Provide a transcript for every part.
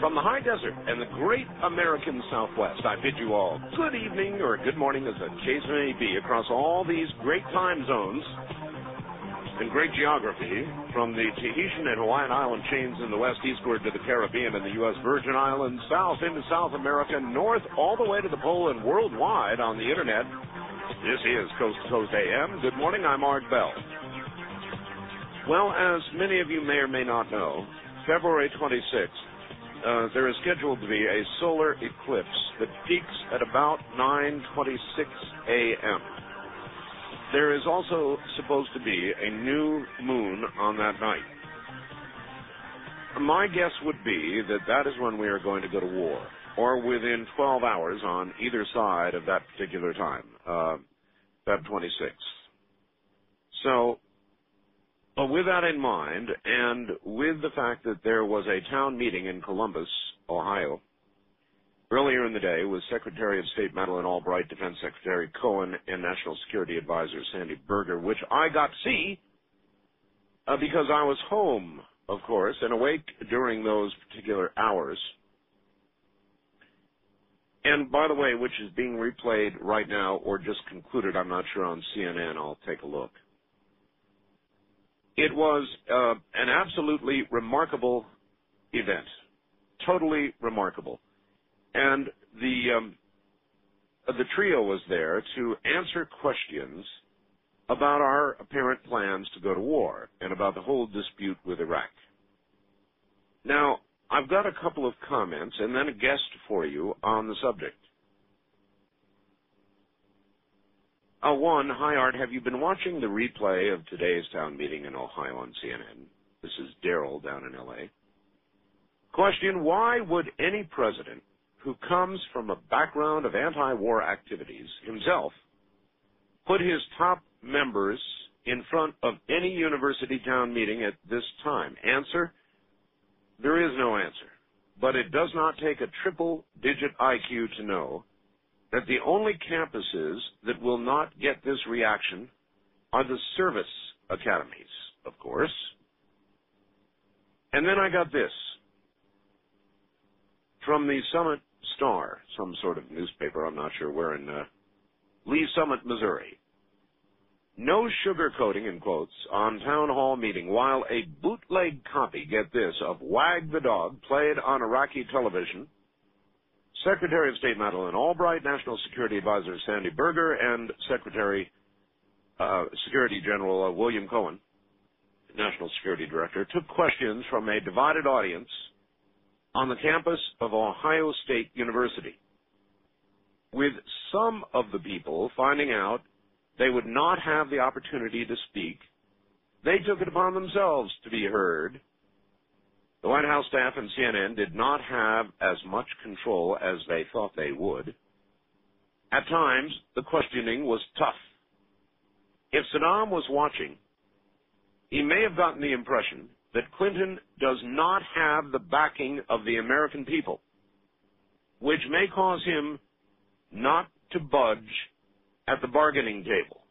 From the high desert and the great American Southwest, I bid you all good evening or good morning as the case may be across all these great time zones and great geography from the Tahitian and Hawaiian island chains in the west eastward to the Caribbean and the U.S. Virgin Islands, south into South America, north all the way to the pole and worldwide on the internet. This is Coast to Coast AM. Good morning, I'm Art Bell. Well, as many of you may or may not know, February 26th uh, there is scheduled to be a solar eclipse that peaks at about 9:26 a.m. There is also supposed to be a new moon on that night. My guess would be that that is when we are going to go to war, or within 12 hours on either side of that particular time, uh, Feb 26th. So but with that in mind, and with the fact that there was a town meeting in Columbus, Ohio, earlier in the day with Secretary of State Madeleine Albright, Defense Secretary Cohen, and National Security Advisor Sandy Berger, which I got to see uh, because I was home, of course, and awake during those particular hours. And by the way, which is being replayed right now or just concluded, I'm not sure on CNN. I'll take a look. It was uh, an absolutely remarkable event, totally remarkable, and the um, uh, the trio was there to answer questions about our apparent plans to go to war and about the whole dispute with Iraq. Now, I've got a couple of comments and then a guest for you on the subject. Uh, Uh, one, hi Art, have you been watching the replay of today's town meeting in Ohio on CNN? This is Daryl down in LA. Question, why would any president who comes from a background of anti-war activities himself put his top members in front of any university town meeting at this time? Answer, there is no answer. But it does not take a triple digit IQ to know that the only campuses that will not get this reaction are the service academies, of course. And then I got this from the Summit Star, some sort of newspaper, I'm not sure where in uh, Lee Summit, Missouri. No sugarcoating, in quotes, on town hall meeting while a bootleg copy, get this, of Wag the Dog played on Iraqi television – Secretary of State Madeleine Albright, National Security Advisor Sandy Berger, and Secretary uh, Security General uh, William Cohen, National Security Director, took questions from a divided audience on the campus of Ohio State University, with some of the people finding out they would not have the opportunity to speak. They took it upon themselves to be heard the White House staff and CNN did not have as much control as they thought they would. At times, the questioning was tough. If Saddam was watching, he may have gotten the impression that Clinton does not have the backing of the American people, which may cause him not to budge at the bargaining table.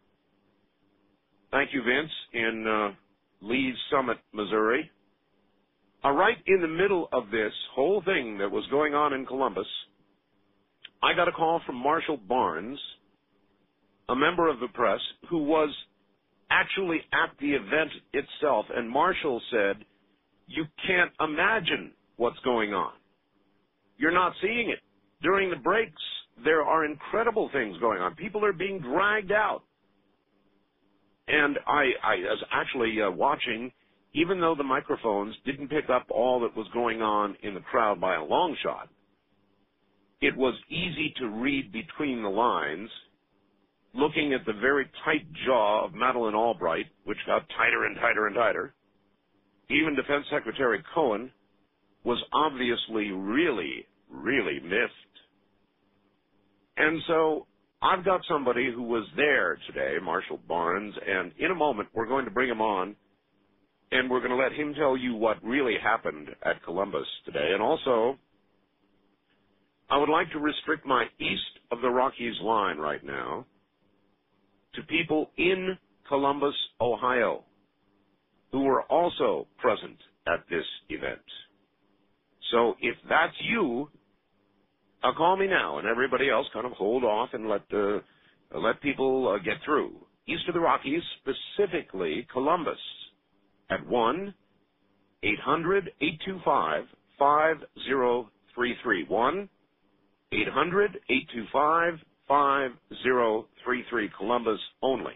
Thank you, Vince, in uh, Lee's Summit, Missouri. Uh, right in the middle of this whole thing that was going on in Columbus, I got a call from Marshall Barnes, a member of the press, who was actually at the event itself. And Marshall said, You can't imagine what's going on. You're not seeing it. During the breaks, there are incredible things going on. People are being dragged out. And I, I was actually uh, watching even though the microphones didn't pick up all that was going on in the crowd by a long shot, it was easy to read between the lines, looking at the very tight jaw of Madeleine Albright, which got tighter and tighter and tighter. Even Defense Secretary Cohen was obviously really, really miffed. And so I've got somebody who was there today, Marshall Barnes, and in a moment we're going to bring him on and we're going to let him tell you what really happened at Columbus today. And also, I would like to restrict my east of the Rockies line right now to people in Columbus, Ohio, who were also present at this event. So if that's you, uh, call me now, and everybody else kind of hold off and let the uh, let people uh, get through. East of the Rockies, specifically Columbus, at one eight hundred eight two five five zero three three one eight hundred eight two five five zero three three Columbus only.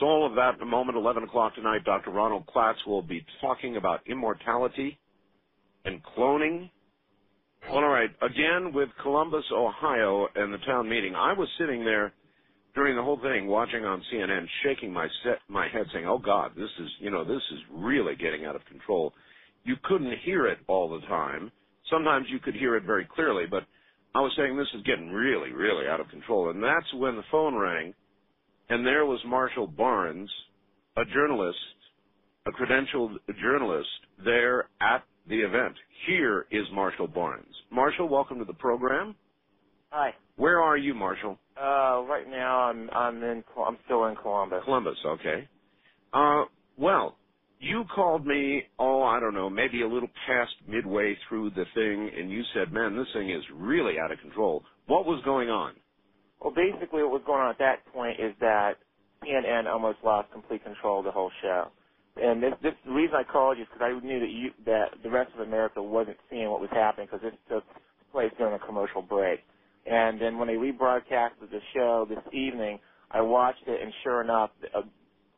So all of that in a moment, 11 o'clock tonight, Dr. Ronald Klatz will be talking about immortality and cloning. All right, again with Columbus, Ohio and the town meeting. I was sitting there during the whole thing watching on CNN, shaking my set, my head saying, "Oh God, this is, you know, this is really getting out of control." You couldn't hear it all the time. Sometimes you could hear it very clearly, but I was saying this is getting really, really out of control. And that's when the phone rang and there was Marshall Barnes, a journalist, a credentialed journalist there at the event. Here is Marshall Barnes. Marshall, welcome to the program. Hi. Where are you, Marshall? Uh, right now I'm I'm in I'm still in Columbus. Columbus, okay. Uh, well, you called me, oh, I don't know, maybe a little past midway through the thing, and you said, man, this thing is really out of control. What was going on? Well, basically, what was going on at that point is that CNN almost lost complete control of the whole show. And this, this the reason I called you is because I knew that you that the rest of America wasn't seeing what was happening because this took place during a commercial break. And then when they rebroadcasted the show this evening, I watched it, and sure enough, uh,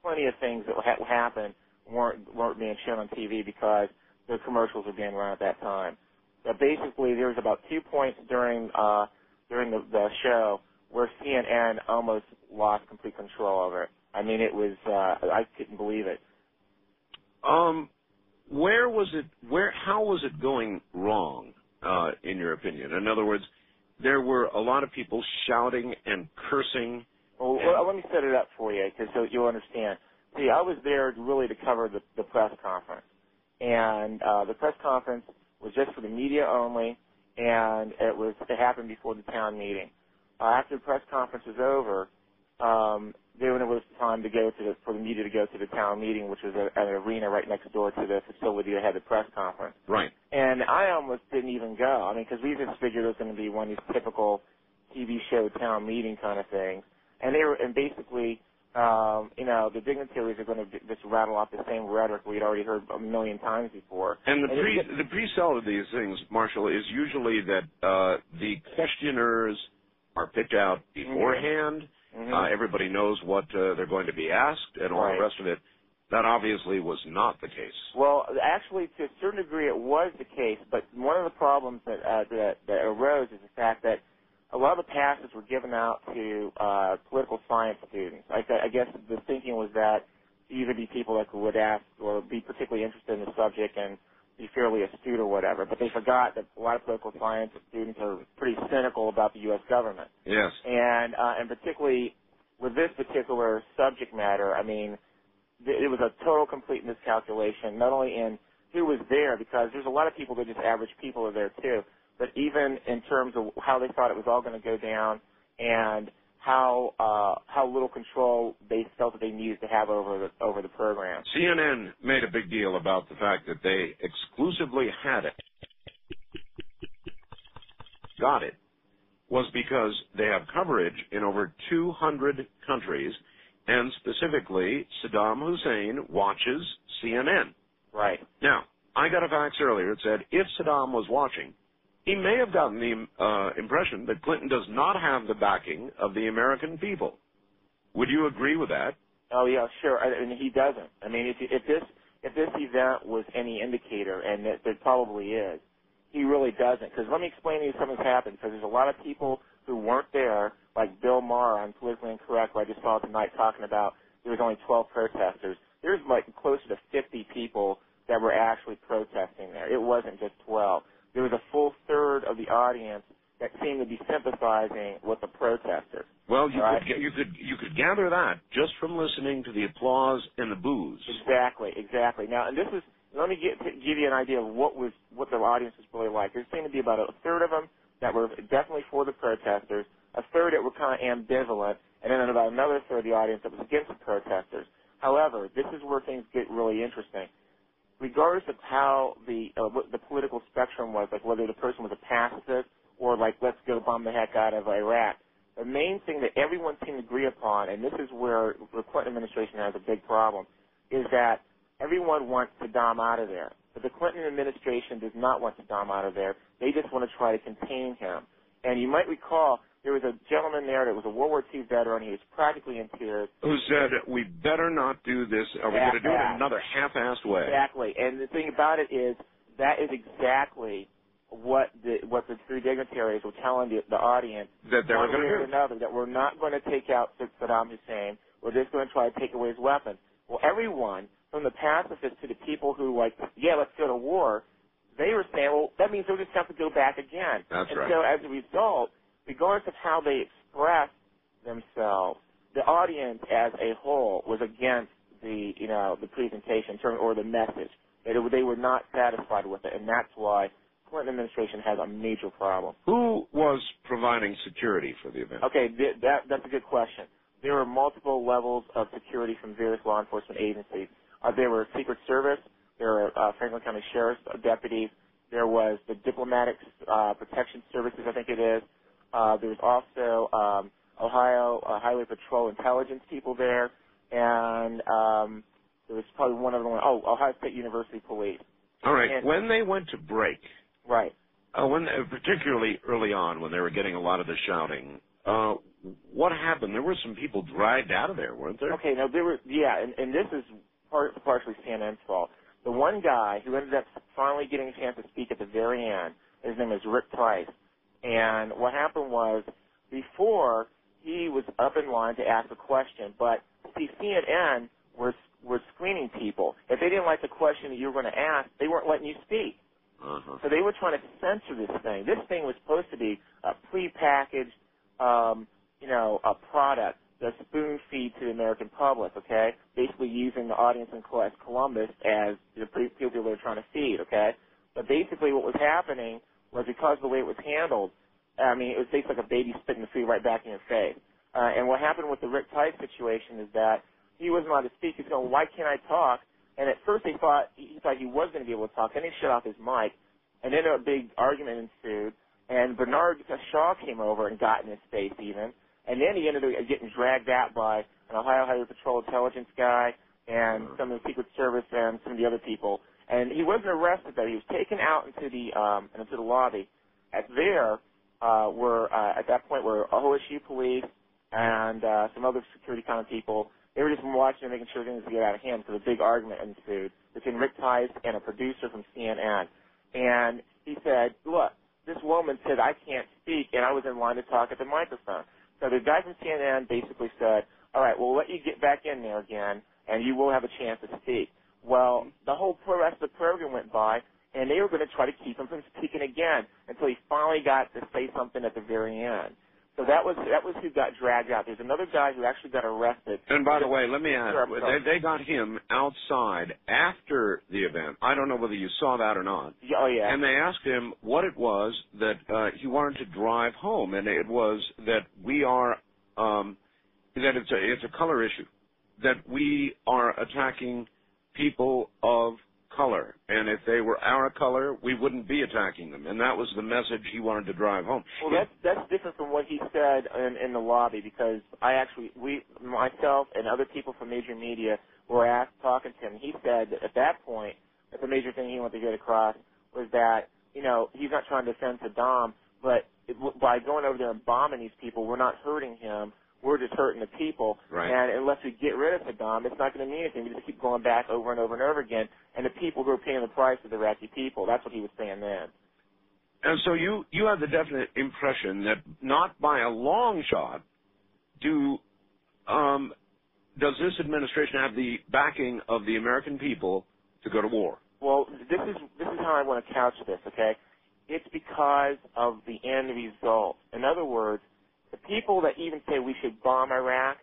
plenty of things that ha- happened weren't weren't being shown on TV because the commercials were being run at that time. But basically, there was about two points during uh, during the, the show where CNN almost lost complete control over it. I mean, it was uh, I couldn't believe it. Um, where was it? Where? How was it going wrong? Uh, in your opinion, in other words, there were a lot of people shouting and cursing. Well, and well let me set it up for you, because so you'll understand. See, I was there really to cover the, the press conference, and uh, the press conference was just for the media only, and it was it happened before the town meeting uh, after the press conference was over, um, then it was time to go to the, for the media to go to the town meeting, which was a, an arena right next door to the facility that had the press conference. Right. And I almost didn't even go. I mean, because we just figured it was going to be one of these typical TV show town meeting kind of things. And they were, and basically, um, you know, the dignitaries are going to just rattle off the same rhetoric we'd already heard a million times before. And the And pre it- the pre-sell of these things, Marshall, is usually that uh, the questioners are picked out beforehand. Mhm. Uh, everybody knows what uh, they're going to be asked and all Right. the rest of it. That obviously was not the case. Well, actually, to a certain degree, it was the case. But one of the problems that uh, that, that arose is the fact that a lot of the passes were given out to uh, political science students. I, I guess the thinking was that either be people that would ask or be particularly interested in the subject and be fairly astute or whatever. But they forgot that a lot of political science students are pretty cynical about the U.S. government Yes. and uh, and particularly with this particular subject matter, I mean, th- it was a total complete miscalculation. Not only in who was there, because there's a lot of people that just average people are there too, but even in terms of how they thought it was all going to go down, and how uh, how little control they felt that they needed to have over the over the program. CNN made a big deal about the fact that they exclusively had it, got it, was because they have coverage in over 200 countries, and specifically Saddam Hussein watches CNN. Right. Now, I got a fax earlier that said if Saddam was watching, he may have gotten the uh, impression that Clinton does not have the backing of the American people. Would you agree with that? Oh yeah, sure. I, and he doesn't. I mean, if if this if this event was any indicator, and it, it probably is, he really doesn't. Because let me explain to you something's happened. Because there's a lot of people who weren't there, like Bill Maher on Politically Incorrect, who I just saw tonight talking about there was only 12 protesters. There's like closer to 50 people that were actually protesting there. It wasn't just 12. There was a full third of the audience that seemed to be sympathizing with the protesters. Well, you Right. could you could you could gather that just from listening to the applause and the boos. Exactly, exactly. Now, and this is let me get, give you an idea of what was what the audience was really like. There seemed to be about a third of them that were definitely for the protesters, a third that were kind of ambivalent, and then about another third of the audience that was against the protesters. However, this is where things get really interesting. Regardless of how the uh, what the political spectrum was, like whether the person was a pacifist or like let's go bomb the heck out of Iraq, the main thing that everyone seemed to agree upon, and this is where the Clinton administration has a big problem, is that everyone wants Saddam out of there. But the Clinton administration does not want Saddam out of there. They just want to try to contain him. And you might recall there was a gentleman there that was a World War II veteran. He was practically in tears. Who said, we better not do this. Are we going to do it in another half-assed way? Exactly. And the thing about it is, that is exactly what the what the three dignitaries were telling the, the audience that they were going to do another that we're not going to take out Saddam Hussein. We're just going to try to take away his weapons. Well, everyone from the pacifists to the people who like, yeah, let's go to war, they were saying, well, that means they'll just have to go back again. That's and right. so as a result, regardless of how they expressed themselves, the audience as a whole was against the, you know, the presentation or the message. They, they were not satisfied with it, and that's why Clinton administration has a major problem. Who was providing security for the event? Okay, th- that that's a good question. There were multiple levels of security from various law enforcement agencies. Uh, there were Secret Service, there were uh, Franklin County Sheriff's deputies, there was the Diplomatic uh, Protection Services, I think it is. Uh, there was also um, Ohio uh, Highway Patrol intelligence people there, and um, there was probably one other one. Oh, Ohio State University Police. All right. And, when they went to break, right? Uh, when uh, particularly early on, when they were getting a lot of the shouting, uh, what happened? There were some people dragged out of there, weren't there? Okay, now there were yeah, and, and this is part, partially CNN's fault. The one guy who ended up finally getting a chance to speak at the very end, his name is Rick Tice. And what happened was, before he was up in line to ask a question, but see, CNN was was screening people. If they didn't like the question that you were going to ask, they weren't letting you speak. Uh-huh. So they were trying to censor this thing. This thing was supposed to be a prepackaged, um, you know, a product the spoon feed to the American public, okay? Basically using the audience in Columbus as the people they're trying to feed, okay? But basically what was happening was because of the way it was handled, I mean, it was basically like a baby spitting the food right back in your face. Uh, and what happened with the Rick Tice situation is that he wasn't allowed to speak. He's going, why can't I talk? And at first they thought, he thought he was going to be able to talk. Then he shut off his mic. And then a big argument ensued. And Bernard Shaw came over and got in his face even. And then he ended up getting dragged out by an Ohio Highway Patrol intelligence guy and some of the Secret Service and some of the other people. And he wasn't arrested though. He was taken out into the um, into the lobby. At there uh, were uh, at that point were OSU police and uh, some other security kind of people. They were just watching and making sure things get out of hand. So a big argument ensued between Rick Tice and a producer from CNN. And he said, "Look, this woman said I can't speak, and I was in line to talk at the microphone." So the guy from CNN basically said, all right, we'll let you get back in there again, and you will have a chance to speak. Well, the whole rest of the program went by, and they were going to try to keep him from speaking again until he finally got to say something at the very end. So that was that was who got dragged out. There's another guy who actually got arrested. And by the way, let me ask, they, they got him outside after the event. I don't know whether you saw that or not. Oh yeah. And they asked him what it was that uh, he wanted to drive home, and it was that we are um, that it's a it's a color issue, that we are attacking people of color, and if they were our color, we wouldn't be attacking them, and that was the message he wanted to drive home. Well, that's that's different from what he said in, in the lobby because I actually we myself and other people from major media were asked talking to him. He said that at that point that the major thing he wanted to get across was that you know he's not trying to defend Saddam, but it, by going over there and bombing these people, we're not hurting him. We're just hurting the people. Right. And unless we get rid of Saddam, it's not going to mean anything. We just keep going back over and over and over again. And the people who are paying the price are the Iraqi people. That's what he was saying then. And so you you have the definite impression that not by a long shot do um, does this administration have the backing of the American people to go to war? Well, this is this is how I want to couch this. Okay, it's because of the end result. In other words, the people that even say we should bomb Iraq,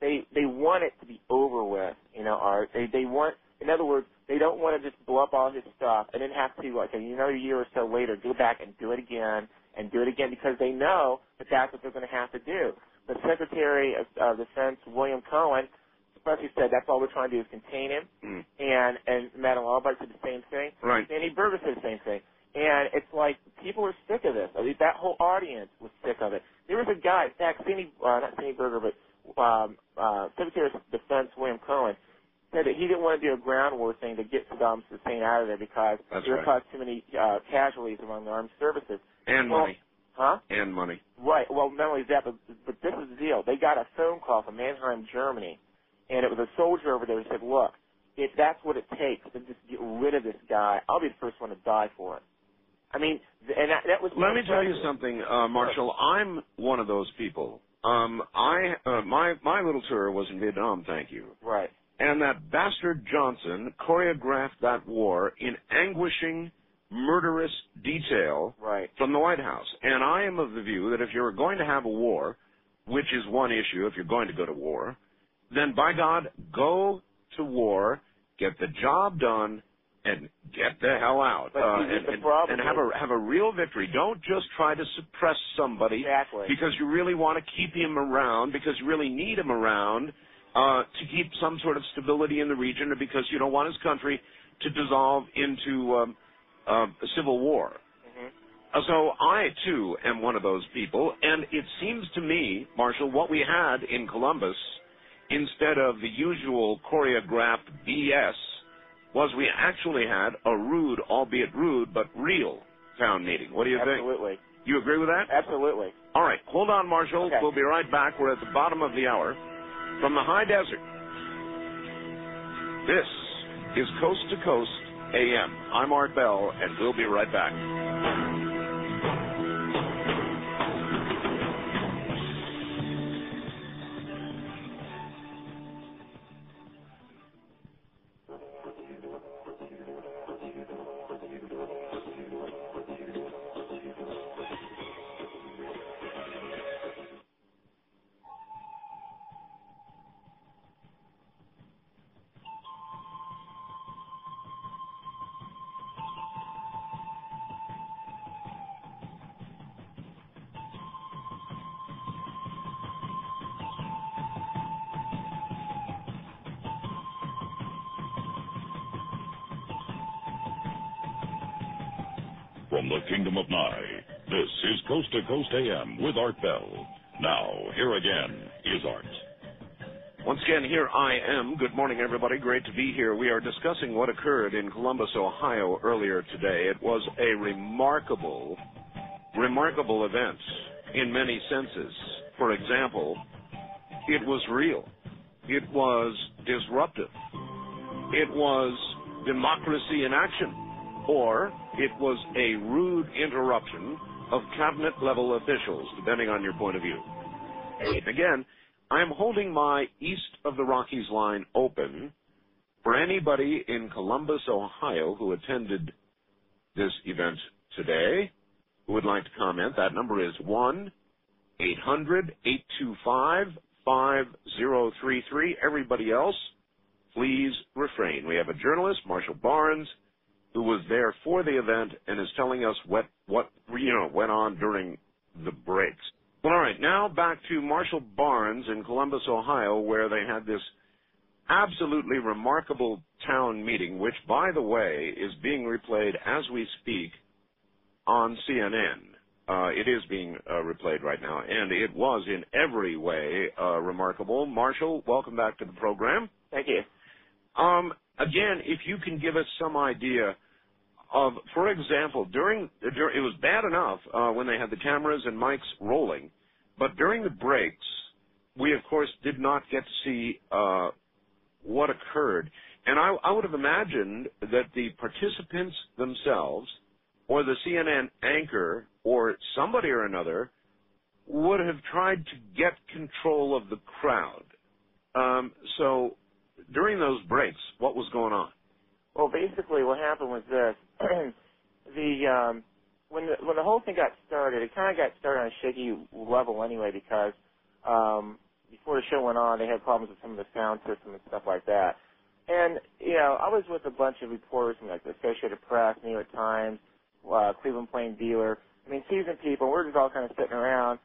they they want it to be over with. You know, Art. They they want. In other words, they don't want to just blow up all his stuff and then have to like another year or so later go back and do it again and do it again because they know that that's what they're going to have to do. The Secretary of Defense, William Cohen, Presley said that's all we're trying to do is contain him, Mm. and and Madeleine Albright said the same thing. Right. Sandy Berger said the same thing. And it's like people are sick of this. I mean, that whole audience was sick of it. There was a guy, in fact, Sandy, uh, not Sandy Berger, but um, uh, Secretary of Defense William Cohen said that he didn't want to do a ground war thing to get Saddam Hussein out of there because That's it would right. cause too many uh, casualties among the armed services. And Well- money. Huh? And money. Right. Well, not only that, but, but this is the deal. They got a phone call from Mannheim, Germany, and it was a soldier over there who said, "Look, if that's what it takes to just get rid of this guy, I'll be the first one to die for it." I mean, and that, that was. Let me tell you something, uh, Marshall. I'm one of those people. Um, I uh, my my little tour was in Vietnam, thank you. Right. And that bastard Johnson choreographed that war in anguishing, murderous detail Right. from the White House. And I am of the view that if you're going to have a war, which is one issue, if you're going to go to war, then by God, go to war, get the job done, and get the hell out. But uh, and, and, and have a have a real victory. Don't just try to suppress somebody Exactly. because you really want to keep him around, because you really need him around uh, to keep some sort of stability in the region, or because you don't want his country to dissolve into um, uh, a civil war. hmm Uh, So I too am one of those people, and it seems to me, Marshall, what we had in Columbus, instead of the usual choreographed BS, was we actually had a rude, albeit rude, but real town meeting. What do you think? Absolutely. You agree with that? Absolutely. All right, hold on, Marshall. Okay. We'll be right back. We're at the bottom of the hour from the high desert. This is Coast to Coast AM. I'm Art Bell, and we'll be right back. Coast to Coast AM with Art Bell. Now, here again is Art. Once again, here I am. Good morning, everybody. Great to be here. We are discussing what occurred in Columbus, Ohio earlier today. It was a remarkable, remarkable event in many senses. For example, it was real. It was disruptive. It was democracy in action. Or it was a rude interruption of cabinet level officials, depending on your point of view. Again, I am holding my East of the Rockies line open for anybody in Columbus, Ohio who attended this event today who would like to comment. That number is 1 800 825 5033. Everybody else, please refrain. We have a journalist, Marshall Barnes, who was there for the event and is telling us what, what you know, went on during the breaks. All right, now back to Marshall Barnes in Columbus, Ohio, where they had this absolutely remarkable town meeting, which, by the way, is being replayed as we speak on CNN. Uh, it is being uh, replayed right now, and it was in every way uh, remarkable. Marshall, welcome back to the program. Thank you. Um, again, if you can give us some idea of, for example, during, dur it was bad enough uh, when they had the cameras and mics rolling, but during the breaks, we of course did not get to see uh, what occurred, and I, I would have imagined that the participants themselves, or the CNN anchor, or somebody or another, would have tried to get control of the crowd. Um, so during those breaks, what was going on? Well, basically, what happened was this: the um, when the when the whole thing got started, it kind of got started on a shaky level anyway, because um, before the show went on, they had problems with some of the sound system and stuff like that. And you know, I was with a bunch of reporters from like the Associated Press, New York Times, uh, Cleveland Plain Dealer. I mean, seasoned people. We're just all kind of sitting around,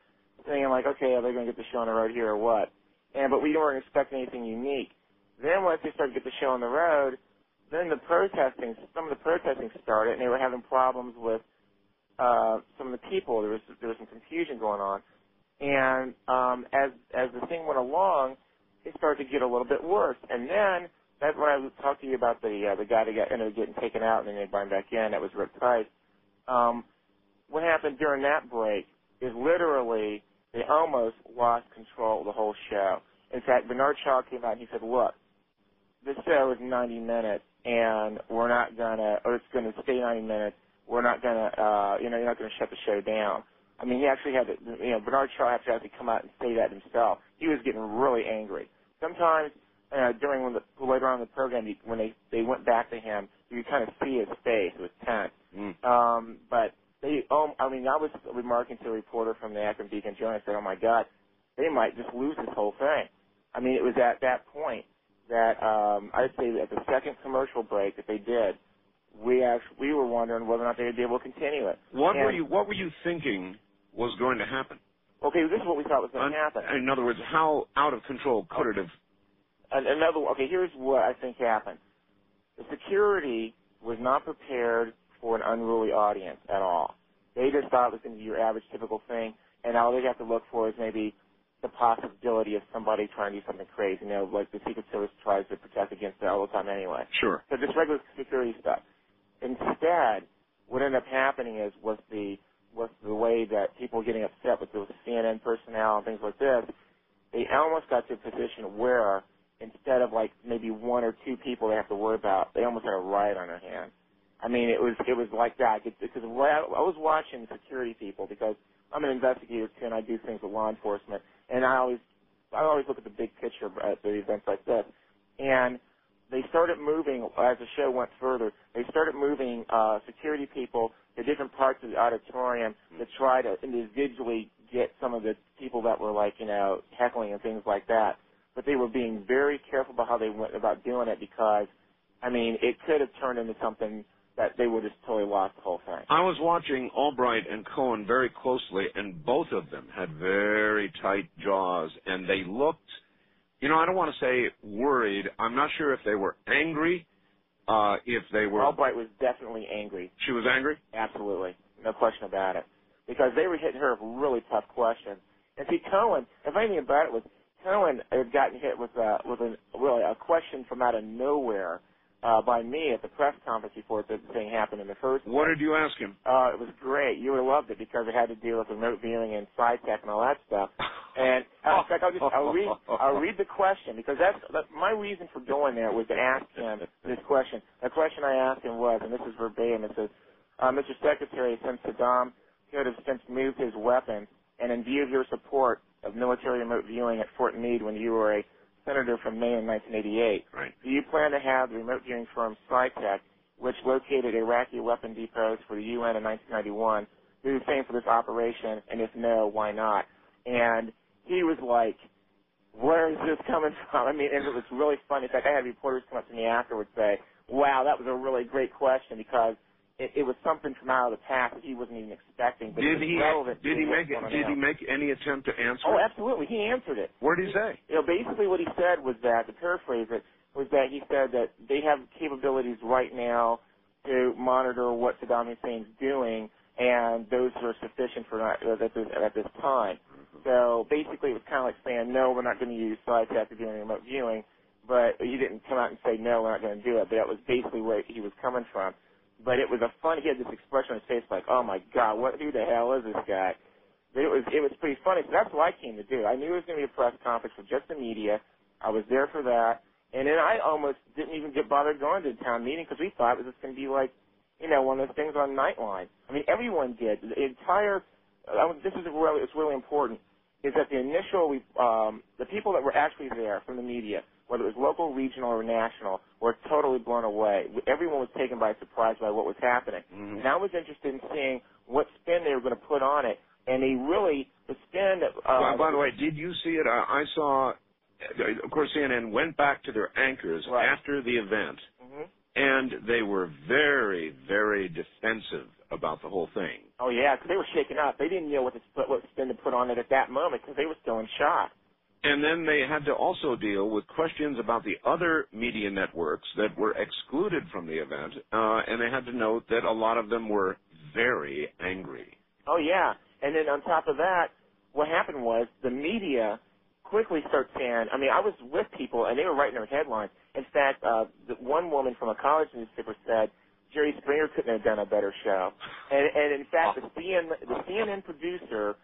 thinking like, okay, are they going to get the show on the road here or what? And but we weren't expecting anything unique. Then once they started to get the show on the road, then the protesting, some of the protesting started, and they were having problems with uh, some of the people. There was there was some confusion going on, and um, as as the thing went along, it started to get a little bit worse. And then that's when I talked to you about the uh, the guy that got ended up getting taken out and then they brought him back in. That was Rick Tice. Um, what happened during that break is literally they almost lost control of the whole show. In fact, Bernard Shaw came out and he said, "Look, this show is 90 minutes, and we're not gonna, or it's gonna stay 90 minutes. We're not gonna, uh, you know, you're not gonna shut the show down." I mean, he actually had to, you know, Bernard Shaw had to actually come out and say that himself. He was getting really angry. Sometimes uh, during when the, later on in the program, he, when they they went back to him, you could kind of see his face. It was tense. Mm. Um, but they, um, I mean, I was remarking to a reporter from the Akron Beacon Journal. I said, "Oh my God, they might just lose this whole thing." I mean, it was at that point that um, I'd say at the second commercial break that they did, we actually we were wondering whether or not they would be able to continue it. What And- were you What were you thinking was going to happen? Okay, this is what we thought was going to happen. In other words, how out of control could it have? Another okay here's what i think happened the security was not prepared for an unruly audience at all they just thought it was going to be your average typical thing and all they'd have to look for is maybe the possibility of somebody trying to do something crazy. You know like the secret service tries to protect against that all the time anyway. Sure. so just regular security stuff. Instead what ended up happening is was the was the way that people were getting upset with the cnn personnel and things like this. They almost got to a position where instead of like maybe one or two people they have to worry about, they almost had a riot on their hands. I mean, it was it was like that. Because I was watching security people because I'm an investigator too, and I do things with law enforcement, and I always I always look at the big picture at the events like this, and they started moving as the show went further. They started moving uh, security people to different parts of the auditorium to try to individually get some of the people that were like you know heckling and things like that. But they were being very careful about how they went about doing it because, I mean, it could have turned into something that they would have totally lost the whole thing. I was watching Albright and Cohen very closely, and both of them had very tight jaws, and they looked, you know, I don't want to say worried. I'm not sure if they were angry, uh, if they were. Albright was definitely angry. She was angry. Absolutely. No question about it. Because they were hitting her with really tough questions. And see, Cohen, if anything about it was, Cohen had gotten hit with a, with a, really a question from out of nowhere, uh, by me at the press conference before the thing happened in the first What did you ask him? Uh, it was great. You would have loved it because it had to do with remote viewing and PSI TECH and all that stuff. And uh, in fact, I'll just I'll read I'll read the question because that's, that's my reason for going there was to ask him this question. The question I asked him was, and this is verbatim. It says, uh, "Mr. Secretary, since Saddam could have since moved his weapons, and in view of your support of military remote viewing at Fort Meade when you were a senator from Maine in 1988, Right. do you plan to have the remote viewing firm PSI TECH, which located Iraqi weapon depots for the UN in 1991, do the same for this operation? And if no, why not? And he was like, where is this coming from? I mean, and it was really funny. In fact, I had reporters come up to me afterwards say, wow, that was a really great question because it, it was something from out of the past that he wasn't even expecting. But Did he did he make on did he make any attempt to answer? Oh, absolutely. He answered it What did he say? you know, basically what he said was that, to paraphrase it, was that he said that they have capabilities right now to monitor what Saddam Hussein's doing, and those are sufficient for not, uh, at, this, at this time. So basically, it was kind of like saying, no, we're not going to use PSI TECH to do any remote viewing, but he didn't come out and say, no, we're not going to do it. But that was basically where he was coming from. But it was a fun. He had this expression on his face, like, "Oh my God, what? Who the hell is this guy?" But it was it was pretty funny. So that's what I came to do. I knew it was going to be a press conference with just the media. I was there for that, and then I almost didn't even get bothered going to the town meeting because we thought it was just going to be like, you know, one of those things on Nightline. I mean, everyone did. The entire. I this is really it's really important. Is that the initial we um, the people that were actually there from the media, whether it was local, regional, or national, were totally blown away. Everyone was taken by surprise by what was happening. Mhm. And I was interested in seeing what spin they were going to put on it. And they really, the spin. Uh, By, by the way, did you see it? I, I saw. Of course, CNN went back to their anchors Right. after the event, hmm and they were very, very defensive about the whole thing. Oh yeah, because they were shaken up. They didn't know what to what spin to put on it at that moment because they were still in shock. And then they had to also deal with questions about the other media networks that were excluded from the event, uh, and they had to note that a lot of them were very angry. Oh yeah, and then on top of that, what happened was the media quickly started saying. I mean, I was with people and they were writing their headlines. In fact, uh, the one woman from a college newspaper said Jerry Springer couldn't have done a better show. And, and in fact, the CNN, the CNN producer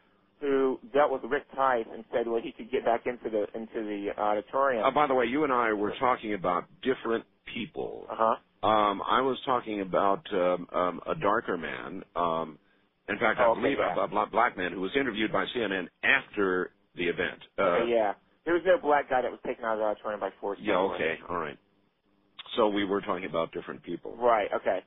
who dealt with Rick Tice and said, well, he could get back into the into the auditorium. Uh, by the way, you and I were talking about different people. Uh huh. Um, I was talking about um, um, a darker man. Um, in fact, I Oh, okay, believe yeah. a, a black man who was interviewed by CNN after the event. Uh, Okay, yeah. There was no black guy that was taken out of the auditorium by force. yeah, okay, all right. So we were talking about different people. Right. Okay.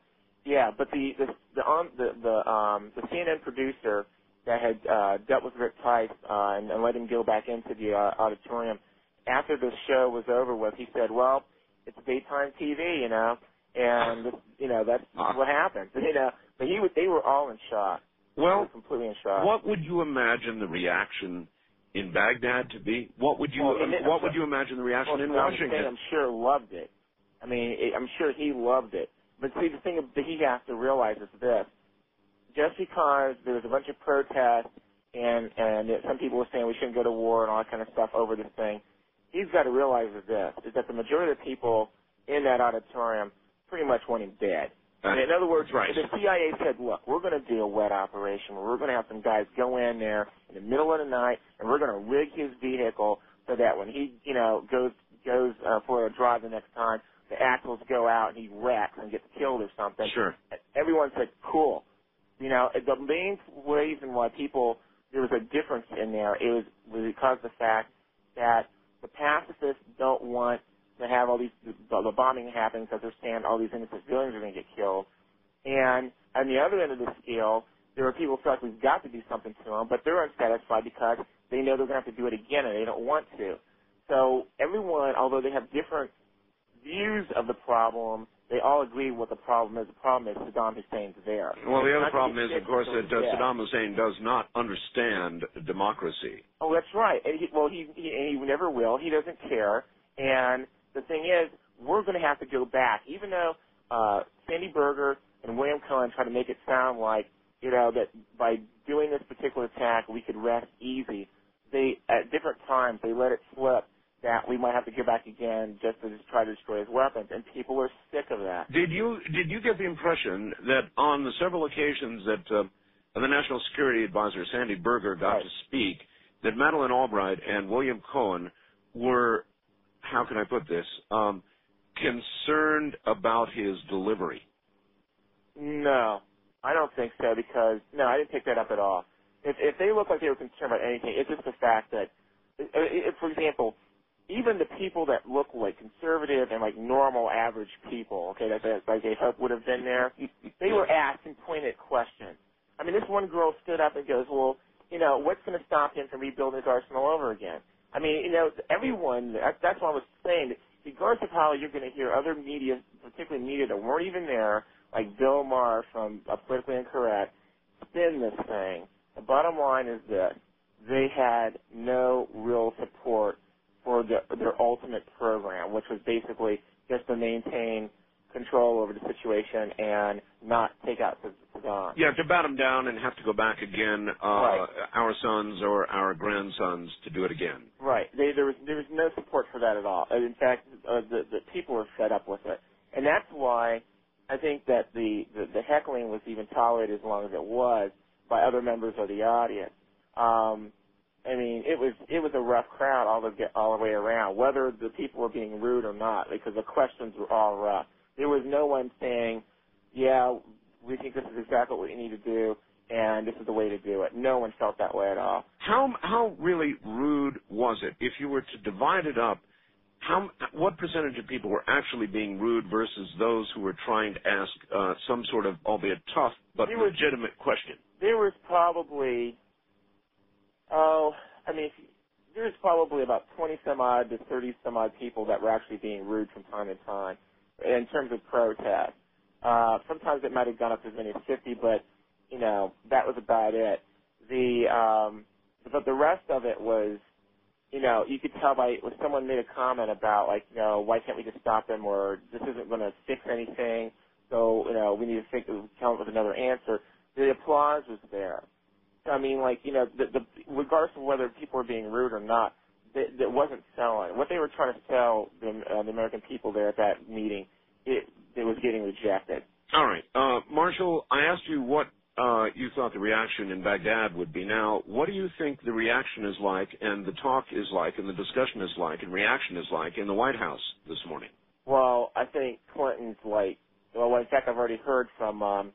Yeah, but the the the um, the, the um the CNN producer that had uh, dealt with Rick Tice uh, and, and let him go back into the uh, auditorium after the show was over with, he said, "Well, it's daytime TV, you know, and you know that's Ah. what happens, you know." But he was, they were all in shock. Well, completely in shock. what would you imagine the reaction in Baghdad to be? What would you Well, in- What would you imagine the reaction Well, in Washington? I'm sure loved it. I mean, it, I'm sure he loved it. But see, the thing that he has to realize is this: just because there's a bunch of protests and and some people were saying we shouldn't go to war and all that kind of stuff over this thing, he's got to realize is this: is that the majority of the people in that auditorium pretty much want him dead. Uh, in other words, right. the CIA said, look, we're going to do a wet operation where we're going to have some guys go in there in the middle of the night and we're going to rig his vehicle so that when he, you know, goes goes uh, for a drive the next time, the axles go out and he wrecks and gets killed or something. Sure. Everyone said, cool. You know, the main reason why people, there was a difference in there, it was, because of the fact that the pacifists don't want to have all these, the, the bombing happen because they're saying all these innocent civilians are going to get killed. And on the other end of the scale, there are people who feel like we've got to do something to them, but they're unsatisfied because they know they're going to have to do it again and they don't want to. So everyone, although they have different views of the problem, they all agree what the problem is. The problem is Saddam Hussein's there. Well, the other Not problem is, of course, that. Saddam Hussein does not understand democracy. Oh, that's right. And he, well, he, he and he never will. He doesn't care. And the thing is, we're going to have to go back, even though uh, Sandy Berger and William Cohen try to make it sound like you know that by doing this particular attack we could rest easy. They at different times they let it slip that we might have to go back again just to try to destroy his weapons, and people are sick of that. Did you did you get the impression that on the several occasions that uh, the National Security Advisor Sandy Berger got Right. to speak, that Madeleine Albright and William Cohen were, how can I put this, um, concerned about his delivery? No, I don't think so because no, I didn't pick that up at all. If if they look like they were concerned about anything, it's just the fact that, i- i- if, for example, even the people that look like conservative and like normal average people, okay, that, that like they hope would have been there, they were asking pointed questions. I mean, this one girl stood up and goes, "Well, you know, what's going to stop him from rebuilding his arsenal over again?" I mean, you know, everyone. That, that's what I was saying. Regardless of how you're going to hear other media, particularly media that weren't even there, like Bill Maher from uh, Politically Incorrect, spin this thing. The bottom line is this: they had no real support for the, their ultimate program, which was basically just to maintain control over the situation and not take out Saddam. Yeah, to bat him down and have to go back again, uh, Right. our sons or our grandsons to do it again. Right. They, there was there was no support for that at all. And in fact, uh, the the people were fed up with it, and that's why I think that the, the the heckling was even tolerated as long as it was by other members of the audience. Um, I mean, it was it was a rough crowd all the all the way around, whether the people were being rude or not, because the questions were all rough. There was no one saying, "Yeah, we think this is exactly what we need to do, and this is the way to do it." No one felt that way at all. How how really rude was it? If you were to divide it up, how what percentage of people were actually being rude versus those who were trying to ask uh, some sort of, albeit tough but There was- legitimate question? there was probably oh i mean there's probably about 20 some odd to 30 some odd people that were actually being rude from time to time in terms of protest uh sometimes it might have gone up as many as 50 but you know that was about it the um but the rest of it was you know, you could tell by when someone made a comment about like, you know, why can't we just stop them or this isn't going to fix anything, so you know we need to think, come up with another answer. The applause was there. I mean, like you know, the, the regardless of whether people were being rude or not, it, it wasn't selling. What they were trying to sell the, uh, the American people there at that meeting, it it was getting rejected. All right, uh, Marshall, I asked you what uh, you thought the reaction in Baghdad would be. Now, what do you think the reaction is like, and the talk is like, and the discussion is like, and reaction is like in the White House this morning? Well, I think Clinton's like. Well, in fact, I've already heard from um,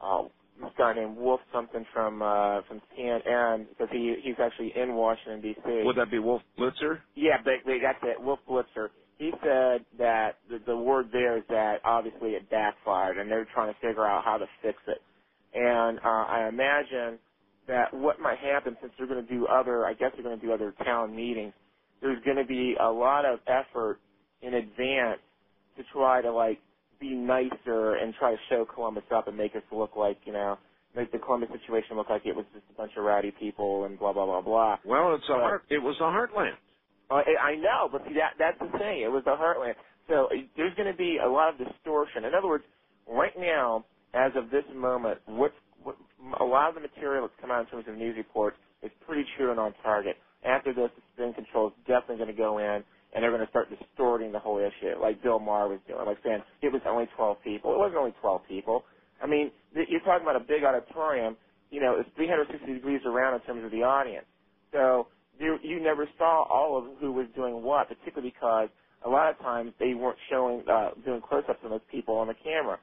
uh, this guy named Wolf something from uh, from CNN because he he's actually in Washington D.C. Would that be Wolf Blitzer? Yeah, they they got that Wolf Blitzer. He said that the, the word there is that obviously it backfired, and they're trying to figure out how to fix it. And uh, I imagine that what might happen since they're going to do other, I guess they're going to do other town meetings. There's going to be a lot of effort in advance to try to like be nicer and try to show Columbus up and make us look like you know make the Columbus situation look like it was just a bunch of rowdy people and blah blah blah blah. Well, it's a But- heart. It was a heartland. Uh, I I know, but see that that's the thing. It was a heartland. So uh, there's going to be a lot of distortion. In other words, right now, as of this moment, what's what, a lot of the material that's come out in terms of news reports is pretty true and on target. After this, the spin control is definitely going to go in, and they're going to start distorting the whole issue, like Bill Maher was doing, like saying it was only 12 people. It wasn't only 12 people. I mean, th- you're talking about a big auditorium. You know, it's 360 degrees around in terms of the audience. So you, you never saw all of who was doing what, particularly because a lot of times they weren't showing, uh, doing close-ups on those people on the camera.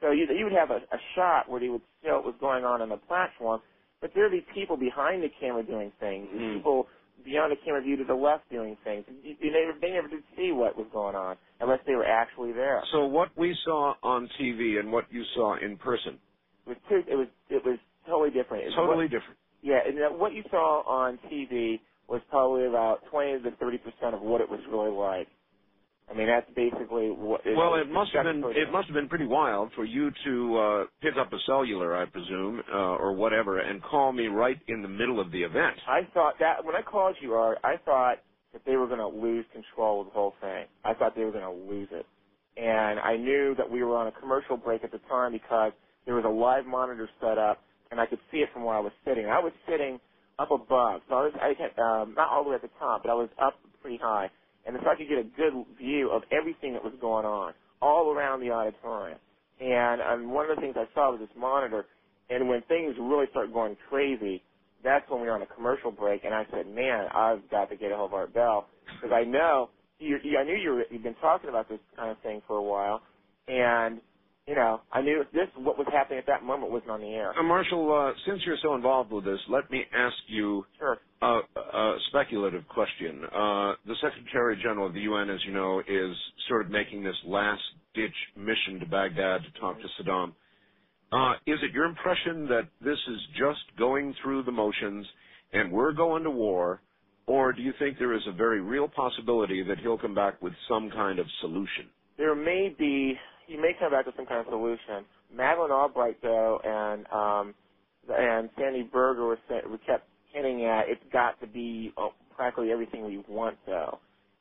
So you, you would have a, a shot where they would show what was going on on the platform, but there would be people behind the camera doing things, Mm. people beyond the camera view to the left doing things. You, you never, they never did see what was going on unless they were actually there. So what we saw on TV and what you saw in person, It was two, it was it was totally different. It's totally what, different. yeah, and that what you saw on TV was probably about 20 to 30 percent of what it was really like. I mean, that's basically what. Well, it must have been it must have been pretty wild for you to uh, pick up a cellular, I presume, uh, or whatever, and call me right in the middle of the event. I thought that when I called you, Art, I thought that they were going to lose control of the whole thing. I thought they were going to lose it, and I knew that we were on a commercial break at the time because there was a live monitor set up, and I could see it from where I was sitting. I was sitting up above, so I was I had, um, not all the way at the top, but I was up pretty high, and so I could get a good view of everything that was going on all around the auditorium. And um, one of the things I saw was this monitor, and when things really start going crazy, that's when we were on a commercial break, and I said, "Man, I've got to get a hold of Art Bell because I know you, you, I knew you were, you've been talking about this kind of thing for a while, and you know, I knew this what was happening at that moment wasn't on the air. Uh, Marshall, uh, since you're so involved with this, let me ask you Sure. a, a speculative question. Uh, the Secretary General of the UN, as you know, is sort of making this last-ditch mission to Baghdad to talk to Saddam. Uh, is it your impression that this is just going through the motions and we're going to war, or do you think there is a very real possibility that he'll come back with some kind of solution? There may be he may come back with some kind of solution. Madeleine Albright though, and um, and Sandy Berger were sa- we kept hinting at it's got to be uh, practically everything we want though.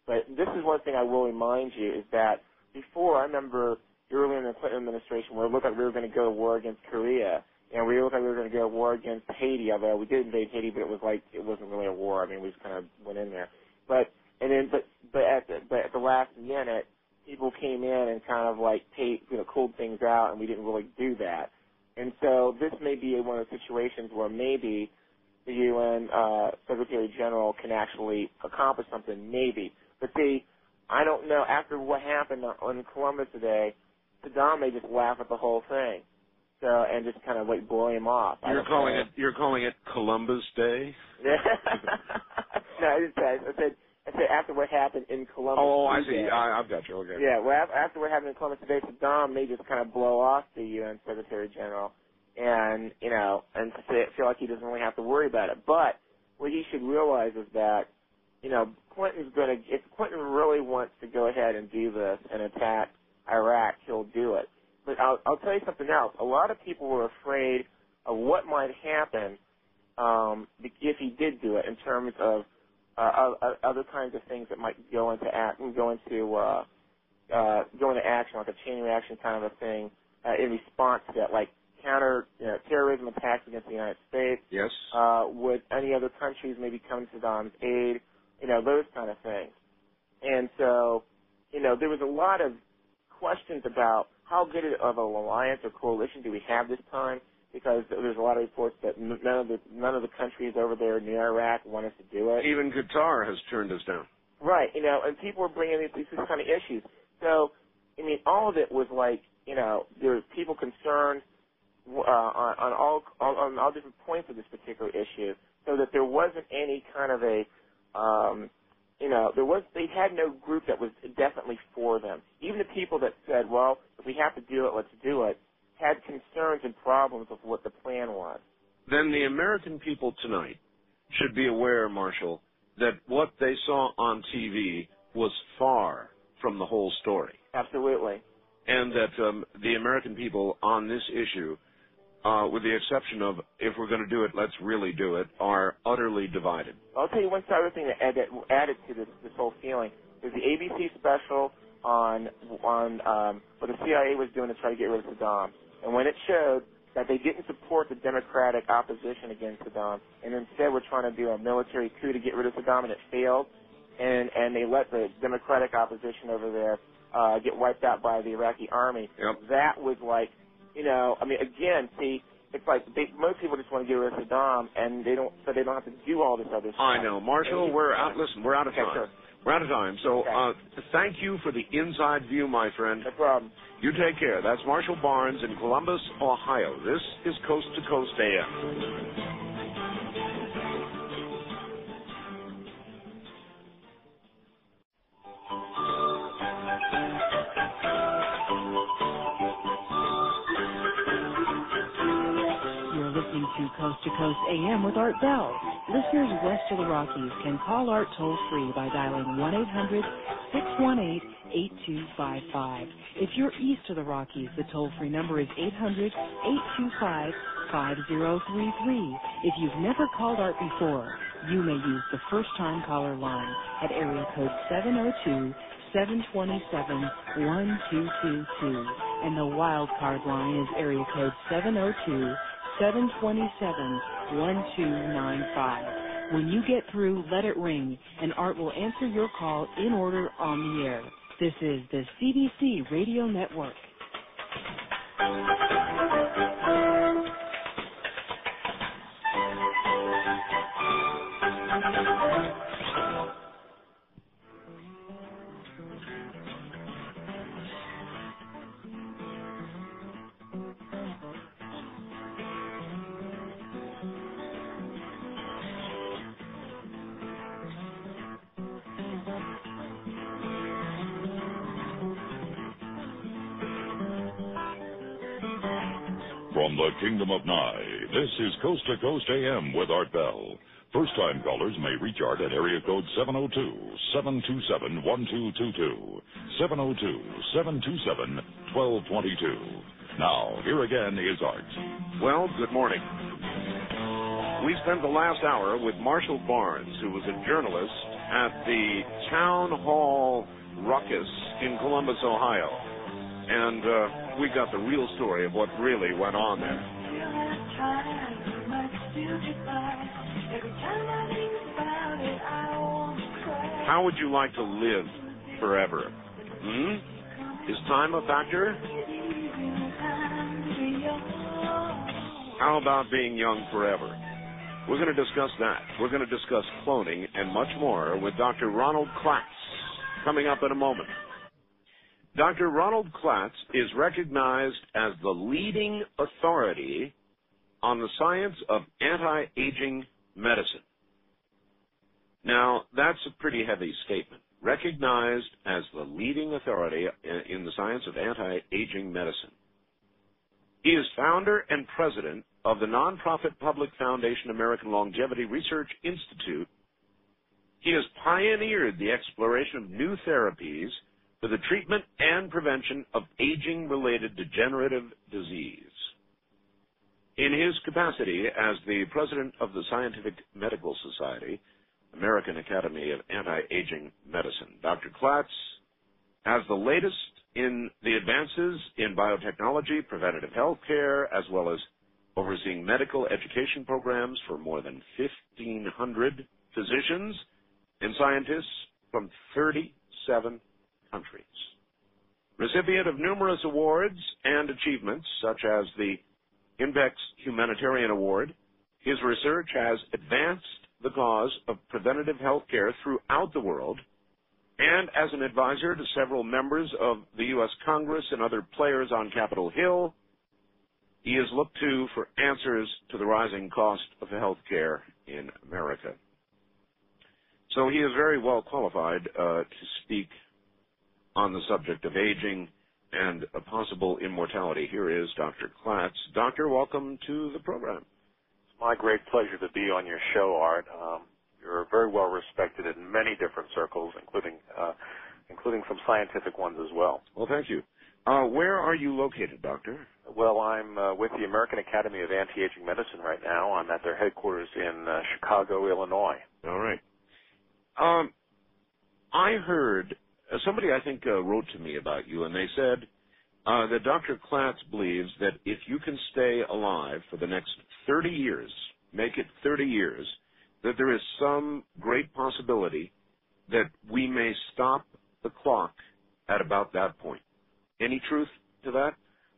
But this is one thing I will remind you is that before I remember earlier in the Clinton administration where it looked like we were going to go to war against Korea and we looked like we were going to go to war against Haiti, although we did invade Haiti, but it was like it wasn't really a war. I mean, we just kind of went in there. But and then but but at the but at the last minute, people came in and kind of like paid, you know cooled things out, and we didn't really do that. And so this may be one of those situations where maybe the UN uh, Secretary General can actually accomplish something, maybe. But see, I don't know. After what happened on Columbus today, Saddam may just laugh at the whole thing, so and just kind of like blow him off. You're calling know. it you're calling it Columbus Day. no, I say. Said I said after what happened in Columbus. Oh, I see. today. I, I've got you. Okay. Yeah, well, after what happened in Columbus today, Saddam may just kind of blow off the UN Secretary General, and you know, and feel like he doesn't really have to worry about it. But what he should realize is that, you know, Clinton's going to, if Clinton really wants to go ahead and do this and attack Iraq, he'll do it. But I'll, I'll tell you something else. A lot of people were afraid of what might happen um, if he did do it in terms of uh, other kinds of things that might go into act go into uh, uh, go into action, like a chain reaction kind of a thing, uh, in response to that, like counter you know, terrorism attacks against the United States. Yes. Uh, would any other countries maybe come to Saddam's aid? You know, those kind of things. And so, you know, there was a lot of questions about how good of an alliance or coalition do we have this time? Because there's a lot of reports that none of the none of the countries over there near Iraq want us to do it. Even Qatar has turned us down. Right, you know, and people were bringing these, these kind of issues. So, I mean, all of it was like, you know, there were people concerned uh, on, on all on all different points of this particular issue, so that there wasn't any kind of a um, you know, there was they had no group that was definitely for them. Even the people that said, "Well, if we have to do it, let's do it," had concerns and problems with what the plan was. Then the American people tonight should be aware, Marshall, that what they saw on TV was far from the whole story. Absolutely. And that um, the American people on this issue uh, with the exception of if we're going to do it, let's really do it, are utterly divided. I'll tell you one other thing that added, added to this, this whole feeling is the ABC special on on um, what the CIA was doing to try to get rid of Saddam, and when it showed that they didn't support the democratic opposition against Saddam, and instead were trying to do a military coup to get rid of Saddam, and it failed, and and they let the democratic opposition over there uh, get wiped out by the Iraqi army. Yep. That was like you know, I mean, again, see, it's like they, most people just want to get rid of Saddam, and they don't, so they don't have to do all this other stuff. I know, Marshall. We're out. Listen, we're out of okay, time. Sure. We're out of time. So, okay. uh, thank you for the inside view, my friend. No problem. You take care. That's Marshall Barnes in Columbus, Ohio. This is Coast to Coast AM. To Coast to Coast AM with Art Bell. Listeners west of the Rockies can call Art toll free by dialing 1 800 618 8255. If you're east of the Rockies, the toll free number is 800 825 5033. If you've never called Art before, you may use the first time caller line at area code 702 727 1222. And the wild card line is area code 702 727 1295. When you get through, let it ring, and Art will answer your call in order on the air. This is the CBC Radio Network. The Kingdom of Nye, this is Coast to Coast AM with Art Bell. First time callers may reach Art at area code 702 727 1222. 702 727 1222. Now, here again is Art. Well, good morning. We spent the last hour with Marshall Barnes, who was a journalist at the Town Hall Ruckus in Columbus, Ohio. And uh, we got the real story of what really went on there. How would you like to live forever? Hmm? Is time a factor? How about being young forever? We're going to discuss that. We're going to discuss cloning and much more with Dr. Ronald Klatz coming up in a moment. Dr. Ronald Klatz is recognized as the leading authority on the science of anti-aging medicine. Now, that's a pretty heavy statement. Recognized as the leading authority in the science of anti-aging medicine. He is founder and president of the nonprofit Public Foundation American Longevity Research Institute. He has pioneered the exploration of new therapies for the treatment and prevention of aging-related degenerative disease. In his capacity as the president of the Scientific Medical Society, American Academy of Anti-Aging Medicine. Dr. Klatz has the latest in the advances in biotechnology, preventative health care, as well as overseeing medical education programs for more than 1,500 physicians and scientists from 37 countries. Recipient of numerous awards and achievements, such as the Invex Humanitarian Award, his research has advanced the cause of preventative health care throughout the world, and as an advisor to several members of the U.S. Congress and other players on Capitol Hill, he is looked to for answers to the rising cost of health care in America. So he is very well qualified uh, to speak on the subject of aging and a possible immortality. Here is Dr. Klatz. Doctor, welcome to the program. It's my great pleasure to be on your show, Art. Um, you're very well respected in many different circles, including uh, including some scientific ones as well. Well, thank you. Uh, where are you located, Doctor? Well, I'm uh, with the American Academy of Anti-Aging Medicine right now. I'm at their headquarters in uh, Chicago, Illinois. All right. Um, I heard somebody I think uh, wrote to me about you, and they said uh, that Dr. Klatz believes that if you can stay alive for the next 30 years, make it 30 years, that there is some great possibility that we may stop the clock at about that point. Any truth to that?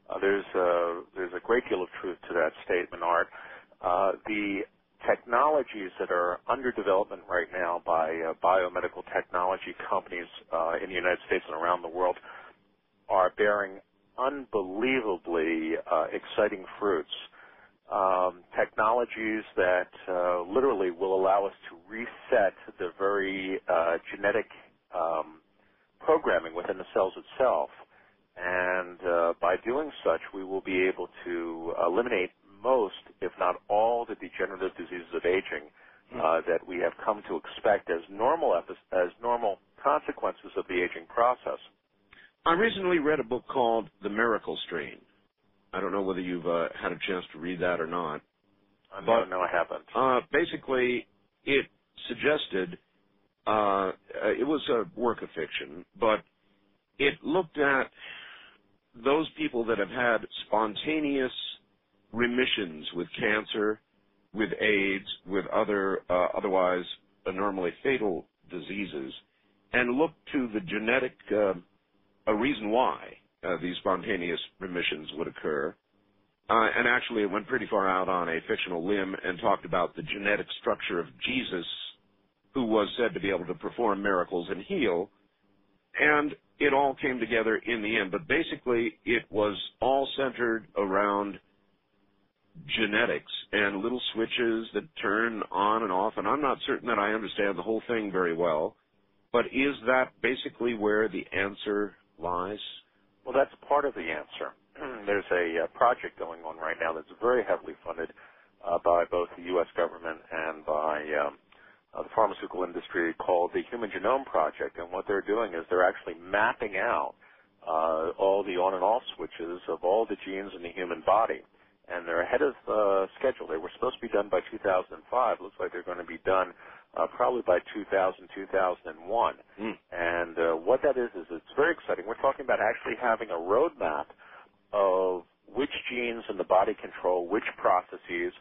Uh, there's a, there's a great deal of truth to that statement, Art. Uh, the technologies that are under development right now by uh, biomedical technology companies uh, in the United States and around the world are bearing unbelievably uh, exciting fruits. Um, technologies that uh, literally will allow us to reset the very uh, genetic um, programming within the cells itself. And uh, by doing such, we will be able to eliminate most, if not all, the degenerative diseases of aging hmm. uh, that we have come to expect as normal as normal consequences of the aging process. I recently read a book called The Miracle Strain. I don't know whether you've uh, had a chance to read that or not. Uh, no, no, I haven't. Uh, basically, it suggested uh, it was a work of fiction, but it looked at those people that have had spontaneous remissions with cancer, with AIDS, with other uh, otherwise normally fatal diseases, and look to the genetic uh, a reason why uh, these spontaneous remissions would occur. Uh, and actually, it went pretty far out on a fictional limb and talked about the genetic structure of Jesus, who was said to be able to perform miracles and heal. And it all came together in the end. But basically, it was all centered around genetics and little switches that turn on and off. And I'm not certain that I understand the whole thing very well. But is that basically where the answer lies? Well, that's part of the answer. There's a uh, project going on right now that's very heavily funded uh, by both the U.S. government and by um, uh, the pharmaceutical industry called the Human Genome Project. And what they're doing is they're actually mapping out uh, all the on and off switches of all the genes in the human body and they're ahead of uh, schedule. They were supposed to be done by 2005. Looks like they're going to be done uh, probably by 2000, 2001. Mm. And uh, what that is is it's very exciting. We're talking about actually having a roadmap of which genes in the body control which processes,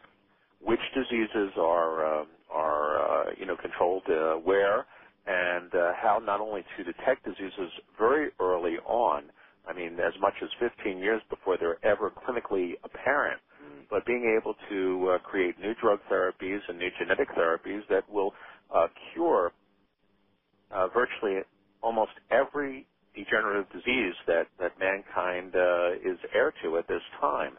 which diseases are uh, are uh, you know controlled uh, where, and uh, how not only to detect diseases very early on I mean, as much as 15 years before they're ever clinically apparent. Mm. But being able to uh, create new drug therapies and new genetic therapies that will uh, cure uh, virtually almost every degenerative disease that, that mankind uh, is heir to at this time.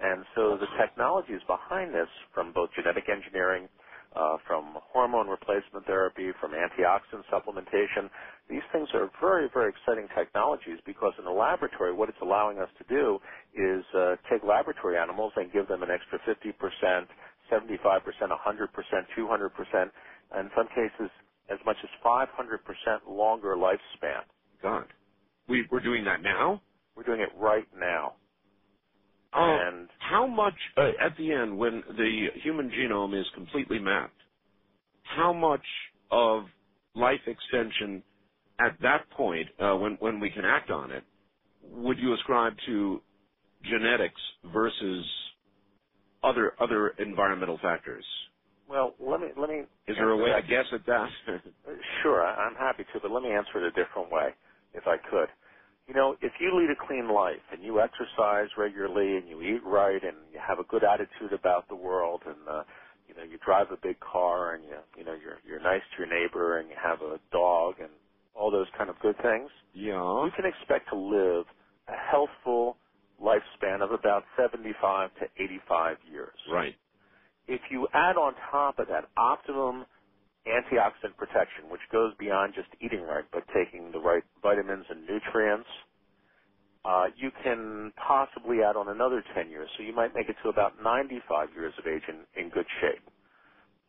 And so the technologies behind this, from both genetic engineering, uh, from hormone replacement therapy, from antioxidant supplementation. These things are very, very exciting technologies because in the laboratory, what it's allowing us to do is uh, take laboratory animals and give them an extra 50%, 75%, 100%, 200%, and in some cases, as much as 500% longer lifespan. God. We, we're doing that now? We're doing it right now. Uh, and how much uh, at the end when the human genome is completely mapped? How much of life extension at that point, uh, when when we can act on it, would you ascribe to genetics versus other other environmental factors? Well, let me let me. Is there a way to guess at that? that. Sure, I- I'm happy to, but let me answer it a different way, if I could. You know, if you lead a clean life and you exercise regularly and you eat right and you have a good attitude about the world and uh, you know you drive a big car and you you know you're you're nice to your neighbor and you have a dog and all those kind of good things, yeah. you can expect to live a healthful lifespan of about 75 to 85 years. Right. If you add on top of that optimum antioxidant protection, which goes beyond just eating right, but taking the right vitamins and nutrients, uh, you can possibly add on another 10 years. So you might make it to about 95 years of age in, in good shape.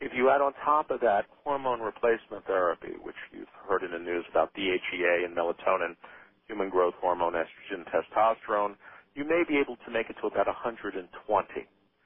If you add on top of that hormone replacement therapy, which you've heard in the news about DHEA and melatonin, human growth hormone, estrogen, testosterone, you may be able to make it to about 120.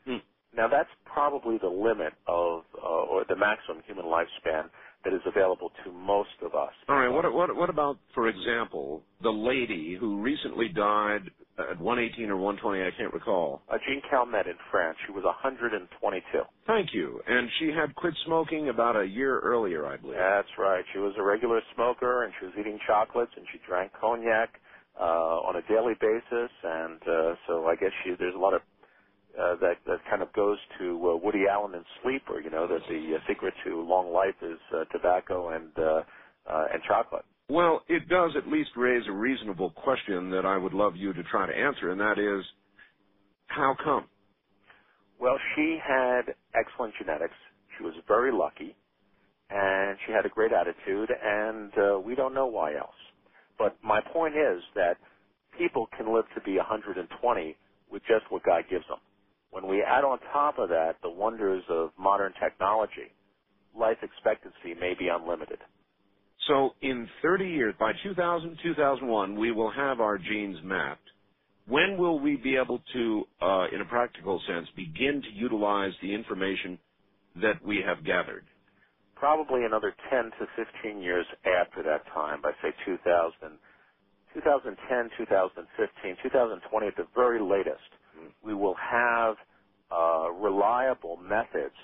Hmm. Now that's probably the limit of, uh, or the maximum human lifespan that is available to most of us. All right. What what what about, for example, the lady who recently died at 118 or 120? I can't recall. Uh, Jeanne Calment in France, she was 122. Thank you. And she had quit smoking about a year earlier, I believe. That's right. She was a regular smoker, and she was eating chocolates, and she drank cognac uh, on a daily basis. And uh, so I guess she there's a lot of uh, that that kind of goes to uh, Woody Allen and Sleeper. You know that the uh, secret to long life is uh, tobacco and uh, uh, and chocolate. Well, it does at least raise a reasonable question that I would love you to try to answer, and that is, how come? Well, she had excellent genetics. She was very lucky, and she had a great attitude, and uh, we don't know why else. But my point is that people can live to be 120 with just what God gives them. When we add on top of that the wonders of modern technology, life expectancy may be unlimited. So in 30 years, by 2000, 2001, we will have our genes mapped. When will we be able to, uh, in a practical sense, begin to utilize the information that we have gathered? Probably another 10 to 15 years after that time, by say 2000, 2010, 2015, 2020 at the very latest, we will have uh, reliable methods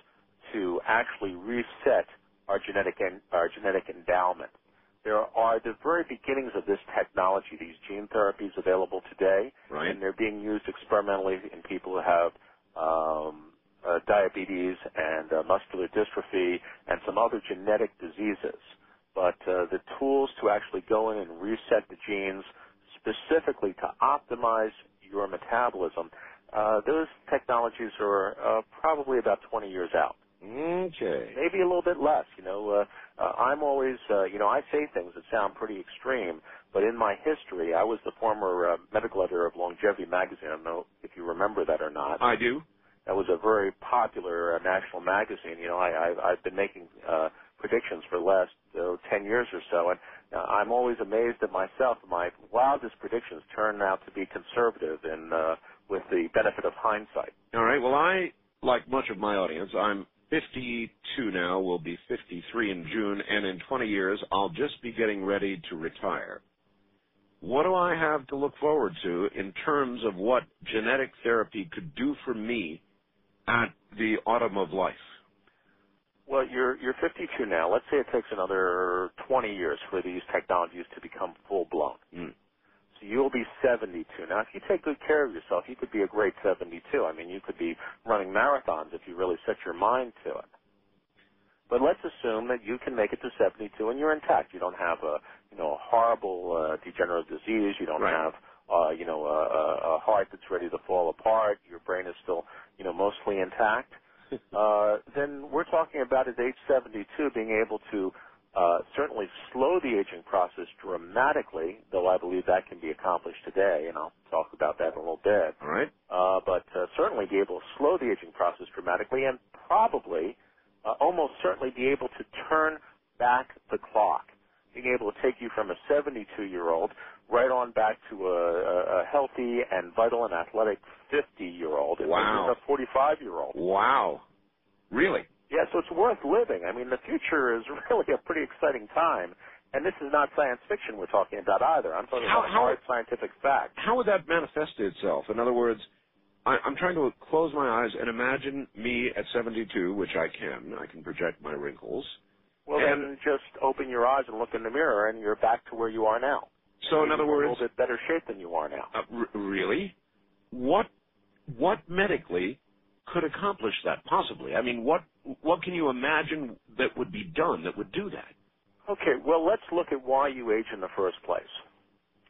to actually reset our genetic en- our genetic endowment. There are the very beginnings of this technology, these gene therapies available today, Right. and they're being used experimentally in people who have um, uh, diabetes and uh, muscular dystrophy and some other genetic diseases. But uh, the tools to actually go in and reset the genes specifically to optimize your metabolism, uh, those technologies are uh, probably about 20 years out Okay. maybe a little bit less. You know, uh, uh, I'm always, uh, you know, I say things that sound pretty extreme, but in my history, I was the former uh, medical editor of Longevity magazine. I don't know if you remember that or not. I do. That was a very popular uh, national magazine. You know, I, I, I've been making uh, predictions for the last uh, 10 years or so, and uh, I'm always amazed at myself. My wildest predictions turn out to be conservative and uh, with the benefit of hindsight. All right. Well, I, like much of my audience, I'm 52 now, will be 53 in June, and in 20 years, I'll just be getting ready to retire. What do I have to look forward to in terms of what genetic therapy could do for me at the autumn of life? Well, you're you're 52 now. Let's say it takes another 20 years for these technologies to become full blown. Mm. You'll be 72. Now, if you take good care of yourself, you could be a great 72. I mean, you could be running marathons if you really set your mind to it. But let's assume that you can make it to 72 and you're intact. You don't have a you know a horrible uh, degenerative disease. You don't Right. have uh, you know a, a, a heart that's ready to fall apart. Your brain is still you know mostly intact. uh, then we're talking about at age 72 being able to uh, certainly slow the aging process dramatically, though I believe that can be accomplished today, and I'll talk about that in a little bit. All right. Uh, but uh, certainly be able to slow the aging process dramatically, and probably, uh, almost certainly, be able to turn back the clock, being able to take you from a 72-year-old right on back to a, a, healthy and vital and athletic 50-year-old, and Wow. a 45-year-old. Wow. Really? Yeah, so it's worth living. I mean, the future is really a pretty exciting time. And this is not science fiction we're talking about either. I'm talking How- about how- hard scientific fact. How would that manifest itself? In other words, I, I'm trying to close my eyes and imagine me at 72, which I can. I can project my wrinkles. Well, And- then just open your eyes and look in the mirror, and you're back to where you are now. So, in other a little bit better shape than you are now. uh, r- really, what what medically could accomplish that? Possibly. I mean, what what can you imagine that would be done that would do that? Okay, well, let's look at why you age in the first place.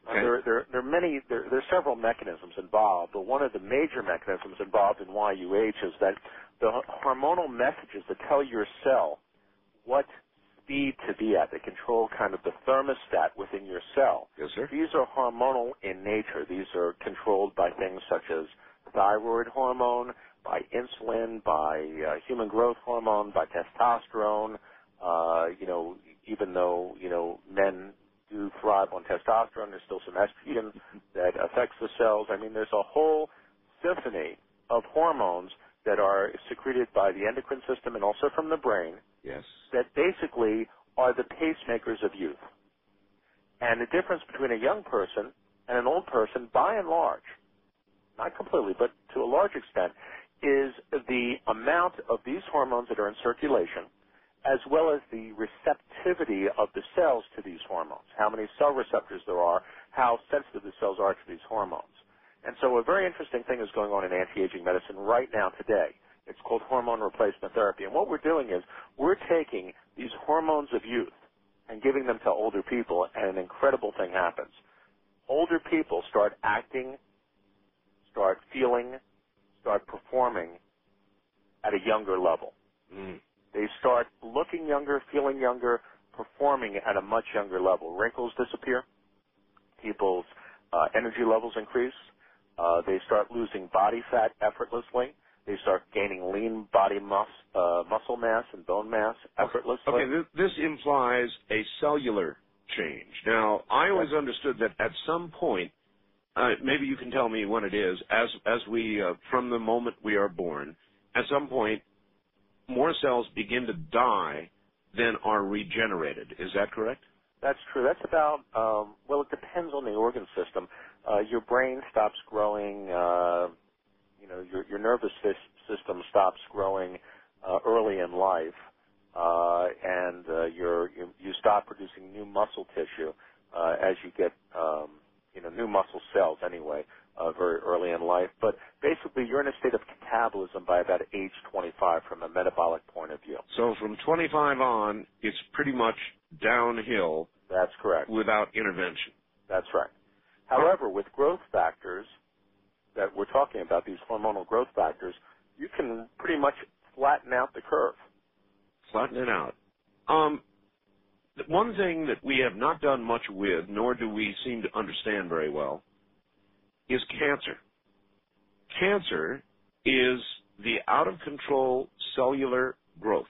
Uh, Okay. There, there, there are many, there, there are several mechanisms involved, but one of the major mechanisms involved in why you age is that the hormonal messages that tell your cell what speed to be at, they control kind of the thermostat within your cell. Yes, sir. These are hormonal in nature. These are controlled by things such as thyroid hormone, by insulin, by uh, human growth hormone, by testosterone. Uh, you know, even though you know men do thrive on testosterone, there's still some estrogen that affects the cells. I mean, there's a whole symphony of hormones that are secreted by the endocrine system and also from the brain Yes. that basically are the pacemakers of youth. And the difference between a young person and an old person, by and large, not completely, but to a large extent, is the amount of these hormones that are in circulation, as well as the receptivity of the cells to these hormones, how many cell receptors there are, how sensitive the cells are to these hormones. And so a very interesting thing is going on in anti-aging medicine right now today. It's called hormone replacement therapy. And what we're doing is we're taking these hormones of youth and giving them to older people, and an incredible thing happens. Older people start acting, start feeling, start performing at a younger level. Mm. They start looking younger, feeling younger, performing at a much younger level. Wrinkles disappear. People's uh, energy levels increase. Uh, they start losing body fat effortlessly. They start gaining lean body mus- uh, muscle mass and bone mass effortlessly. Okay, this, this implies a cellular change. Now, I always understood that at some point, maybe you can tell me when it is, as as we uh, from the moment we are born, at some point, more cells begin to die than are regenerated. Is that correct? That's true. That's about, um, well, it depends on the organ system. Uh, your brain stops growing, uh, you know, your, your nervous sys- system stops growing uh, early in life, uh, and uh, you're, you, you stop producing new muscle tissue uh, as you get, um, you know, new muscle cells anyway, uh, very early in life. But basically, you're in a state of catabolism by about age 25 from a metabolic point of view. So from 25 on, it's pretty much downhill That's correct. without intervention. That's right. However, with growth factors that we're talking about, these hormonal growth factors, you can pretty much flatten out the curve. Flatten it out. Um, one thing that we have not done much with, nor do we seem to understand very well, is cancer. Cancer is the out of control cellular growth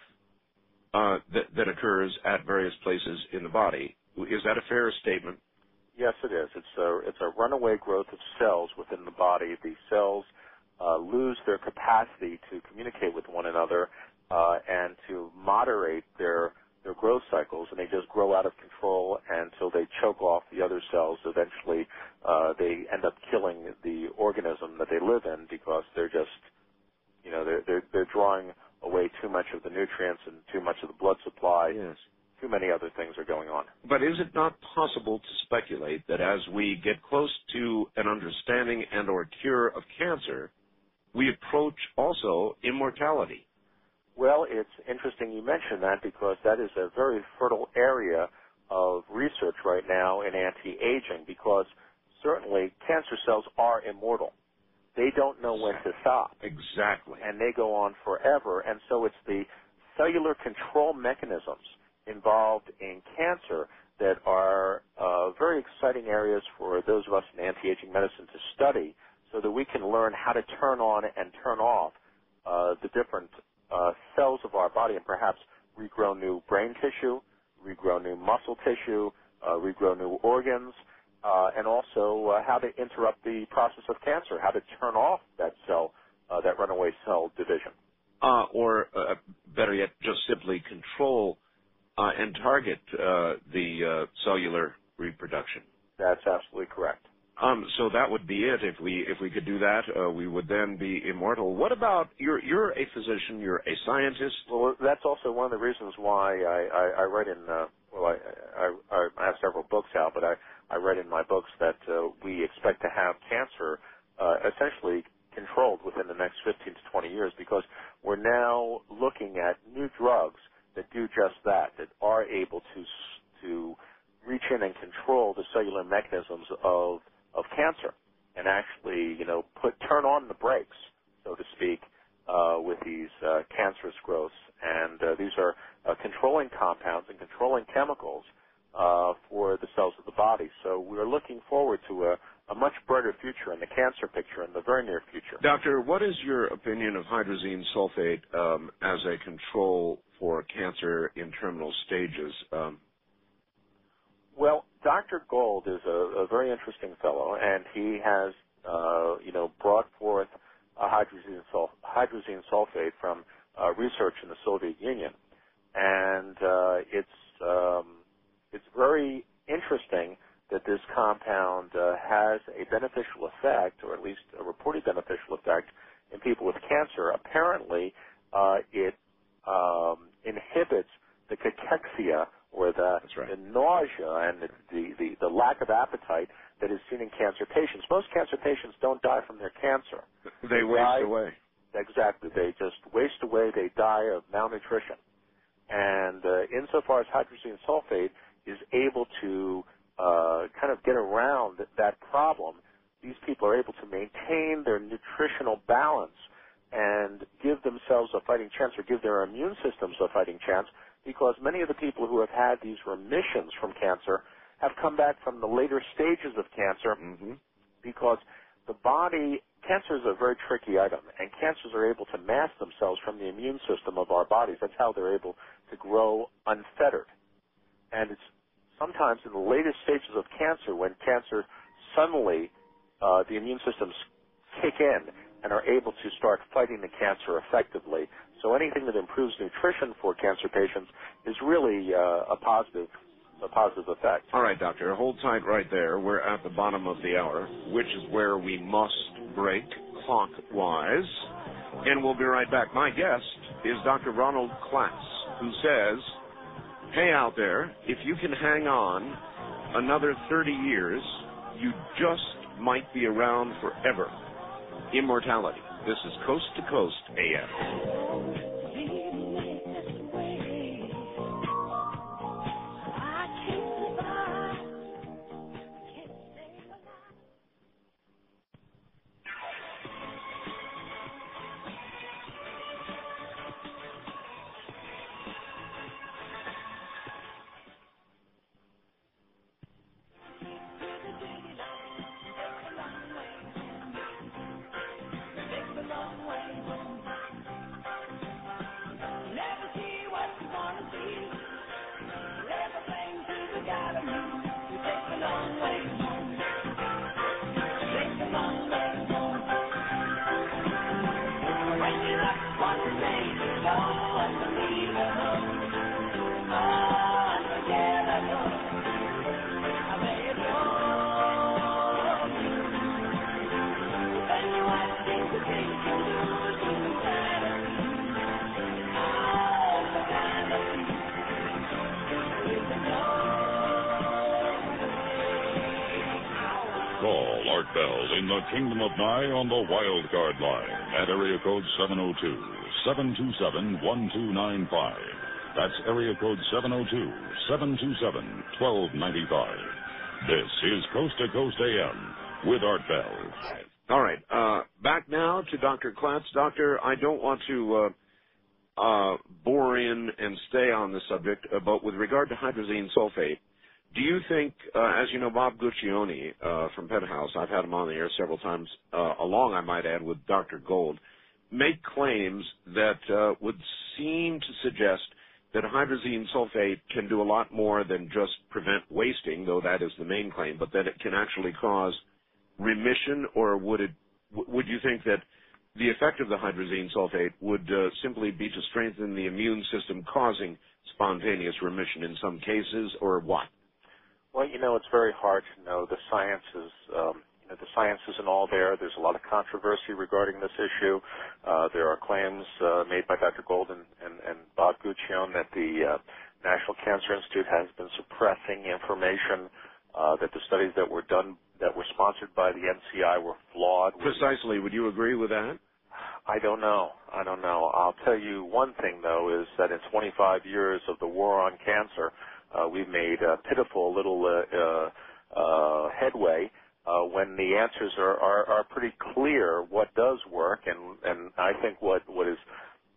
uh, that, that occurs at various places in the body. Is that a fair statement? Yes, it is. It's a it's a runaway growth of cells within the body. The cells uh, lose their capacity to communicate with one another uh, and to moderate their their growth cycles, and they just grow out of control until they choke off the other cells. Eventually, uh, they end up killing the organism that they live in because they're just you know they're they're, they're drawing away too much of the nutrients and too much of the blood supply. Yes. Too many other things are going on. But is it not possible to speculate that as we get close to an understanding and or cure of cancer, we approach also immortality? Well, it's interesting you mention that because that is a very fertile area of research right now in anti-aging because certainly cancer cells are immortal. They don't know when to stop Exactly. and they go on forever and so it's the cellular control mechanisms involved in cancer that are uh, very exciting areas for those of us in anti-aging medicine to study so that we can learn how to turn on and turn off uh, the different uh, cells of our body and perhaps regrow new brain tissue, regrow new muscle tissue, uh, regrow new organs, uh, and also uh, how to interrupt the process of cancer, how to turn off that cell, uh, that runaway cell division. Uh, or uh, better yet, just simply control uh, and target uh, the uh, cellular reproduction. That's absolutely correct. Um, so that would be it. If we if we could do that, uh, we would then be immortal. What about you're you're a physician, you're a scientist. Well, that's also one of the reasons why I I, I write in. Uh, well, I, I I have several books out, but I I read in my books that uh, we expect to have cancer uh, essentially controlled within the next 15 to 20 years because we're now looking at new drugs that do just that, that are able to to reach in and control the cellular mechanisms of of cancer and actually, you know, put turn on the brakes, so to speak, uh, with these uh, cancerous growths. And uh, these are uh, controlling compounds and controlling chemicals uh, for the cells of the body. So we're looking forward to a, a much brighter future in the cancer picture in the very near future. Doctor, what is your opinion of hydrazine sulfate um, as a control for cancer in terminal stages? Um, well, Dr. Gold is a, a very interesting fellow, and he has, uh, you know, brought forth hydrazine, sulf- hydrazine sulfate from uh, research in the Soviet Union, and uh, it's um, it's very interesting that this compound uh, has a beneficial effect, or at least a reported beneficial effect, in people with cancer. Apparently, uh, it um, inhibits the cachexia, or the, right. the nausea and the, the, the, the lack of appetite that is seen in cancer patients. Most cancer patients don't die from their cancer. They, they waste die, away. Exactly. They just waste away. They die of malnutrition. And uh, insofar as hydrazine sulfate is able to uh, kind of get around that problem, these people are able to maintain their nutritional balance and give themselves a fighting chance or give their immune systems a fighting chance because many of the people who have had these remissions from cancer have come back from the later stages of cancer mm-hmm. because the body cancer is a very tricky item and cancers are able to mask themselves from the immune system of our bodies that's how they're able to grow unfettered and it's sometimes in the latest stages of cancer when cancer suddenly uh, the immune systems kick in and are able to start fighting the cancer effectively. So anything that improves nutrition for cancer patients is really uh, a positive a positive effect. All right, doctor, hold tight right there. We're at the bottom of the hour, which is where we must break clockwise, and we'll be right back. My guest is Dr. Ronald Klatz, who says hey out there, if you can hang on another 30 years, you just might be around forever. Immortality. This is Coast to Coast AM. Nye on the wild card line at area code 702-727-1295. That's area code 702-727-1295. This is Coast to Coast AM with Art Bell. All right. Uh, back now to Dr. Klatz. Doctor, I don't want to uh, uh, bore in and stay on the subject, uh, but with regard to hydrazine sulfate, do you think, uh, as you know, Bob Guccione uh, from Penthouse, I've had him on the air several times, uh, along, I might add, with Dr. Gold, make claims that uh, would seem to suggest that hydrazine sulfate can do a lot more than just prevent wasting, though that is the main claim, but that it can actually cause remission, or would it? Would you think that the effect of the hydrazine sulfate would uh, simply be to strengthen the immune system, causing spontaneous remission in some cases, or what? Well, you know, it's very hard to know. The science is, um, you know, the science isn't all there. There's a lot of controversy regarding this issue. Uh, there are claims uh, made by Dr. Golden and, and Bob Guccione that the uh, National Cancer Institute has been suppressing information. Uh, that the studies that were done that were sponsored by the NCI were flawed. Precisely. Would you agree with that? I don't know. I don't know. I'll tell you one thing though is that in 25 years of the war on cancer, uh, we've made uh, pitiful little uh, uh, uh, headway uh, when the answers are, are, are pretty clear what does work, and and I think what what is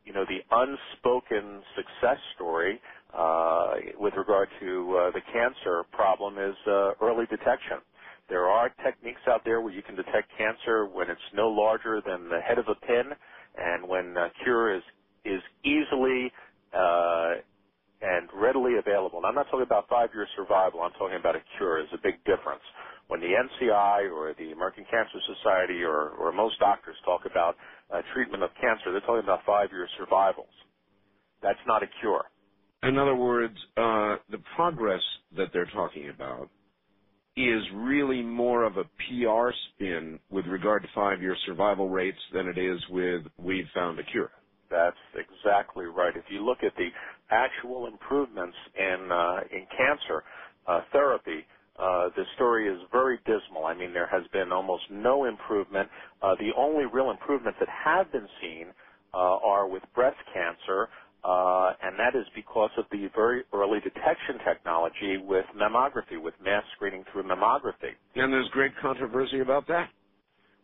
you know the unspoken success story uh, with regard to uh, the cancer problem is uh, early detection. There are techniques out there where you can detect cancer when it's no larger than the head of a pin, and when cure is is easily uh, and readily available. And I'm not talking about five-year survival. I'm talking about a cure. Is a big difference. When the NCI or the American Cancer Society or, or most doctors talk about uh, treatment of cancer, they're talking about five-year survivals. That's not a cure. In other words, uh, the progress that they're talking about is really more of a PR spin with regard to five-year survival rates than it is with we've found a cure. That's exactly right. If you look at the actual improvements in uh, in cancer uh, therapy, uh, the story is very dismal. I mean, there has been almost no improvement. Uh, the only real improvements that have been seen uh, are with breast cancer, uh, and that is because of the very early detection technology with mammography, with mass screening through mammography. And there's great controversy about that.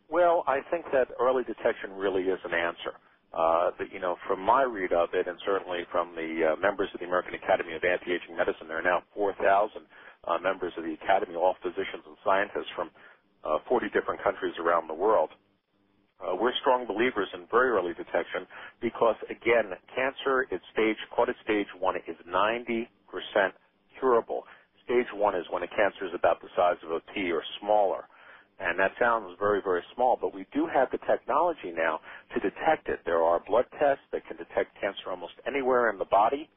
Well, I think that early detection really is an answer. Uh, but, you know, from my read of it, and certainly from the uh, members of the American Academy of Anti-Aging Medicine, there are now 4,000 uh, members of the Academy, all physicians and scientists from uh, 40 different countries around the world. Uh, we're strong believers in very early detection because, again, cancer at stage, caught at stage one, is 90% curable. Stage one is when a cancer is about the size of a pea or smaller. And that sounds very, very small, but we do have the technology now to detect it. There are blood tests that can detect cancer almost anywhere in the body,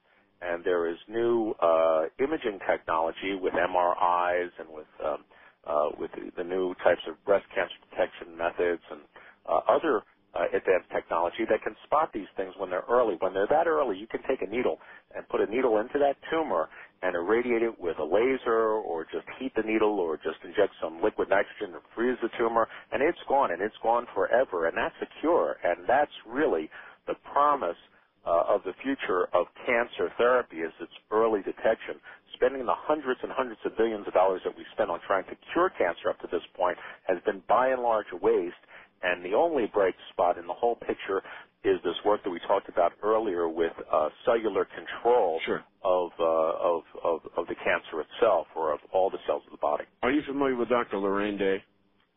and there is new uh, imaging technology with MRIs and with um, uh, with the, the new types of breast cancer detection methods and uh, other uh, advanced technology that can spot these things when they're early. When they're that early, you can take a needle and put a needle into that tumor and irradiate it with a laser or just heat the needle or just inject some liquid nitrogen and freeze the tumor and it's gone and it's gone forever and that's a cure and that's really the promise uh, of the future of cancer therapy is its early detection. Spending the hundreds and hundreds of billions of dollars that we spent on trying to cure cancer up to this point has been by and large a waste and the only bright spot in the whole picture is this work that we talked about earlier with uh, cellular control sure. of, uh, of, of, of the cancer itself or of all the cells of the body. Are you familiar with Dr. Lorraine Day?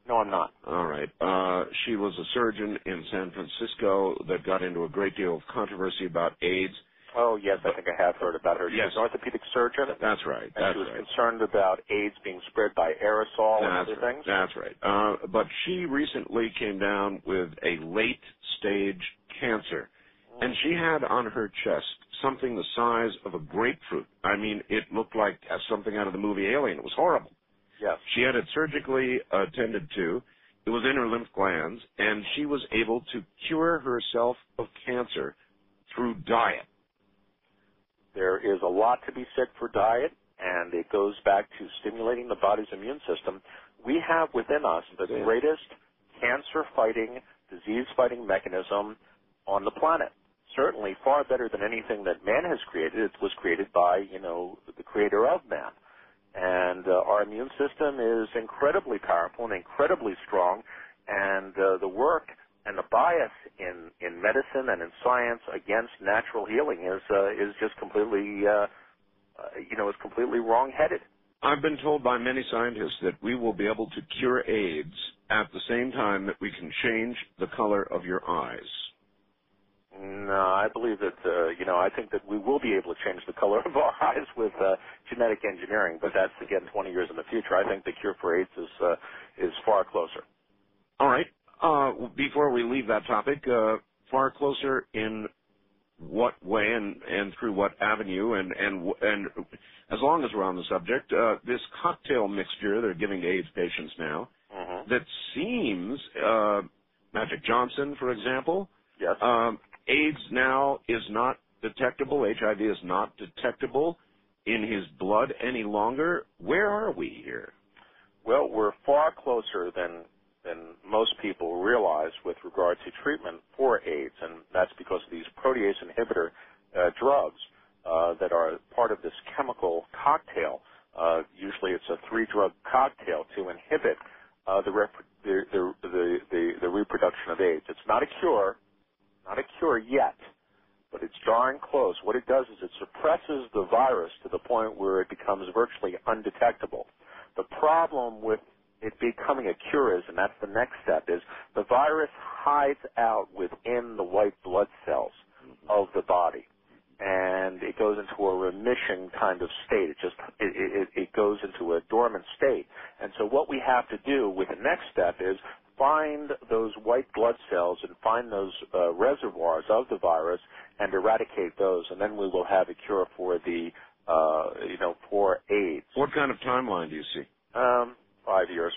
No, I'm not. All right. Uh, she was a surgeon in San Francisco that got into a great deal of controversy about AIDS. Oh yes, I think I have heard about her. She Yes. was an orthopedic surgeon. That's right. and That's she was right. concerned about AIDS being spread by aerosol and other right. things. That's right. Uh, but she recently came down with a late stage cancer, and she had on her chest something the size of a grapefruit. I mean, it looked like something out of the movie Alien. It was horrible. Yes. She had it surgically attended to. It was in her lymph glands, and she was able to cure herself of cancer through diet. There is a lot to be said for diet, and it goes back to stimulating the body's immune system. We have within us the greatest cancer fighting, disease fighting mechanism on the planet. Certainly far better than anything that man has created. It was created by, you know, the creator of man. And uh, our immune system is incredibly powerful and incredibly strong, and uh, the work and the bias in, in medicine and in science against natural healing is uh, is just completely uh, uh, you know is completely wrong-headed. I've been told by many scientists that we will be able to cure AIDS at the same time that we can change the color of your eyes. No, I believe that uh, you know I think that we will be able to change the color of our eyes with uh, genetic engineering, but that's again 20 years in the future. I think the cure for AIDS is uh, is far closer. All right. Uh, before we leave that topic, uh, far closer in what way and, and through what avenue and, and, and as long as we're on the subject, uh, this cocktail mixture they're giving to AIDS patients now Mm-hmm. that seems, uh, Magic Johnson, for example, Yes. um, AIDS now is not detectable. HIV is not detectable in his blood any longer. Where are we here? Well, we're far closer than than most people realize with regard to treatment for AIDS, and that's because of these protease inhibitor uh, drugs uh, that are part of this chemical cocktail. Uh, usually, it's a three-drug cocktail to inhibit uh, the, rep- the, the, the reproduction of AIDS. It's not a cure, not a cure yet, but it's darn close. What it does is it suppresses the virus to the point where it becomes virtually undetectable. The problem with it becoming a cure is, and that's the next step, is the virus hides out within the white blood cells of the body. And it goes into a remission kind of state. It just, it, it, it goes into a dormant state. And so what we have to do with the next step is find those white blood cells and find those uh, reservoirs of the virus and eradicate those, and then we will have a cure for the, uh, you know, for AIDS. What kind of timeline do you see? Um, five years.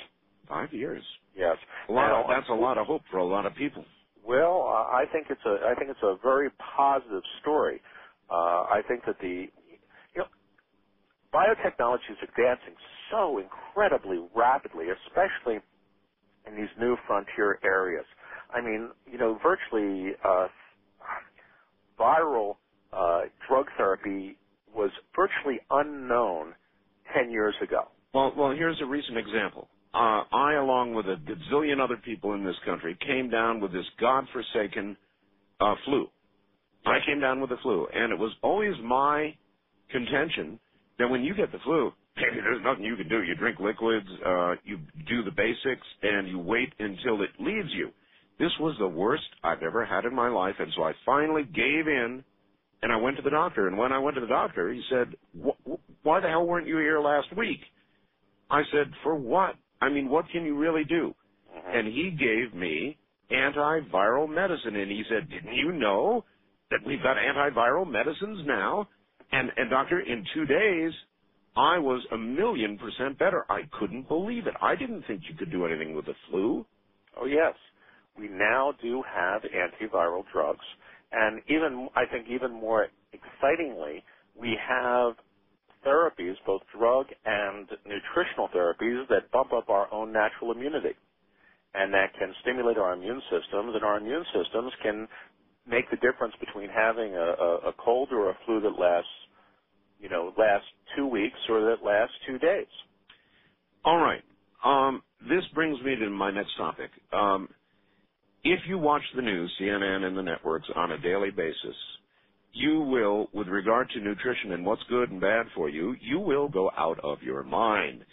Five years. Yes. A lot Now, of, that's a lot of hope for a lot of people. Well, uh, I think it's a I think it's a very positive story. Uh, I think that the you know biotechnology is advancing so incredibly rapidly, especially in these new frontier areas. I mean, you know, virtually uh, viral uh, drug therapy was virtually unknown ten years ago. Well, well, here's a recent example. Uh, I, along with a gazillion other people in this country, came down with this godforsaken uh, flu. I came down with the flu, and it was always my contention that when you get the flu, there's nothing you can do. You drink liquids, uh, you do the basics, and you wait until it leaves you. This was the worst I've ever had in my life, and so I finally gave in, and I went to the doctor. And when I went to the doctor, he said, "Wh- "Why the hell weren't you here last week?" I said, "For what? I mean, what can you really do?" Mm-hmm. And he gave me antiviral medicine, and he said, "Didn't you know that we've got antiviral medicines now?" And and doctor, in two days, I was a million percent better. I couldn't believe it. I didn't think you could do anything with the flu. Oh yes, we now do have antiviral drugs, and even I think even more excitingly, we have therapies, both drug and nutritional therapies, that bump up our own natural immunity, and that can stimulate our immune systems, and our immune systems can make the difference between having a, a, a cold or a flu that lasts, you know, lasts two weeks or that lasts two days. All right. Um, this brings me to my next topic. Um, if you watch the news, CNN and the networks on a daily basis, you will, with regard to nutrition and what's good and bad for you, you will go out of your mind.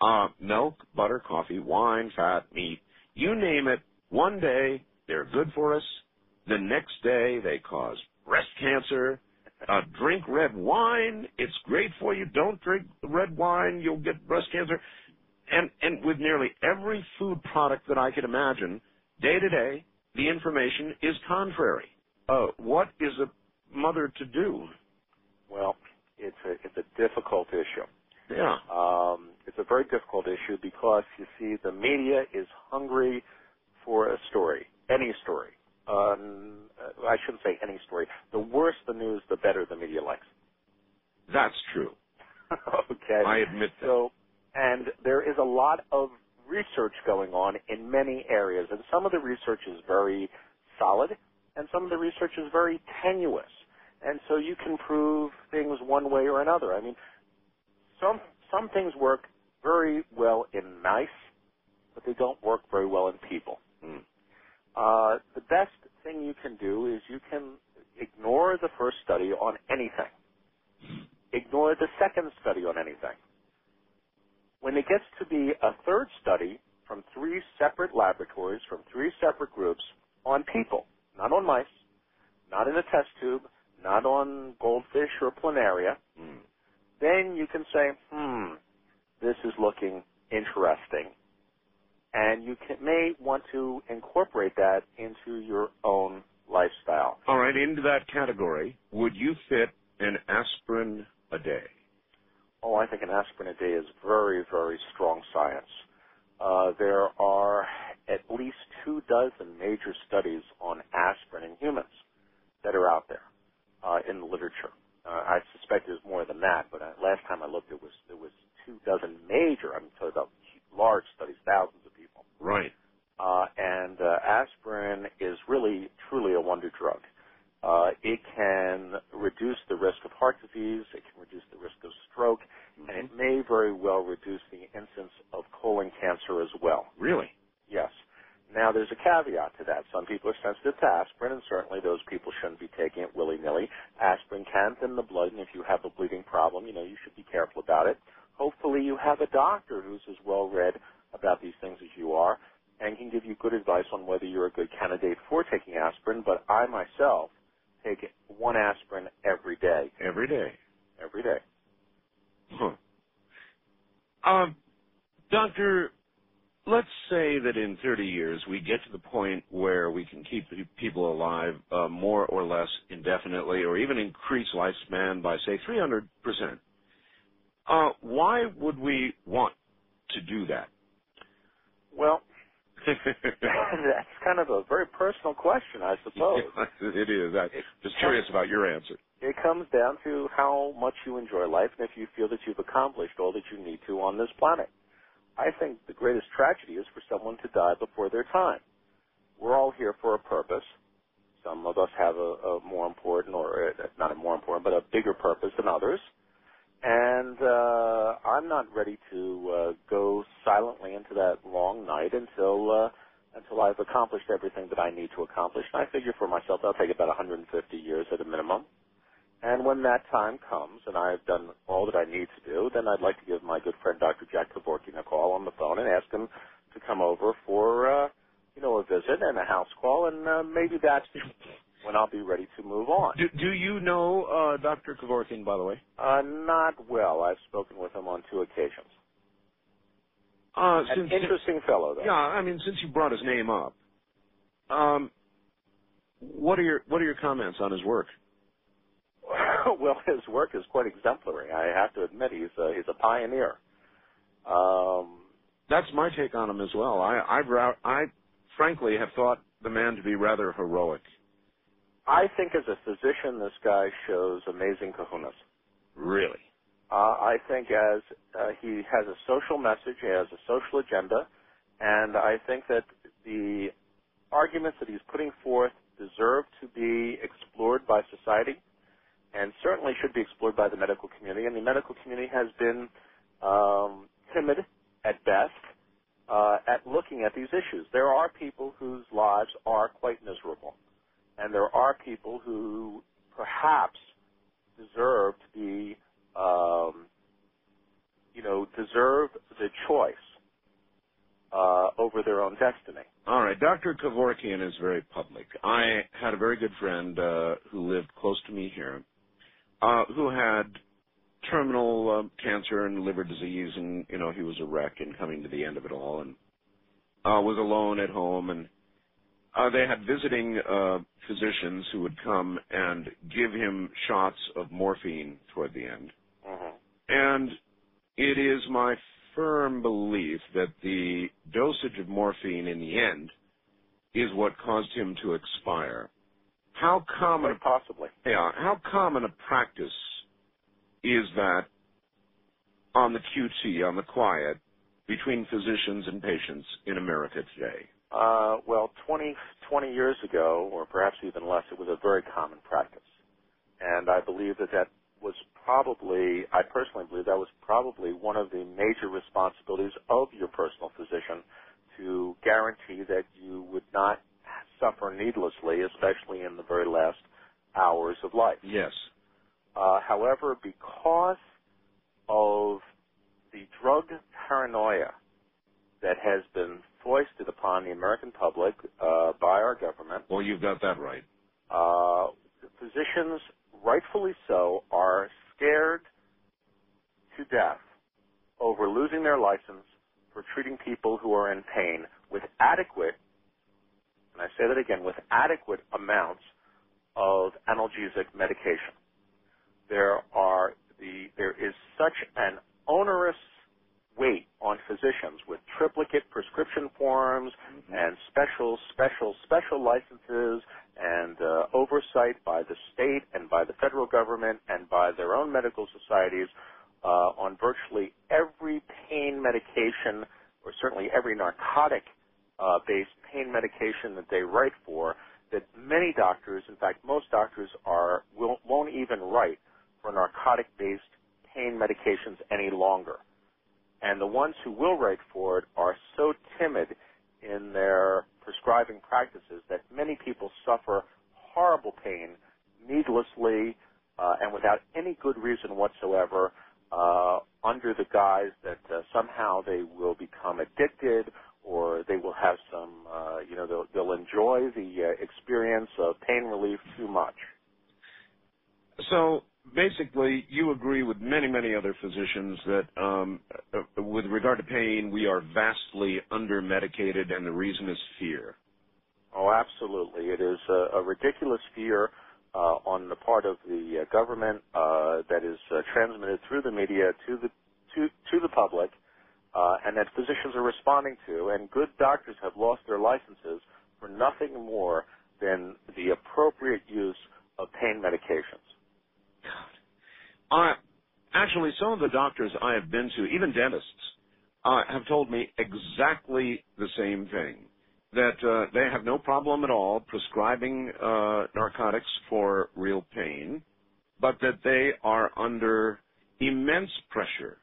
Uh, milk, butter, coffee, wine, fat, meat, you name it. One day they're good for us. The next day they cause breast cancer. Uh, drink red wine. It's great for you. Don't drink red wine. You'll get breast cancer. And, and with nearly every food product that I could imagine, day to day, the information is contrary. Uh, what is a mother to do? Well, it's a it's a difficult issue. Yeah. Um, it's a very difficult issue because you see the media is hungry for a story, any story. Um, I shouldn't say any story. The worse the news, the better the media likes. That's true. okay. I admit that. So, and there is a lot of research going on in many areas, and some of the research is very solid, and some of the research is very tenuous. And so you can prove things one way or another. I mean, some some things work very well in mice, but they don't work very well in people. Mm. Uh, the best thing you can do is you can ignore the first study on anything. Ignore the second study on anything. When it gets to be a third study from three separate laboratories, from three separate groups, on people, not on mice, not in a test tube, not on goldfish or planaria, Mm. then you can say, hmm, this is looking interesting. and you can, may want to incorporate that into your own lifestyle. All right, into that category, would you fit an aspirin a day? Oh, I think an aspirin a day is very, very strong science. Uh, there are at least two dozen major studies on aspirin in humans that are out there uh, in the literature. Uh, I suspect there's more than that, but uh, last time I looked, it was there was two dozen major. I'm talking about large studies, thousands of people. Right. Uh, and uh, aspirin is really, truly a wonder drug. Uh, it can reduce the risk of heart disease. It can reduce the risk of stroke, mm-hmm. and it mm-hmm. may very well reduce the incidence of colon cancer as well. Really? Yes. Now, there's a caveat to that. Some people are sensitive to aspirin, and certainly those people shouldn't be taking it willy-nilly. Aspirin can thin the blood, and if you have a bleeding problem, you know, you should be careful about it. Hopefully you have a doctor who's as well-read about these things as you are and can give you good advice on whether you're a good candidate for taking aspirin, but I myself take one aspirin every day. Every day? Every day. Huh. Um, doctor, let's say that in 30 years we get to the point where we can keep people alive uh, more or less indefinitely, or even increase lifespan by say 300 percent. Uh, why would we want to do that? Well, that's kind of a very personal question, I suppose. it is. I'm just curious about your answer. It comes down to how much you enjoy life and if you feel that you've accomplished all that you need to on this planet. I think the greatest tragedy is for someone to die before their time. We're all here for a purpose. Some of us have a, a more important, or uh, not a more important, but a bigger purpose than others. And uh, I'm not ready to uh, go silently into that long night until uh, until I've accomplished everything that I need to accomplish. And I figure for myself, that'll take about 150 years at a minimum. And when that time comes and I've done all that I need to do, then I'd like to give my good friend Dr. Jack Kevorkian a call on the phone and ask him to come over for, uh, you know, a visit and a house call, and uh, maybe that's when I'll be ready to move on. Do, do you know uh, Dr. Kevorkian, by the way? Uh, not well. I've spoken with him on two occasions. Uh, An interesting fellow, though. Yeah, I mean, since you brought his name up, um, what are your what are your comments on his work? well, his work is quite exemplary. I have to admit, he's a, he's a pioneer. Um, That's my take on him as well. I, I, I frankly have thought the man to be rather heroic. I think as a physician, this guy shows amazing kahunas. Really? Uh, I think as uh, he has a social message, he has a social agenda, and I think that the arguments that he's putting forth deserve to be explored by society and certainly should be explored by the medical community. And the medical community has been um, timid at best uh, at looking at these issues. There are people whose lives are quite miserable, and there are people who perhaps deserve to be, um, you know, deserve the choice uh, over their own destiny. All right, Dr. Kevorkian is very public. I had a very good friend uh, who lived close to me here, uh, who had terminal uh, cancer and liver disease, and you know he was a wreck and coming to the end of it all, and uh, was alone at home, and uh, they had visiting uh, physicians who would come and give him shots of morphine toward the end, mm-hmm. and it is my firm belief that the dosage of morphine in the end is what caused him to expire. How common, Quite possibly, yeah, how common a practice is that on the QT, on the quiet, between physicians and patients in America today? Uh, well, 20, 20 years ago, or perhaps even less, it was a very common practice. And I believe that that was probably, I personally believe that was probably one of the major responsibilities of your personal physician to guarantee that you would not suffer needlessly, especially in the very last hours of life. Yes. Uh, however, because of the drug paranoia that has been foisted upon the American public uh, by our government. Well, you've got that right. Uh, physicians, rightfully so, are scared to death over losing their license for treating people who are in pain with adequate, and I say that again, with adequate amounts of analgesic medication. There are the there is such an onerous weight on physicians with triplicate prescription forms mm-hmm. and special, special, special licenses and uh, oversight by the state and by the federal government and by their own medical societies uh, on virtually every pain medication or certainly every narcotic uh, based pain medication that they write for that many doctors, in fact most doctors are will, won't even write for narcotic based pain medications any longer. And the ones who will write for it are so timid in their prescribing practices that many people suffer horrible pain needlessly uh, and without any good reason whatsoever uh, under the guise that uh, somehow they will become addicted or they will have some, uh, you know, they'll, they'll enjoy the uh, experience of pain relief too much. So basically, you agree with many, many other physicians that um, uh, with regard to pain, we are vastly under medicated, and the reason is fear. Oh, absolutely. It is a, a ridiculous fear uh, on the part of the uh, government uh, that is uh, transmitted through the media to the to, to the public, uh, and that physicians are responding to. And good doctors have lost their licenses for nothing more than the appropriate use of pain medications. Uh, actually, some of the doctors I have been to, even dentists, uh, have told me exactly the same thing. That uh, they have no problem at all prescribing uh, narcotics for real pain, but that they are under immense pressure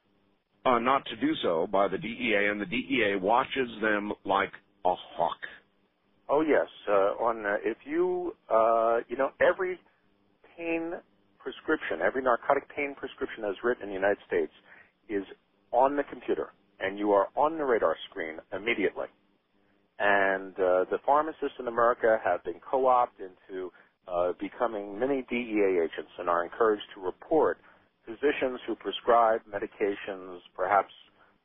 uh, not to do so by the DEA, and the DEA watches them like a hawk. Oh yes, uh, on uh, if you uh, you know every pain prescription, every narcotic pain prescription that's written in the United States is on the computer, and you are on the radar screen immediately. And uh, the pharmacists in America have been co-opted into uh, becoming many DEA agents and are encouraged to report physicians who prescribe medications, perhaps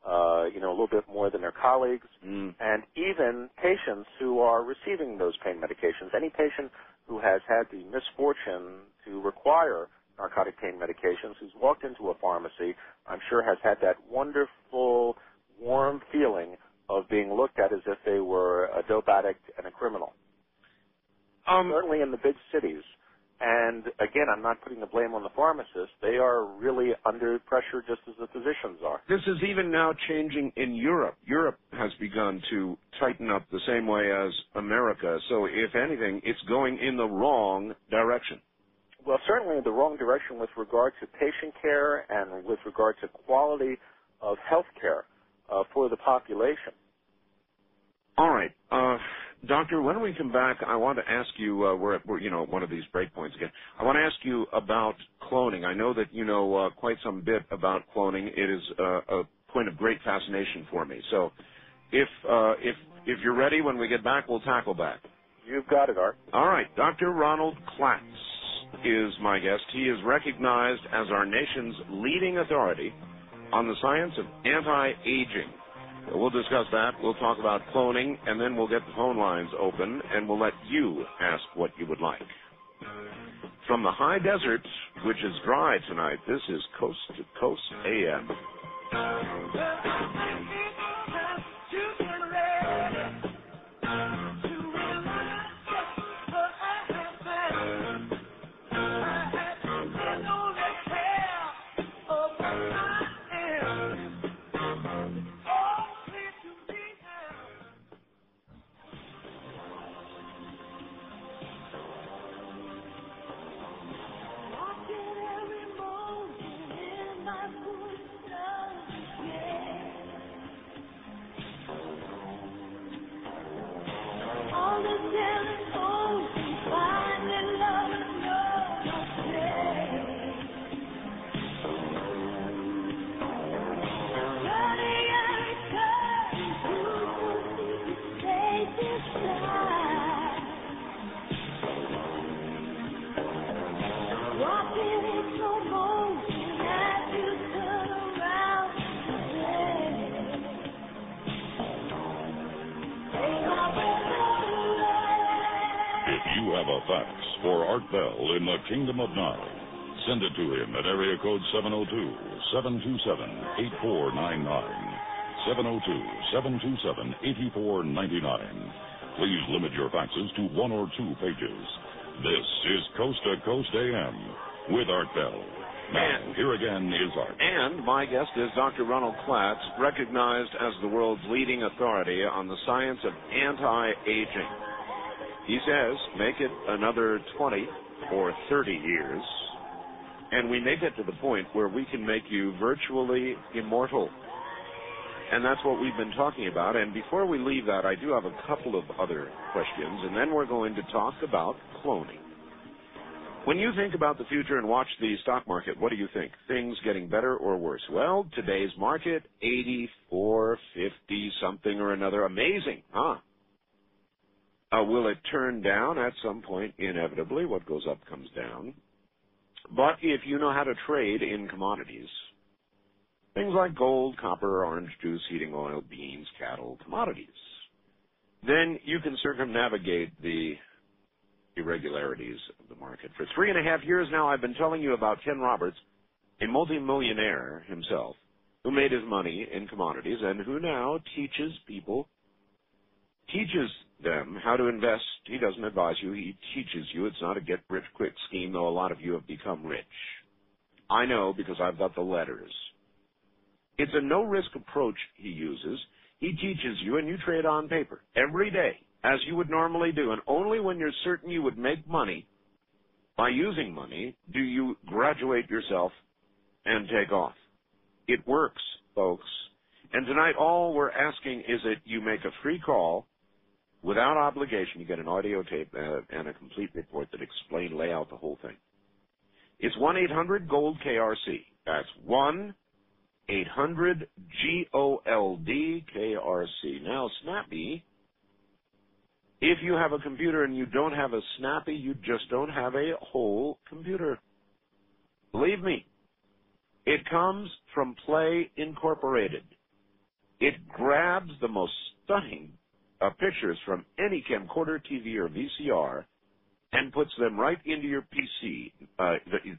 uh, you know a little bit more than their colleagues, mm. and even patients who are receiving those pain medications. Any patient who has had the misfortune to require narcotic pain medications, who's walked into a pharmacy, I'm sure has had that wonderful, warm feeling of being looked at as if they were a dope addict and a criminal. Um, Certainly in the big cities, and again, I'm not putting the blame on the pharmacists. They are really under pressure just as the physicians are. This is even now changing in Europe. Europe has begun to tighten up the same way as America. So if anything, it's going in the wrong direction. Well, certainly in the wrong direction with regard to patient care and with regard to quality of health care uh, for the population. All right. Uh, Doctor, when we come back, I want to ask you, uh, we're, at, we're, you know, one of these breakpoints again. I want to ask you about cloning. I know that you know uh, quite some bit about cloning. It is uh, a point of great fascination for me. So, if uh, if if you're ready, when we get back, we'll tackle that. You've got it, Art. All right, Dr. Ronald Klatz is my guest. He is recognized as our nation's leading authority on the science of anti-aging. We'll discuss that. We'll talk about cloning, and then we'll get the phone lines open, and we'll let you ask what you would like. From the high desert, which is dry tonight, this is Coast to Coast AM. In the Kingdom of Nye, send it to him at area code 702-727-8499. 702-727-8499. Please limit your faxes to one or two pages. This is Coast to Coast AM with Art Bell. Now, here again is Art. And my guest is Dr. Ronald Klatz, recognized as the world's leading authority on the science of anti-aging. He says, make it another 20 or 30 years, and we may get to the point where we can make you virtually immortal. And that's what we've been talking about. And before we leave that, I do have a couple of other questions, and then we're going to talk about cloning. When you think about the future and watch the stock market, what do you think? Things getting better or worse? Well, today's market, 84, 50, something or another. Amazing, huh? Uh, will it turn down at some point? Inevitably. What goes up comes down. But if you know how to trade in commodities, things like gold, copper, orange juice, heating oil, beans, cattle, commodities, then you can circumnavigate the irregularities of the market. For three and a half years now, I've been telling you about Ken Roberts, a multimillionaire himself, who made his money in commodities and who now teaches people, teaches them how to invest. He doesn't advise you, he teaches you. It's not a get rich quick scheme, though a lot of you have become rich. I know because I've got the letters. It's a no risk approach he uses. He teaches you and you trade on paper every day as you would normally do. And only when you're certain you would make money by using money do you graduate yourself and take off. It works, folks. And tonight all we're asking is that you make a free call without obligation. You get an audio tape uh, and a complete report that explain, lay out the whole thing. It's 1-800-GOLD-KRC. That's 1 800 G O L D K R C. Now, Snappy, if you have a computer and you don't have a Snappy, you just don't have a whole computer. Believe me, it comes from Play Incorporated. It grabs the most stunning uh, pictures from any camcorder, TV, or VCR and puts them right into your PC. Uh,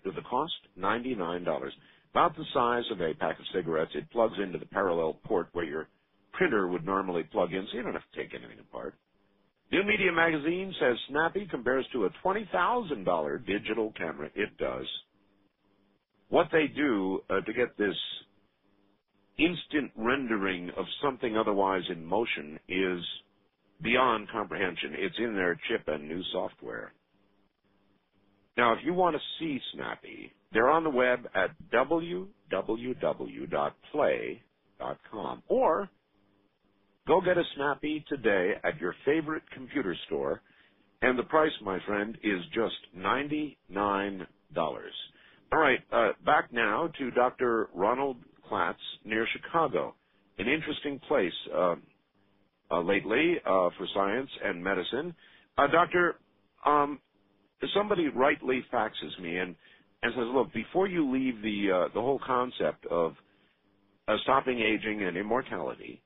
the, the cost, $99 about the size of a pack of cigarettes. It plugs into the parallel port where your printer would normally plug in, so you don't have to take anything apart. New Media Magazine says Snappy compares to a $20,000 digital camera. It does. What they do uh, to get this instant rendering of something otherwise in motion is beyond comprehension. It's in their chip and new software. Now, if you want to see Snappy, they're on the web at www.play.com or go get a Snappy today at your favorite computer store and the price, my friend, is just $99. All right, uh, back now to Dr. Ronald Klatz near Chicago, an interesting place uh, lately uh, for science and medicine. Uh, doctor, um, somebody rightly faxes me and and says, look, before you leave the uh, the whole concept of uh, stopping aging and immortality,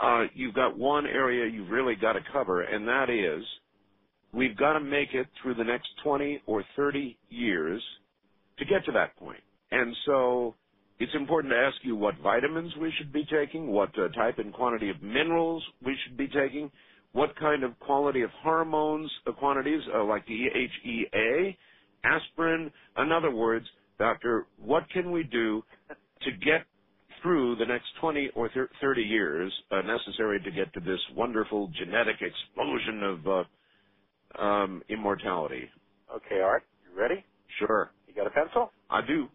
uh, you've got one area you've really got to cover, and that is we've got to make it through the next 20 or 30 years to get to that point. And so it's important to ask you what vitamins we should be taking, what uh, type and quantity of minerals we should be taking, what kind of quality of hormones uh, quantities, uh, like the DHEA, aspirin. In other words, doctor, what can we do to get through the next 20 or 30 years uh, necessary to get to this wonderful genetic explosion of uh, um, immortality? Okay, Art, you ready? Sure. You got a pencil? I do.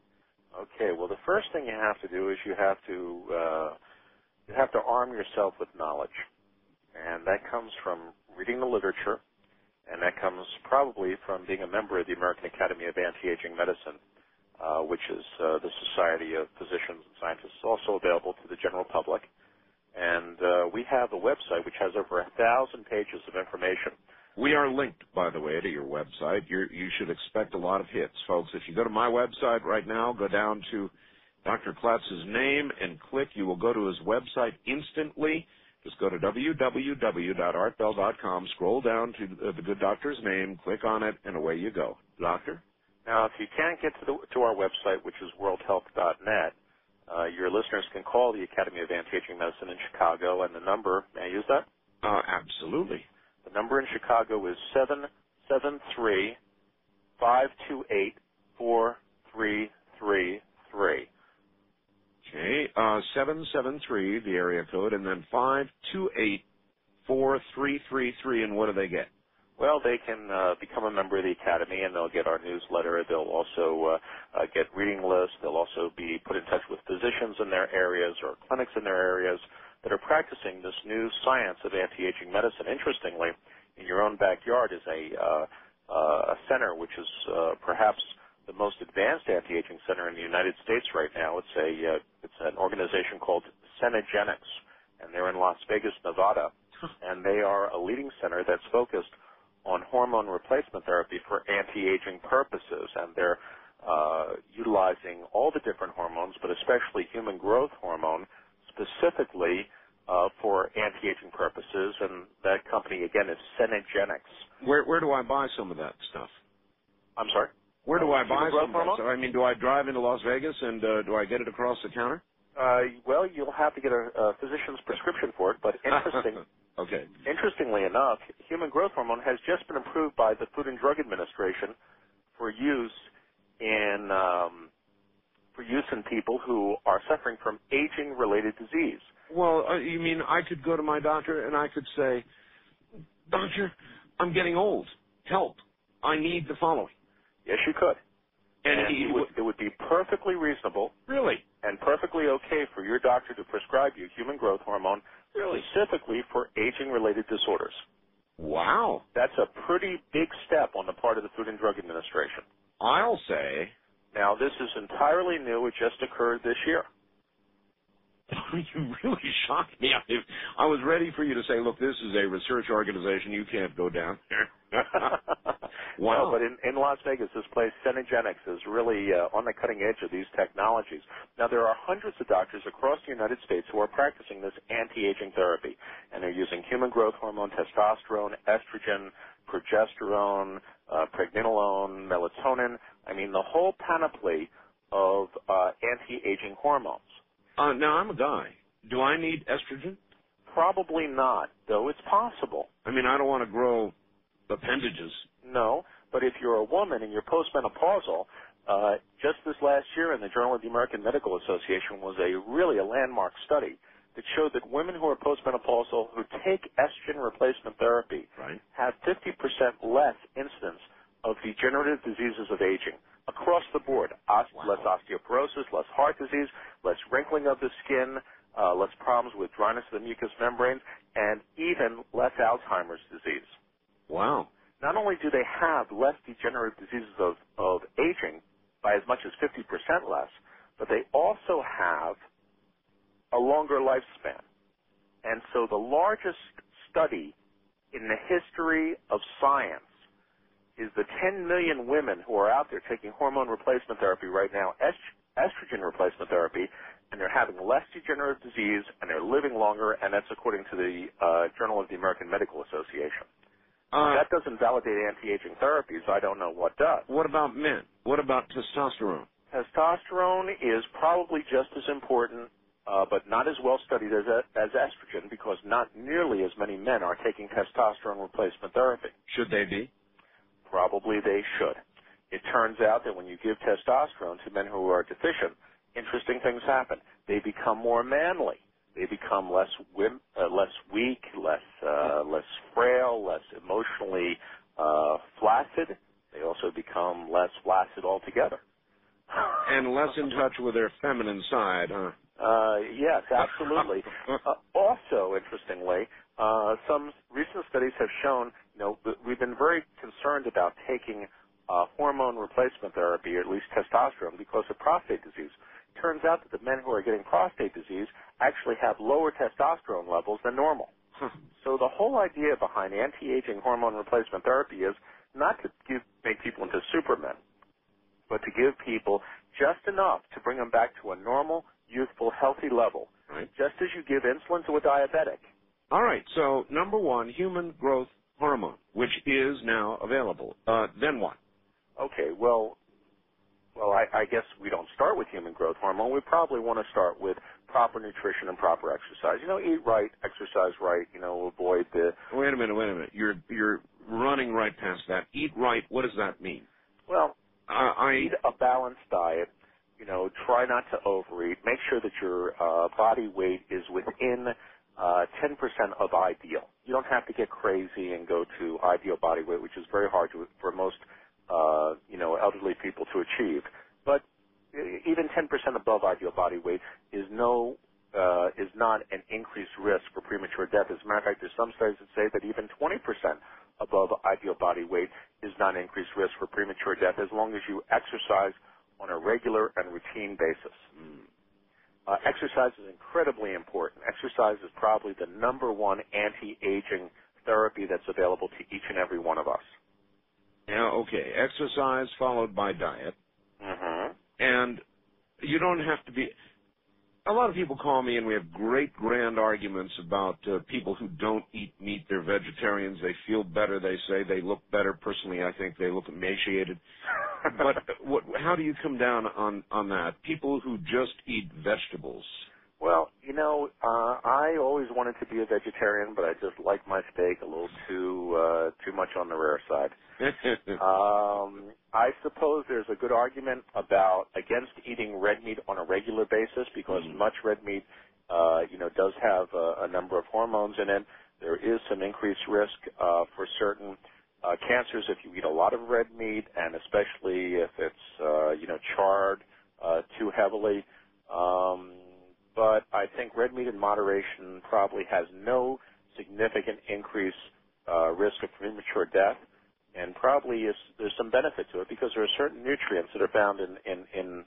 Okay. Well, the first thing you have to do is you have to uh, you have to arm yourself with knowledge, and that comes from reading the literature and that comes probably from being a member of the American Academy of Anti-Aging Medicine, uh, which is uh, the Society of Physicians and Scientists, also available to the general public. And uh, we have a website which has over a thousand pages of information. We are linked, by the way, to your website. You're, you should expect a lot of hits, folks. If you go to my website right now, go down to Dr. Klatz's name and click. You will go to his website instantly. Just go to www.artbell.com, scroll down to the, good doctor's name, click on it, and away you go. Doctor? Now, if you can't get to, the, to our website, which is worldhealth.net, uh, your listeners can call the Academy of Anti-Aging Medicine in Chicago, and the number, may I use that? Uh, absolutely. The number in Chicago is 773 528 4333. Okay, uh, 773, the area code, and then 528 4333, and what do they get? Well, they can uh, become a member of the Academy, and they'll get our newsletter. They'll also uh, uh, get reading lists. They'll also be put in touch with physicians in their areas or clinics in their areas that are practicing this new science of anti-aging medicine. Interestingly, in your own backyard is a, uh, uh, a center which is uh, perhaps the most advanced anti-aging center in the United States right now. It's a uh, it's an organization called Cenegenics, and they're in Las Vegas, Nevada, and they are a leading center that's focused on hormone replacement therapy for anti-aging purposes, and they're uh, utilizing all the different hormones, but especially human growth hormone, specifically uh, for anti-aging purposes. And that company again is Cenegenics. Where where do I buy some of that stuff? I'm sorry. Where do Uh, I buy some of that hormone? stuff? I mean, do I drive into Las Vegas and uh, do I get it across the counter? Uh, well, you'll have to get a, a physician's prescription for it, but interesting, okay. interestingly enough, human growth hormone has just been approved by the Food and Drug Administration for use in um, for use in people who are suffering from aging-related disease. Well, uh, you mean I could go to my doctor and I could say, Doctor, I'm getting old. Help. I need the following. Yes, you could, And, and he it would, it would be perfectly reasonable really, and perfectly okay for your doctor to prescribe you human growth hormone really, specifically for aging-related disorders. wow. That's a pretty big step on the part of the Food and Drug Administration. I'll say, Now, this is entirely new. It just occurred this year. you really shocked me. I, I was ready for you to say, look, this is a research organization. You can't go down there. wow. No, but in, in Las Vegas, this place, Cenegenics, is really uh, on the cutting edge of these technologies. Now, there are hundreds of doctors across the United States who are practicing this anti-aging therapy, and they're using human growth hormone, testosterone, estrogen, progesterone, uh, pregnenolone, melatonin. I mean, the whole panoply of uh, anti-aging hormones. Uh, now, I'm a guy. Do I need estrogen? Probably not, though it's possible. I mean, I don't want to grow appendages. No, but if you're a woman and you're postmenopausal, uh, just this last year in the Journal of the American Medical Association was a really a landmark study that showed that women who are postmenopausal who take estrogen replacement therapy Right. have 50% less incidence of degenerative diseases of aging across the board. Wow. Less osteoporosis, less heart disease, less wrinkling of the skin, uh, less problems with dryness of the mucous membranes, and even less Alzheimer's disease Wow. not only do they have less degenerative diseases of, of aging by as much as 50% less, but they also have a longer lifespan. And so the largest study in the history of science is the 10 million women who are out there taking hormone replacement therapy right now, est- estrogen replacement therapy, and they're having less degenerative disease and they're living longer, and that's according to the uh, Journal of the American Medical Association. Uh, that doesn't validate anti-aging therapies. I don't know what does. what about men? What about testosterone? Testosterone is probably just as important, uh, but not as well studied as, as estrogen because not nearly as many men are taking testosterone replacement therapy. Should they be? Probably they should. It turns out that when you give testosterone to men who are deficient, interesting things happen. They become more manly. They become less wim- uh, less weak, less uh, less frail, less emotionally uh, flaccid. They also become less flaccid altogether. And less in touch with their feminine side, huh? Uh, yes, absolutely. uh, also, interestingly, uh, some recent studies have shown, you know, we've been very concerned about taking uh, hormone replacement therapy, or at least testosterone, because of prostate disease. Turns out that the men who are getting prostate disease actually have lower testosterone levels than normal. So the whole idea behind anti-aging hormone replacement therapy is not to give, make people into supermen, but to give people just enough to bring them back to a normal, youthful, healthy level. Right. Just as you give insulin to a diabetic, All right. So number one, human growth hormone, which is now available. Uh, then what? Okay. Well, well, I, I guess we don't start with human growth hormone. We probably want to start with proper nutrition and proper exercise. You know, eat right, exercise right. You know, avoid the. Wait a minute. Wait a minute. You're you're running right past that. Eat right. What does that mean? Well, uh, I eat a balanced diet. You know, try not to overeat. Make sure that your uh, body weight is within uh, 10% of ideal. You don't have to get crazy and go to ideal body weight, which is very hard to, for most, uh, you know, elderly people to achieve. But even 10% above ideal body weight is no, uh, is not an increased risk for premature death. As a matter of fact, there's some studies that say that even 20% above ideal body weight is not an increased risk for premature death as long as you exercise on a regular and routine basis. Mm. Uh, exercise is incredibly important. Exercise is probably the number one anti-aging therapy that's available to each and every one of us. Yeah, okay. Exercise followed by diet. Mm-hmm. And you don't have to be. A lot of people call me, and we have great, grand arguments about uh, people who don't eat meat. They're vegetarians. They feel better. They say they look better. Personally, I think they look emaciated. but what, how do you come down on on that? People who just eat vegetables. Well, you know, uh, I always wanted to be a vegetarian, but I just like my steak a little too uh, too much on the rare side. um, I suppose there's a good argument about against eating red meat on a regular basis because mm. much red meat, uh, you know, does have a, a number of hormones in it. There is some increased risk uh, for certain uh, cancers if you eat a lot of red meat, and especially if it's uh, you know charred uh, too heavily. Um, but I think red meat in moderation probably has no significant increase uh, risk of premature death, and probably is, there's some benefit to it because there are certain nutrients that are found in, in, in,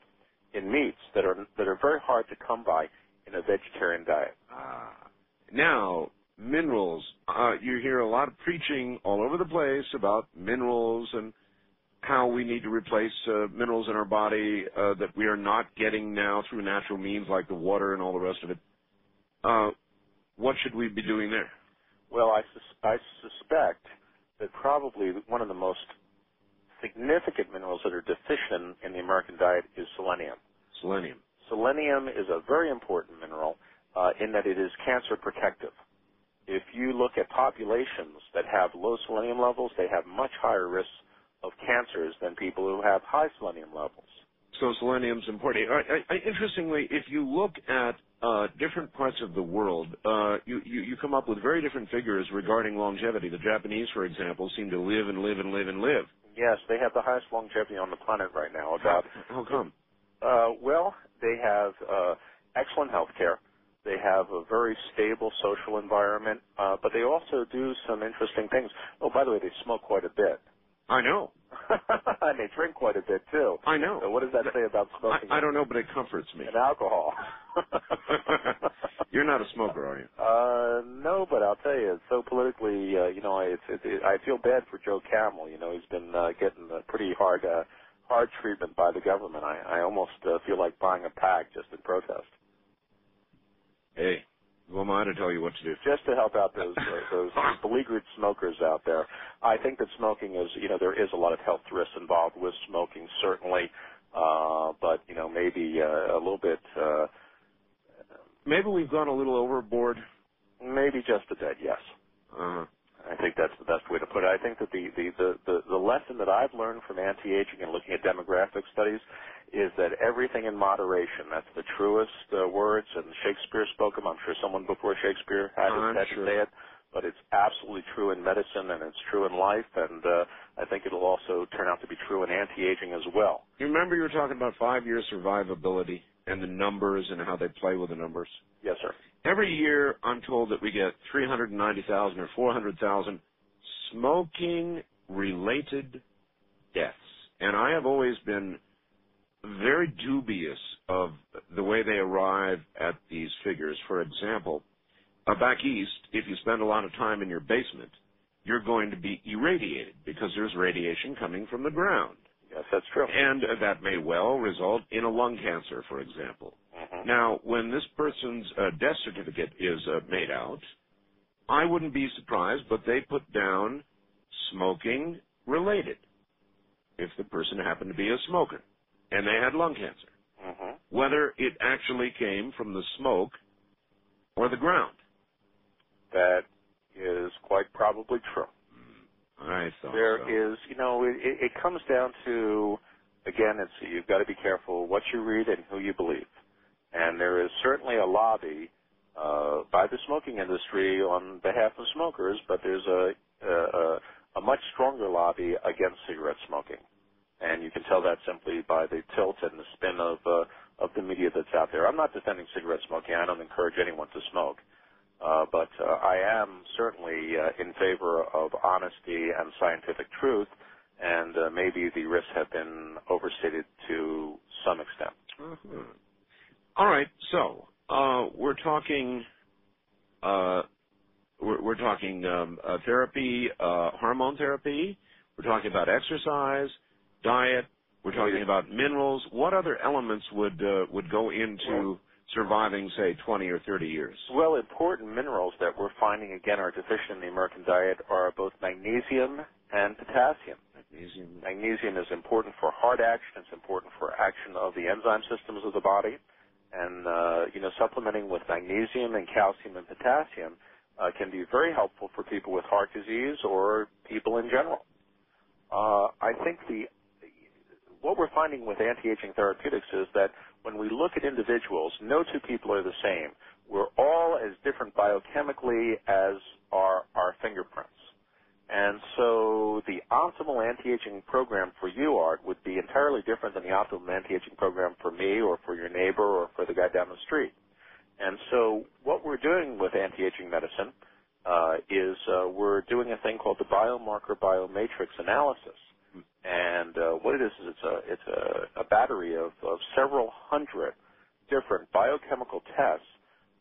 in meats that are that are very hard to come by in a vegetarian diet. Ah. Now, minerals. Uh, you hear a lot of preaching all over the place about minerals and how we need to replace uh, minerals in our body uh, that we are not getting now through natural means like the water and all the rest of it. Uh, what should we be doing there? Well, I, sus- I suspect that probably one of the most significant minerals that are deficient in the American diet is selenium. Selenium. Selenium is a very important mineral uh, in that it is cancer protective. If you look at populations that have low selenium levels, they have much higher risks of cancers than people who have high selenium levels. So selenium's important. I, I, interestingly, if you look at uh, different parts of the world, uh, you, you, you come up with very different figures regarding longevity. The Japanese, for example, seem to live and live and live and live. Yes, they have the highest longevity on the planet right now. About how, how come? Uh, well, they have uh, excellent health care. They have a very stable social environment, uh, but they also do some interesting things. Oh, by the way, they smoke quite a bit. I know. and they drink quite a bit too. I know. So what does that say about smoking? I, I don't know, but it comforts me. And alcohol. You're not a smoker, are you? Uh, no, but I'll tell you, it's so politically, uh, you know, it's, it, it, I feel bad for Joe Camel. You know, he's been uh, getting a pretty hard, uh, hard treatment by the government. I, I almost uh, feel like buying a pack just in protest. Hey, who am I to tell you what to do? Just to help out those uh, those beleaguered smokers out there. I think that smoking is, you know, there is a lot of health risks involved with smoking, certainly, uh, but you know, maybe uh, a little bit. Uh, maybe we've gone a little overboard. Maybe just a bit, yes. Uh-huh. I think that's the best way to put it. I think that the the the the, the lesson that I've learned from anti-aging and looking at demographic studies is that everything in moderation. That's the truest uh, words, and Shakespeare spoke them. I'm sure someone before Shakespeare had, to, had sure. to say it, but it's absolutely true in medicine and it's true in life, and uh, I think it'll also turn out to be true in anti-aging as well. You remember you were talking about five-year survivability and the numbers and how they play with the numbers? Yes, sir. Every year, I'm told that we get 390,000 or 400,000 smoking-related deaths, and I have always been very dubious of the way they arrive at these figures. For example, uh, back east, if you spend a lot of time in your basement, you're going to be irradiated because there's radiation coming from the ground. Yes, that's true. And uh, that may well result in a lung cancer, for example. Mm-hmm. Now, when this person's uh, death certificate is uh, made out, I wouldn't be surprised, but they put down smoking related if the person happened to be a smoker and they had lung cancer. hmm Whether it actually came from the smoke or the ground. That is quite probably true. I thought There so. is, you know, it, it comes down to, again, it's you've got to be careful what you read and who you believe. And there is certainly a lobby uh, by the smoking industry on behalf of smokers, but there's a, a a much stronger lobby against cigarette smoking, and you can tell that simply by the tilt and the spin of uh, of the media that's out there. I'm not defending cigarette smoking. I don't encourage anyone to smoke. Uh, but uh, I am certainly uh, in favor of honesty and scientific truth, and uh, maybe the risks have been overstated to some extent. Mhm. All right, so uh, we're talking. Uh, we're, we're talking um, uh, therapy, uh, hormone therapy. We're talking about exercise, diet. We're talking about minerals. What other elements would uh, would go into surviving, say, 20 or 30 years? Well, important minerals that we're finding again are deficient in the American diet are both magnesium and potassium. Magnesium. Magnesium is important for heart action. It's important for action of the enzyme systems of the body. And, uh, you know, supplementing with magnesium and calcium and potassium uh, can be very helpful for people with heart disease or people in general. Uh, I think the what we're finding with anti-aging therapeutics is that when we look at individuals, no two people are the same. We're all as different biochemically as are our fingerprints. And so the optimal anti-aging program for you, Art, would be entirely different than the optimal anti-aging program for me or for your neighbor or for the guy down the street. And so what we're doing with anti-aging medicine uh, is uh, we're doing a thing called the biomarker biomatrix analysis. And uh, what it is is it's a it's a, a battery of, of several hundred different biochemical tests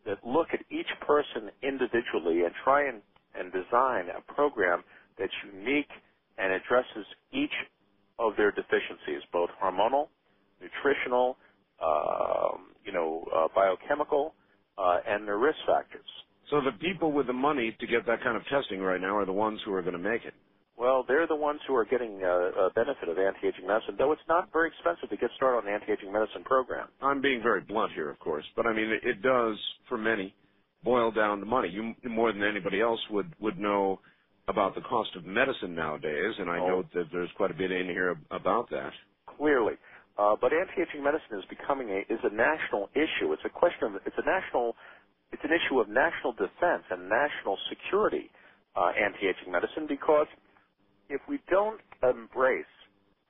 that look at each person individually and try and, and design a program that's unique and addresses each of their deficiencies, both hormonal, nutritional, um, you know, uh, biochemical, uh, and their risk factors. So the people with the money to get that kind of testing right now are the ones who are going to make it. Well, they're the ones who are getting uh, a benefit of anti-aging medicine, though it's not very expensive to get started on an anti-aging medicine program. I'm being very blunt here, of course, but I mean it, it does for many boil down to money. You more than anybody else would would know about the cost of medicine nowadays, and I Oh. note that there's quite a bit in here about that. Clearly, uh, but anti-aging medicine is becoming a is a national issue. It's a question of it's a national it's an issue of national defense and national security. Uh, anti-aging medicine because if we don't embrace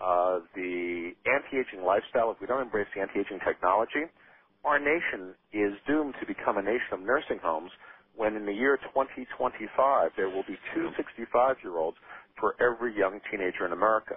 uh, the anti-aging lifestyle, if we don't embrace the anti-aging technology, our nation is doomed to become a nation of nursing homes when in the year 2025 there will be two 65-year-olds for every young teenager in America.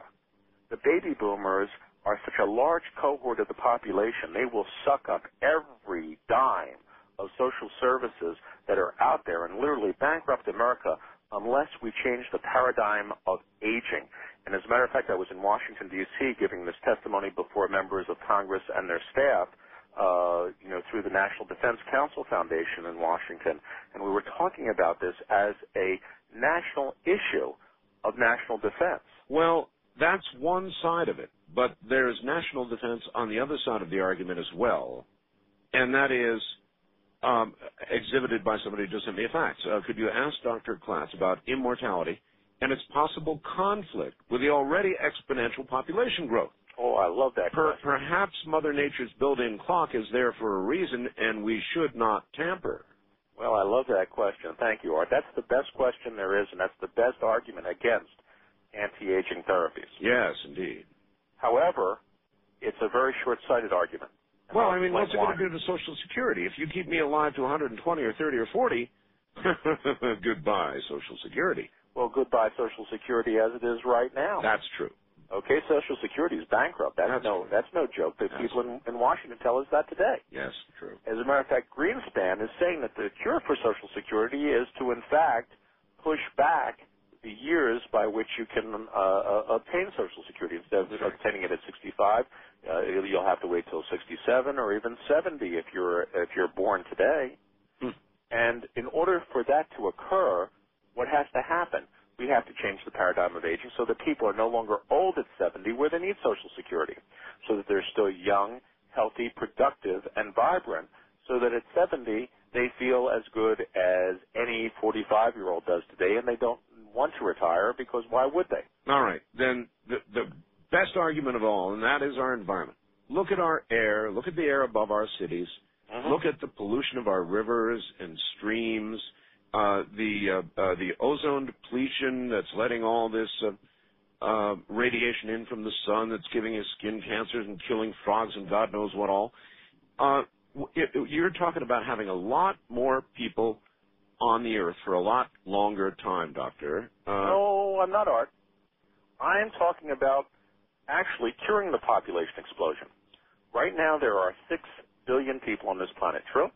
The baby boomers are such a large cohort of the population, they will suck up every dime of social services that are out there and literally bankrupt America unless we change the paradigm of aging. And as a matter of fact, I was in Washington, D.C. giving this testimony before members of Congress and their staff, uh, you know, through the National Defense Council Foundation in Washington. And we were talking about this as a national issue of national defense. Well, that's one side of it, but there's national defense on the other side of the argument as well, and that is um, exhibited by somebody who just sent me a fax. Uh, could you ask Dr. Klatz about immortality and its possible conflict with the already exponential population growth? Oh, I love that. Per- perhaps Mother Nature's built-in clock is there for a reason, and we should not tamper. Well, I love that question. Thank you, Art. That's the best question there is, and that's the best argument against anti-aging therapies. Yes, indeed. However, it's a very short-sighted argument. Well, I'll mean, what's it going to do to Social Security? If you keep me alive to 120 or 30 or 40, goodbye, Social Security. Well, goodbye Social Security as it is right now. That's true. okay, Social Security is bankrupt. That's, That's no true. that's no joke. The That's people in, in Washington tell us that today. Yes, true. As a matter of fact, Greenspan is saying that the cure for Social Security is to, in fact, push back the years by which you can uh, uh, obtain Social Security. Instead of obtaining it at 65, uh, you'll have to wait till 67 or even 70 if you're if you're born today. Hmm. And in order for that to occur, what has to happen? We have to change the paradigm of aging so that people are no longer old at 70 where they need Social Security, so that they're still young, healthy, productive, and vibrant, so that at 70 they feel as good as any 45 year old does today and they don't want to retire because why would they? All right. Then the, the best argument of all, and that is our environment. Look at our air. Look at the air above our cities. Mm-hmm. Look at the pollution of our rivers and streams. Uh, the uh, uh, the ozone depletion that's letting all this uh, uh, radiation in from the sun that's giving us skin cancers and killing frogs and God knows what all. Uh, it, it, you're talking about having a lot more people on the earth for a lot longer time, Doctor. Uh, no, I'm not, Art. I am talking about actually curing the population explosion. Right now, there are six billion people on this planet. True?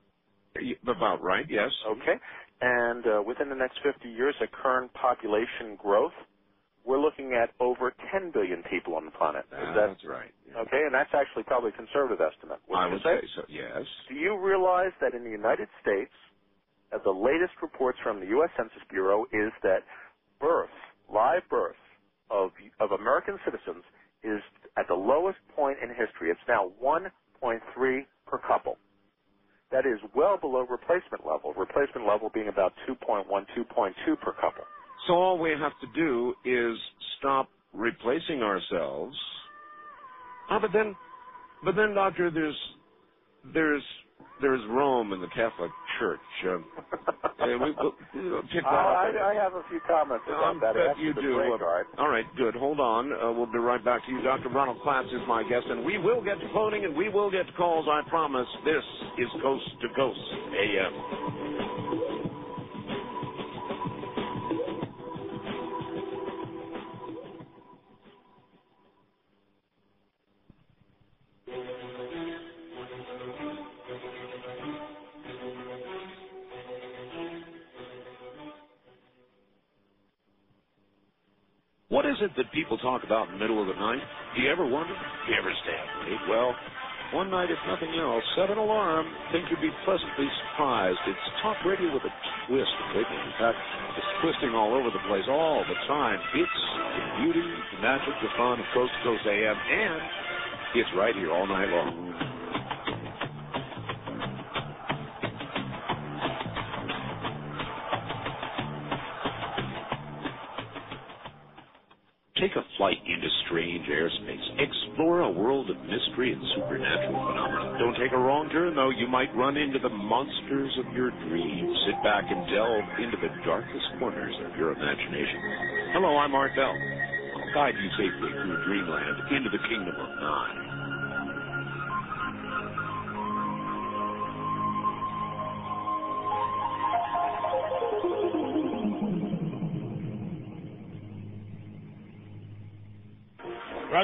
About right, yes. Okay. And uh, within the next 50 years, at current population growth, we're looking at over 10 billion people on the planet. Is that, that's right. Yeah. Okay, and that's actually probably a conservative estimate. I would say? so. Yes. Do you realize that in the United States, uh, the latest reports from the U.S. Census Bureau is that births, live births of of American citizens, is at the lowest point in history. It's now 1.3 per couple. That is well below replacement level. Replacement level being about 2.1, 2.2 per couple. So all we have to do is stop replacing ourselves. Ah, but then, but then, doctor, there's, there's, there's Rome and the Catholic Church. Um, we, we, we'll pick that I, up. I have a few comments about I that. bet after you the do. break, Uh, all right? all right, good. Hold on. Uh, we'll be right back to you. Dr. Ronald Klatz is my guest, and we will get to phoning and we will get to calls, I promise. This is Coast to Coast AM. Is it that people talk about in the middle of the night? Do you ever wonder? Do you ever stay up late? Well, one night, if nothing else, set an alarm. Think you'd be pleasantly surprised. It's talk radio with a twist. In fact, it's twisting all over the place all the time. It's the beauty, the magic, the fun of Coast to Coast AM, and it's right here all night long. Take a flight into strange airspace. Explore a world of mystery and supernatural phenomena. Don't take a wrong turn, though. You might run into the monsters of your dreams. Sit back and delve into the darkest corners of your imagination. Hello, I'm Art Bell. I'll guide you safely through dreamland into the kingdom of Nye.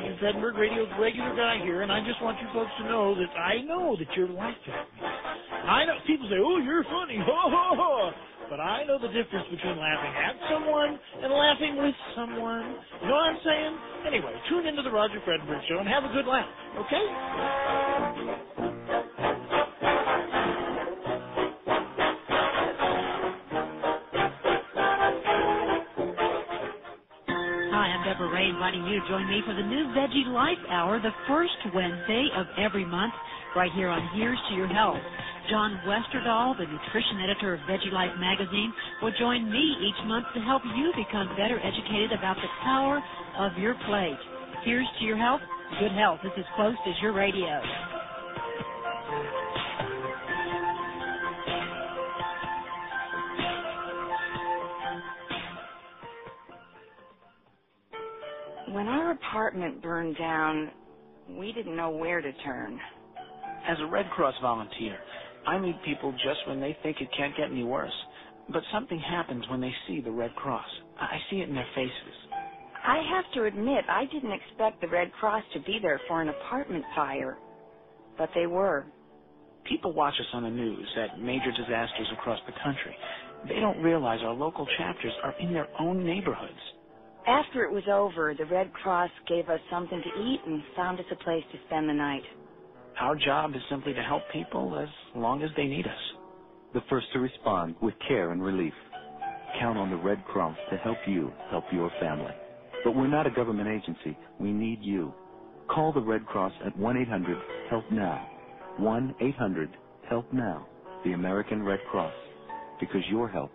Roger Fredberg, radio's regular guy here, and I just want you folks to know that I know that you're that. I know people say, "Oh, you're funny," ho ho ho, but I know the difference between laughing at someone and laughing with someone. You know what I'm saying? Anyway, tune into the Roger Fredberg Show and have a good laugh, okay? You to join me for the new Veggie Life Hour, the first Wednesday of every month, right here on Here's to Your Health. John Westerdahl, the nutrition editor of Veggie Life magazine, will join me each month to help you become better educated about the power of your plate. Here's to your health, good health. This is close as your radio. When our apartment burned down, we didn't know where to turn. As a Red Cross volunteer, I meet people just when they think it can't get any worse. But something happens when they see the Red Cross. I see it in their faces. I have to admit, I didn't expect the Red Cross to be there for an apartment fire. But they were. People watch us on the news at major disasters across the country. They don't realize our local chapters are in their own neighborhoods. After it was over, the Red Cross gave us something to eat and found us a place to spend the night. Our job is simply to help people as long as they need us. the first to respond with care and relief. Count on the Red Cross to help you help your family. But we're not a government agency. We need you. Call the Red Cross at 1-800-HELP-NOW. 1-800-HELP-NOW. The American Red Cross. Because your help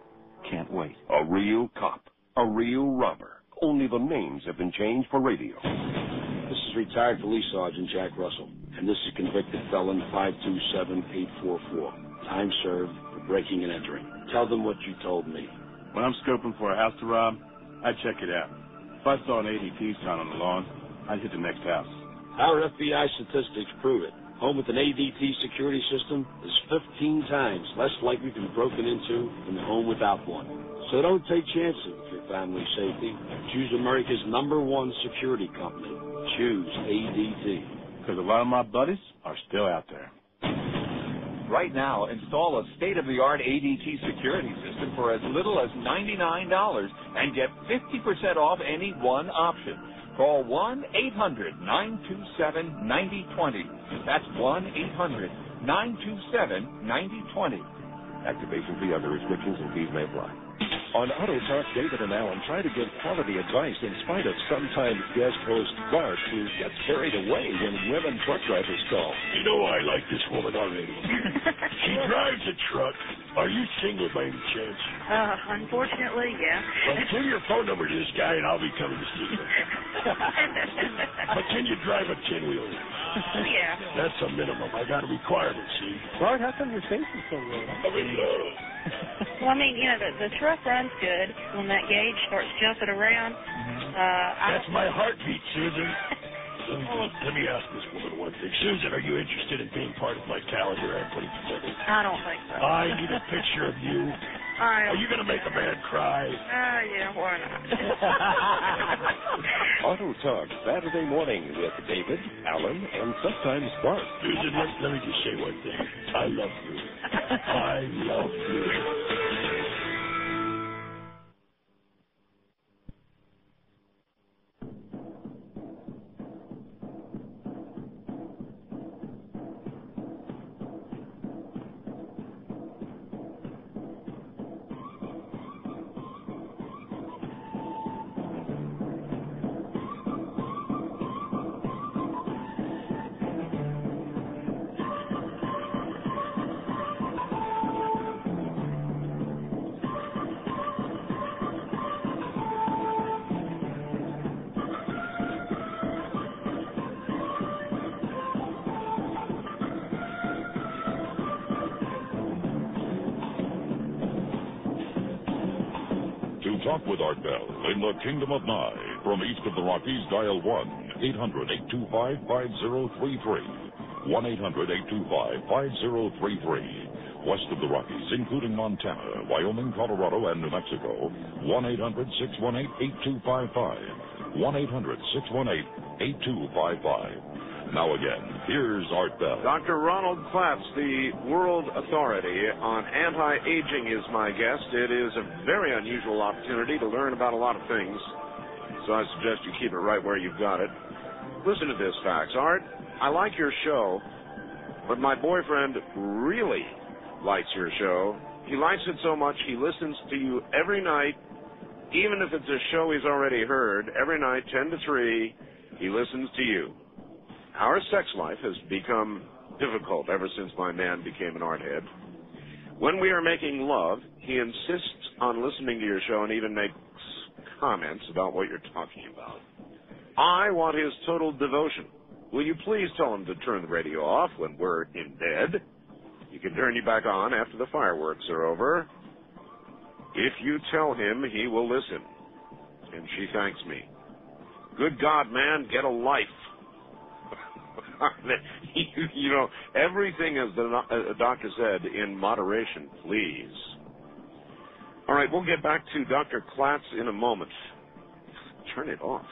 can't wait. A real cop. A real robber. Only the names have been changed for radio. This is retired police sergeant Jack Russell, and this is convicted felon 527844. Time served for breaking and entering. Tell them what you told me. When I'm scoping for a house to rob, I check it out. If I saw an ADT sign on the lawn, I'd hit the next house. Our FBI statistics prove it. Home with an ADT security system is 15 times less likely to be broken into than the home without one. So don't take chances with your family's safety. Choose America's number one security company. Choose ADT. Because a lot of my buddies are still out there. Right now, install a state-of-the-art ADT security system for as little as $99 and get 50% off any one option. Call 1-800-927-9020. That's 1-800-927-9020. Activation fee under restrictions and fees may apply. On Auto Talk, David and Alan try to give quality advice in spite of sometimes guest host Bart, who gets carried away when women truck drivers call. You know I like this woman already. she drives a truck. Are you single by any chance? Uh, unfortunately, yeah. Well, give your phone number to this guy and I'll be coming to see you. but can you drive a 10-wheeler? Yeah. That's a minimum. I got a requirement, see? Bart, how come your face is so red? I'm in love. Well, I mean, you know, the, the truck runs good when that gauge starts jumping around. Uh, That's my heartbeat, Susan. Let me, let me ask this woman one thing. Susan, are you interested in being part of my calendar I'm putting together? I don't think so. I need a picture of you. I, Are you going to make a man cry? Uh, yeah, why not? Auto Talk, Saturday morning with David, Alan, and sometimes Bart. Susan, let, let me just say one thing. I love you. I love you. Talk with Art Bell in the Kingdom of Nye, from east of the Rockies, dial 1-800-825-5033. 1-800-825-5033. West of the Rockies, including Montana, Wyoming, Colorado, and New Mexico, 1-800-618-8255. 1-800-618-8255. Now again, here's Art Bell. Dr. Ronald Klatz, the world authority on anti-aging, is my guest. It is a very unusual opportunity to learn about a lot of things, so I suggest you keep it right where you've got it. Listen to this, fax. Art, I like your show, but my boyfriend really likes your show. He likes it so much he listens to you every night, even if it's a show he's already heard. Every night, 10 to 3, he listens to you. Our sex life has become difficult ever since my man became an art head. When we are making love, he insists on listening to your show and even makes comments about what you're talking about. I want his total devotion. Will you please tell him to turn the radio off when we're in bed? He can turn you back on after the fireworks are over. If you tell him, he will listen. And she thanks me. Good God, man, get a life. you, you know, everything, as the uh, doctor said, in moderation, please. All right, we'll get back to Dr. Klatz in a moment. Turn it off.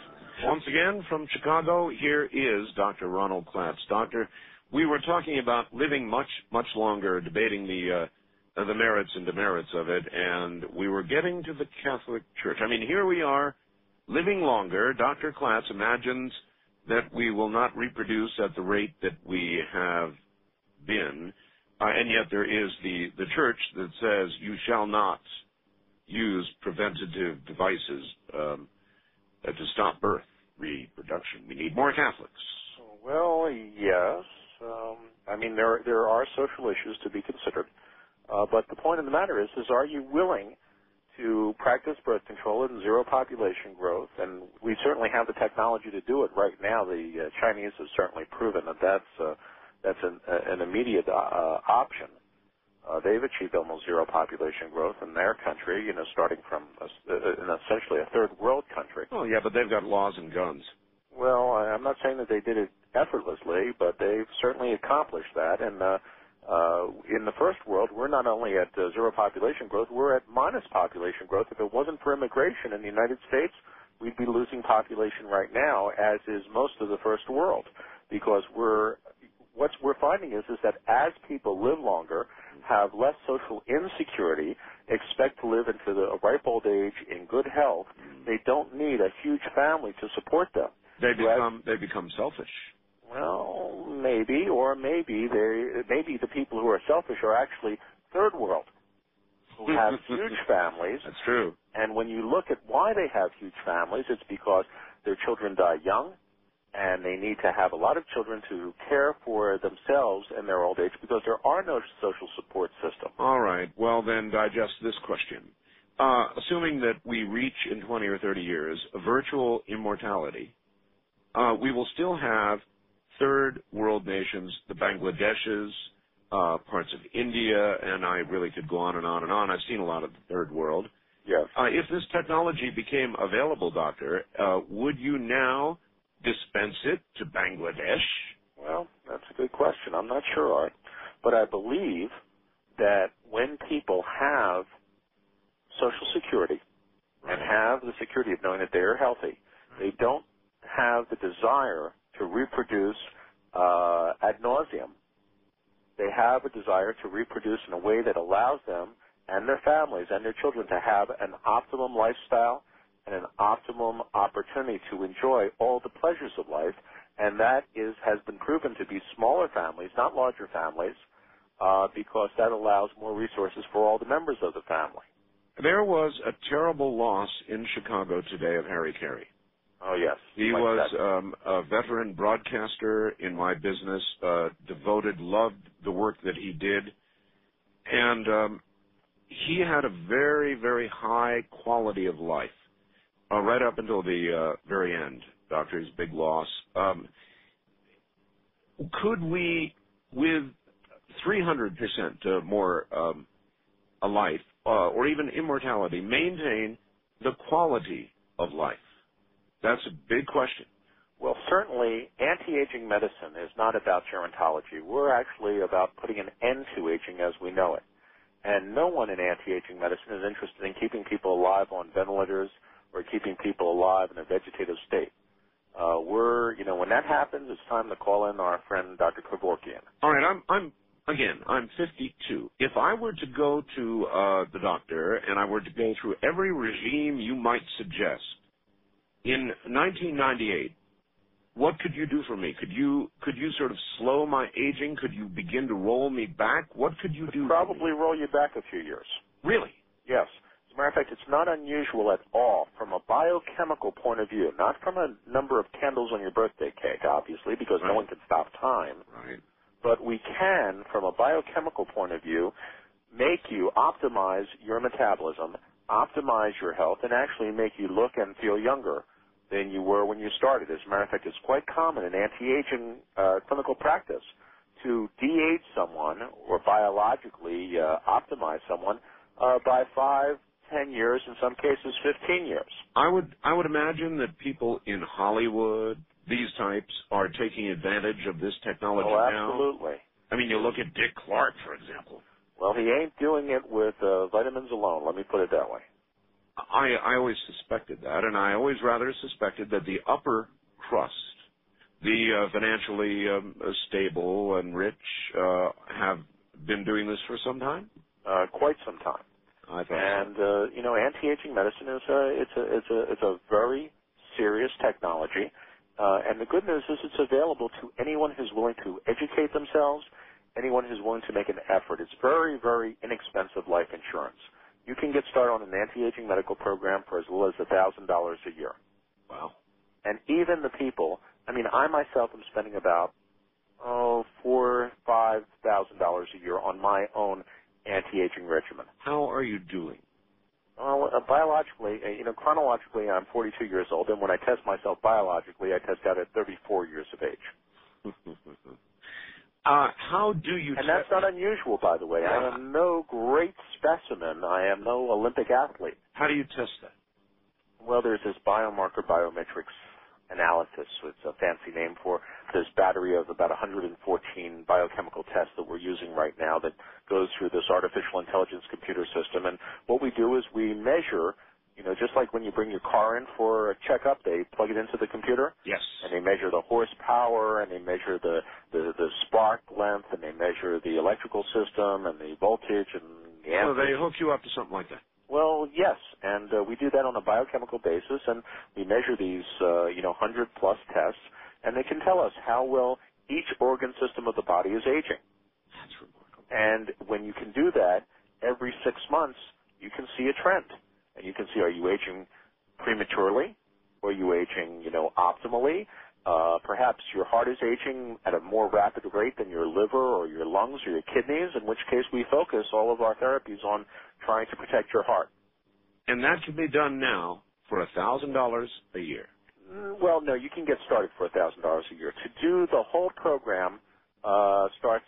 Once again, from Chicago, here is Dr. Ronald Klatz. Doctor, we were talking about living much, much longer, debating the uh, the merits and demerits of it, and we were getting to the Catholic Church. I mean, here we are, living longer. Dr. Klatz imagines that we will not reproduce at the rate that we have been. Uh, and yet there is the, the church that says you shall not use preventative devices um, uh, to stop birth reproduction. We need more Catholics. Well, yes. Um, I mean, there there are social issues to be considered, uh, but the point of the matter is, is are you willing to practice birth control and zero population growth? And we certainly have the technology to do it right now. The uh, Chinese have certainly proven that that's uh, that's an, an immediate uh, option. Uh, they've achieved almost zero population growth in their country, you know, starting from a, an essentially a third world country. Oh yeah, but they've got laws and guns. Well, I'm not saying that they did it effortlessly, but they've certainly accomplished that. And uh, in the first world, we're not only at uh, zero population growth, we're at minus population growth. If it wasn't for immigration in the United States, we'd be losing population right now, as is most of the first world, because we're what we're finding is is that as people live longer, have less social insecurity, expect to live into the ripe old age in good health, they don't need a huge family to support them. They become they become selfish. Well, maybe, or maybe they maybe the people who are selfish are actually third world, who have huge families. That's true. And when you look at why they have huge families, it's because their children die young, and they need to have a lot of children to care for themselves in their old age because there are no social support system. All right. Well, then digest this question. Uh, assuming that we reach in 20 or 30 years virtual immortality, uh, we will still have third world nations, the Bangladeshes, uh, parts of India, and I really could go on and on and on. I've seen a lot of the third world. Yes. Uh, if this technology became available, Doctor, uh, would you now dispense it to Bangladesh? Well, that's a good question. I'm not sure, Art. But I believe that when people have Social Security and have the security of knowing that they are healthy, they don't have the desire to reproduce uh, ad nauseum. They have a desire to reproduce in a way that allows them and their families and their children to have an optimum lifestyle and an optimum opportunity to enjoy all the pleasures of life. And that is has been proven to be smaller families, not larger families, uh, because that allows more resources for all the members of the family. There was a terrible loss in Chicago today of Harry Caray. Oh yes, He like was um, a veteran broadcaster in my business, uh, devoted, loved the work that he did, and um, he had a very, very high quality of life uh, right up until the uh, very end. Doctor, his big loss. Um, could we, with 300% uh, more um, a life, uh, or even immortality, maintain the quality of life? That's a big question. Well, certainly, anti-aging medicine is not about gerontology. We're actually about putting an end to aging as we know it. And no one in anti-aging medicine is interested in keeping people alive on ventilators or keeping people alive in a vegetative state. Uh, we're, you know, when that happens, it's time to call in our friend Dr. Kevorkian. All right, I'm, I'm again, I'm 52. If I were to go to uh, the doctor and I were to go through every regime you might suggest in 1998, what could you do for me? Could you could you sort of slow my aging? Could you begin to roll me back? What could you do? Probably roll you back a few years. Really? Yes. As a matter of fact, it's not unusual at all from a biochemical point of view, not from a number of candles on your birthday cake, obviously, because no one can stop time. Right. But we can, from a biochemical point of view, make you optimize your metabolism, optimize your health, and actually make you look and feel younger than you were when you started. As a matter of fact, it's quite common in anti-aging uh, clinical practice to de-age someone or biologically uh, optimize someone uh, by five, ten years, in some cases, fifteen years. I would I would imagine that people in Hollywood, these types, are taking advantage of this technology oh, now. absolutely. I mean, you look at Dick Clark, for example. Well, he ain't doing it with uh, vitamins alone. Let me put it that way. I, I always suspected that, and I always rather suspected that the upper crust, the uh, financially um, uh, stable and rich, uh, have been doing this for some time. Uh, quite some time. I thought. And uh, you know, anti-aging medicine is a it's a it's a it's a very serious technology. Uh, and the good news is it's available to anyone who's willing to educate themselves anyone who's willing to make an effort. It's very, very inexpensive life insurance. You can get started on an anti-aging medical program for as little as $1,000 a year. Wow. And even the people, I mean, I myself am spending about, oh, four, five thousand dollars a year on my own anti-aging regimen. How are you doing? Well, uh, biologically, uh, you know, chronologically, I'm 42 years old, and when I test myself biologically, I test out at 34 years of age. uh, how do you? And that's not unusual, by the way. I am no great specimen. I am no Olympic athlete. How do you test that? Well, there's this biomarker biometrics analysis. It's a fancy name for this battery of about 114 biochemical tests that we're using right now that goes through this artificial intelligence computer system. And what we do is we measure, you know, just like when you bring your car in for a checkup, they plug it into the computer. Yes. And they measure the horsepower and they measure the, the, the spark length and they measure the electrical system and the voltage and the So amperage. they hook you up to something like that. Well, yes, and uh, we do that on a biochemical basis, and we measure these, uh, you know, hundred plus tests, and they can tell us how well each organ system of the body is aging. That's remarkable. And when you can do that, every six months you can see a trend, and you can see are you aging prematurely, or are you aging, you know, optimally? Uh, perhaps your heart is aging at a more rapid rate than your liver or your lungs or your kidneys, in which case we focus all of our therapies on trying to protect your heart. And that can be done now for a thousand dollars a year. Mm, Well, no, you can get started for a thousand dollars a year. To do the whole program uh, starts,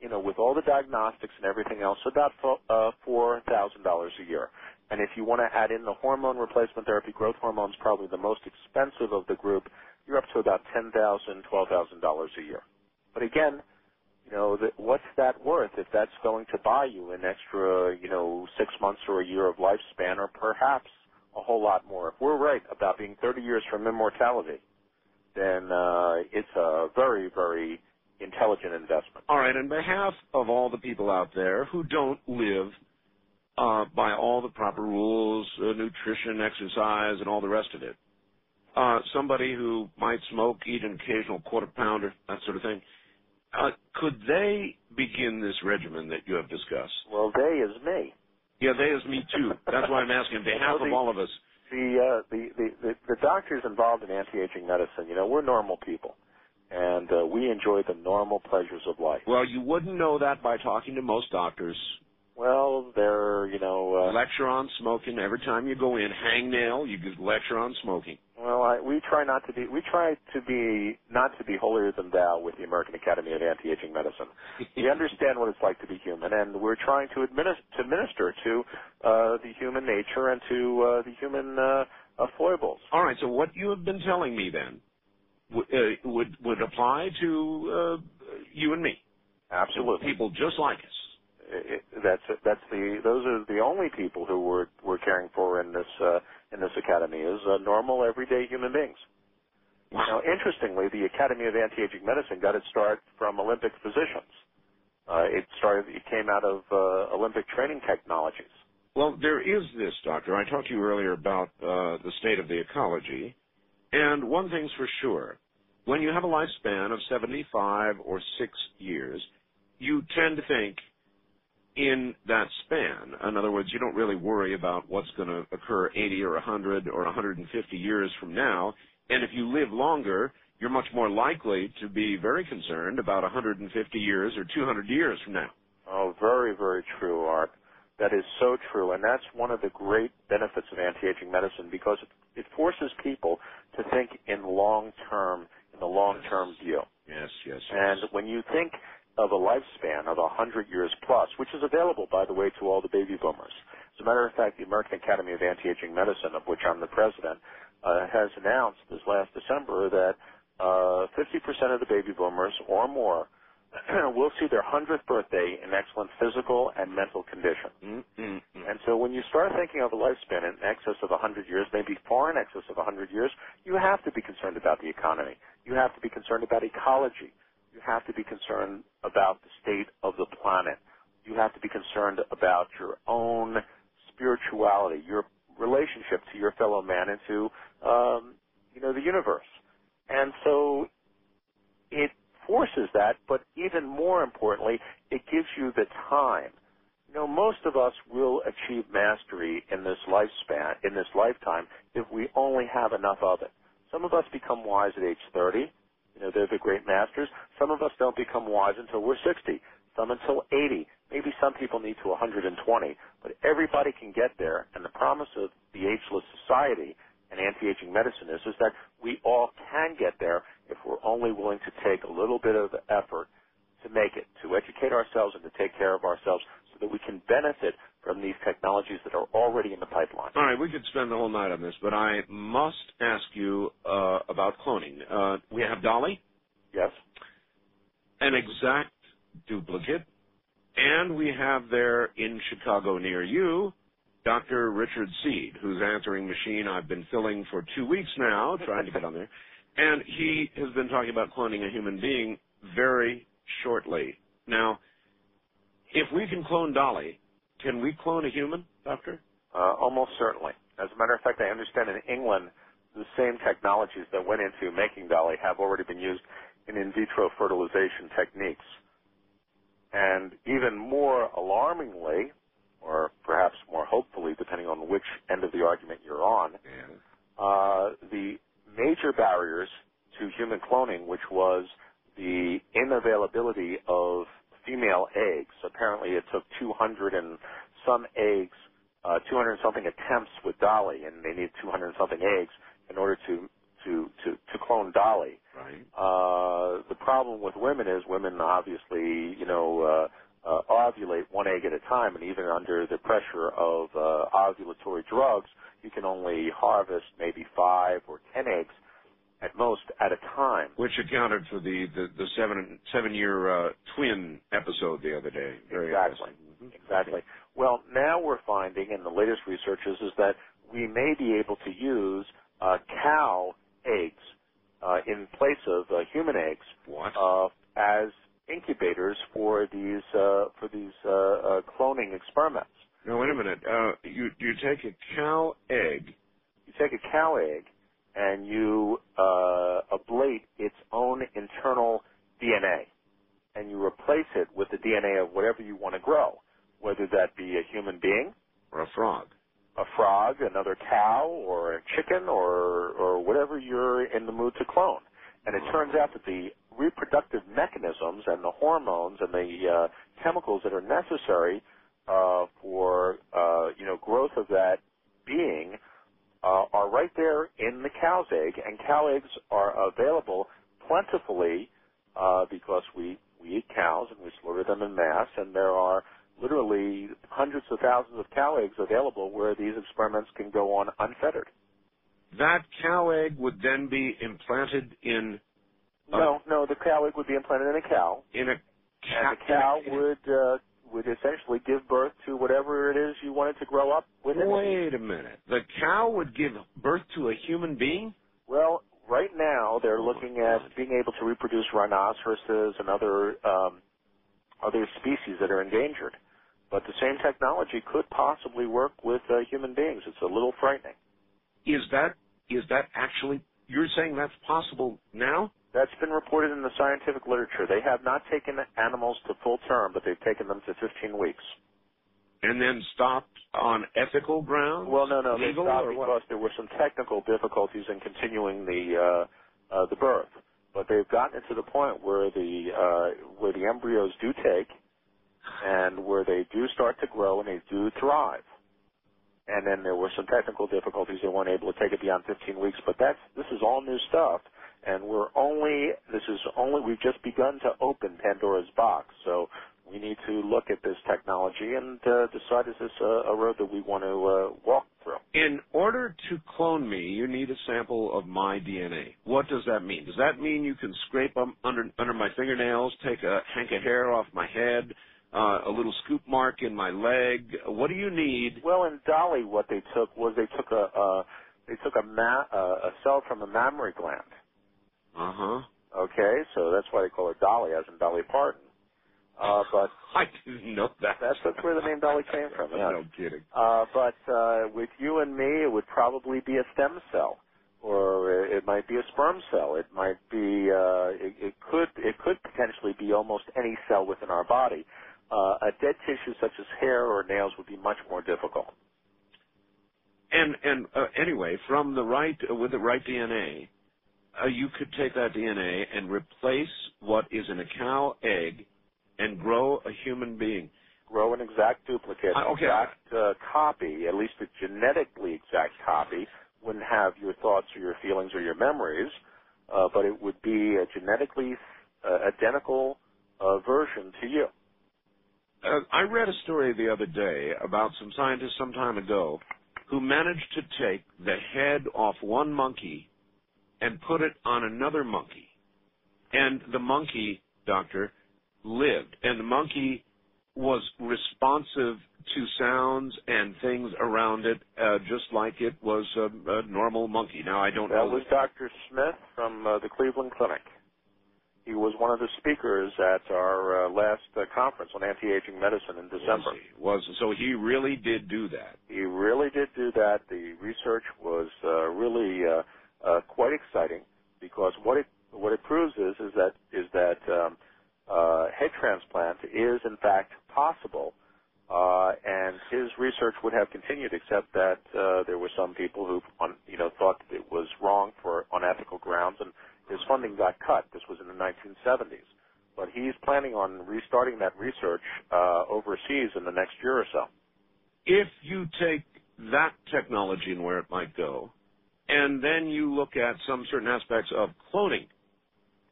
you know, with all the diagnostics and everything else, about uh, four thousand dollars a year. And if you want to add in the hormone replacement therapy, growth hormone is probably the most expensive of the group. You're up to about ten thousand, twelve thousand dollars a year. But again, you know, what's that worth if that's going to buy you an extra, you know, six months or a year of lifespan, or perhaps a whole lot more. If we're right about being 30 years from immortality, then uh, it's a very, very intelligent investment. All right, on behalf of all the people out there who don't live uh, by all the proper rules, uh, nutrition, exercise, and all the rest of it, uh, somebody who might smoke, eat an occasional quarter pounder, that sort of thing, uh, could they begin this regimen that you have discussed? Well, they is me. Yeah, they is me too. That's why I'm asking on behalf Well, of all of us. The, uh, the, the, the, the doctors involved in anti-aging medicine, you know, we're normal people. And uh, we enjoy the normal pleasures of life. Well, you wouldn't know that by talking to most doctors. Well, they're, you know, uh, lecture on smoking every time you go in. Hangnail, you could lecture on smoking. Well, I, we try not to be. We try to be not to be holier than thou with the American Academy of Anti-Aging Medicine. we understand what it's like to be human, and we're trying to administer to minister to uh, the human nature and to uh, the human uh, uh, foibles. All right. So what you have been telling me then w- uh, would would apply to uh, you and me. Absolutely. People just like us. It, that's that's the those are the only people who we're we're caring for in this uh, in this academy is uh, normal everyday human beings. Now, interestingly, the Academy of Anti-Aging Medicine got its start from Olympic physicians. Uh, it started. It came out of uh, Olympic training technologies. Well, there is this, doctor. I talked to you earlier about uh, the state of the ecology, and one thing's for sure: when you have a lifespan of 75 or six years, you tend to think in that span. In other words, you don't really worry about what's going to occur 80 or 100 or 150 years from now. And if you live longer, you're much more likely to be very concerned about 150 years or 200 years from now. Oh, very, very true, Art. That is so true, and that's one of the great benefits of anti-aging medicine because it, it forces people to think in long-term, in the long-term view. Yes, yes, yes. And when you think of a lifespan of 100 years plus, which is available, by the way, to all the baby boomers. As a matter of fact, the American Academy of Anti-Aging Medicine, of which I'm the president, uh, has announced this last December that uh, 50% of the baby boomers or more will see their 100th birthday in excellent physical and mental condition. Mm-hmm. And so when you start thinking of a lifespan in excess of 100 years, maybe far in excess of 100 years, you have to be concerned about the economy. You have to be concerned about ecology. You have to be concerned about the state of the planet. You have to be concerned about your own spirituality, your relationship to your fellow man and to, um, you know, the universe. And so it forces that, but even more importantly, it gives you the time. You know, most of us will achieve mastery in this lifespan, in this lifetime, if we only have enough of it. Some of us become wise at age 30. You know, they're the great masters. Some of us don't become wise until we're 60. Some until 80. Maybe some people need to 120. But everybody can get there. And the promise of the ageless society and anti-aging medicine is, is that we all can get there if we're only willing to take a little bit of effort to make it, to educate ourselves and to take care of ourselves so that we can benefit from these technologies that are already in the pipeline. All right, we could spend the whole night on this, but I must ask you uh, about cloning. Uh, we have Dolly. Yes. An exact duplicate. And we have there in Chicago near you, Dr. Richard Seed, whose answering machine I've been filling for two weeks now, trying to get on there. And he has been talking about cloning a human being very shortly. Now, if we can clone Dolly, can we clone a human, Doctor? Uh, almost certainly. As a matter of fact, I understand in England, the same technologies that went into making Dolly have already been used in in vitro fertilization techniques. And even more alarmingly, or perhaps more hopefully, depending on which end of the argument you're on, yeah. uh, the major barriers to human cloning, which was the inavailability of female eggs. Apparently, it took 200 and some eggs, uh, 200 and something attempts with Dolly, and they need 200 and something eggs in order to to to, to clone Dolly. Right. Uh, the problem with women is women obviously, you know, uh, uh, ovulate one egg at a time, and even under the pressure of uh, ovulatory drugs, you can only harvest maybe five or ten eggs at most at a time. Which accounted for the the, the seven seven year uh, twin episode the other day. Very exactly. Mm-hmm. Exactly. Well, now we're finding, in the latest research, is, is that we may be able to use uh, cow eggs uh, in place of uh, human eggs What? uh, as incubators for these uh, for these uh, uh, cloning experiments. No, wait a minute. Uh, you you take a cow egg. You take a cow egg and you uh, ablate its own internal DNA, and you replace it with the DNA of whatever you want to grow, whether that be a human being, or a frog, a frog, another cow, or a chicken, or or whatever you're in the mood to clone. And it turns out that the reproductive mechanisms and the hormones and the uh, chemicals that are necessary uh, for uh, you know growth of that being uh, are right there in the cow's egg, and cow eggs are available plentifully uh, because we we eat cows and we slaughter them in mass, and there are literally hundreds of thousands of cow eggs available where these experiments can go on unfettered. That cow egg would then be implanted in. no, no, the cow egg would be implanted in a cow, In a and the cow would uh, would essentially give birth to whatever it is you wanted to grow up with. it. Wait a minute. The cow would give birth to a human being? Well, right now they're looking at being able to reproduce rhinoceroses and other um, other species that are endangered. But the same technology could possibly work with uh, human beings. It's a little frightening. Is that is that actually? You're saying that's possible now? That's been reported in the scientific literature. They have not taken animals to full term, but they've taken them to 15 weeks. And then stopped on ethical grounds? Well, no, no, they stopped or what? because there were some technical difficulties in continuing the uh, uh, the birth. But they've gotten it to the point where the uh, where the embryos do take, and where they do start to grow and they do thrive. And then there were some technical difficulties; they weren't able to take it beyond 15 weeks. But that's this is all new stuff, and we're only this is only we've just begun to open Pandora's box. So we need to look at this technology and uh, decide is this a, a road that we want to uh, walk through. In order to clone me, you need a sample of my DNA. What does that mean? Does that mean you can scrape um, under under my fingernails, take a hank of hair off my head, uh, a little scoop mark in my leg? What do you need? Well, in Dolly, what they took was they took a uh, they took a ma- uh, a cell from a mammary gland. Uh huh. Okay, so that's why they call her Dolly, as in Dolly Parton. Uh, but I didn't know that. that's that's where the name Dolly came from. Yeah. No kidding. Uh, but uh, with you and me, it would probably be a stem cell, or it might be a sperm cell. It might be. Uh, it, it could. It could potentially be almost any cell within our body. Uh, a dead tissue such as hair or nails would be much more difficult. And and uh, anyway, from the right with the right DNA, uh, you could take that DNA and replace what is in a cow egg and grow a human being. Grow an exact duplicate, Uh, okay. exact uh, copy, at least a genetically exact copy. Wouldn't have your thoughts or your feelings or your memories, uh, but it would be a genetically uh, identical uh, version to you. Uh, I read a story the other day about some scientists some time ago who managed to take the head off one monkey and put it on another monkey. And the monkey, doctor, lived. And the monkey was responsive to sounds and things around it, uh, just like it was a, a normal monkey. Now, I don't That know. was Dr. Smith from uh, the Cleveland Clinic. He was one of the speakers at our uh, last uh, conference on anti-aging medicine in December. was so he really did do that. He really did do that. The research was uh, really uh, quite exciting because what it what it proves is is that is that um, uh, head transplant is in fact possible, uh, and his research would have continued except that uh, there were some people who on, you know thought that it was wrong for unethical grounds, and his funding got cut. This was in the 1970s. But he's planning on restarting that research uh, overseas in the next year or so. if you take that technology and where it might go, and then you look at some certain aspects of cloning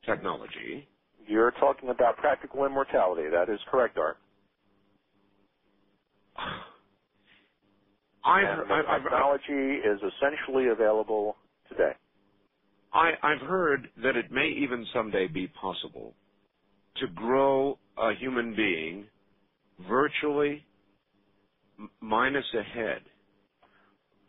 technology, You're talking about practical immortality. That is correct, Art. I've, and I've, I've, technology is essentially available today. I, I've heard that it may even someday be possible to grow a human being virtually m- minus a head.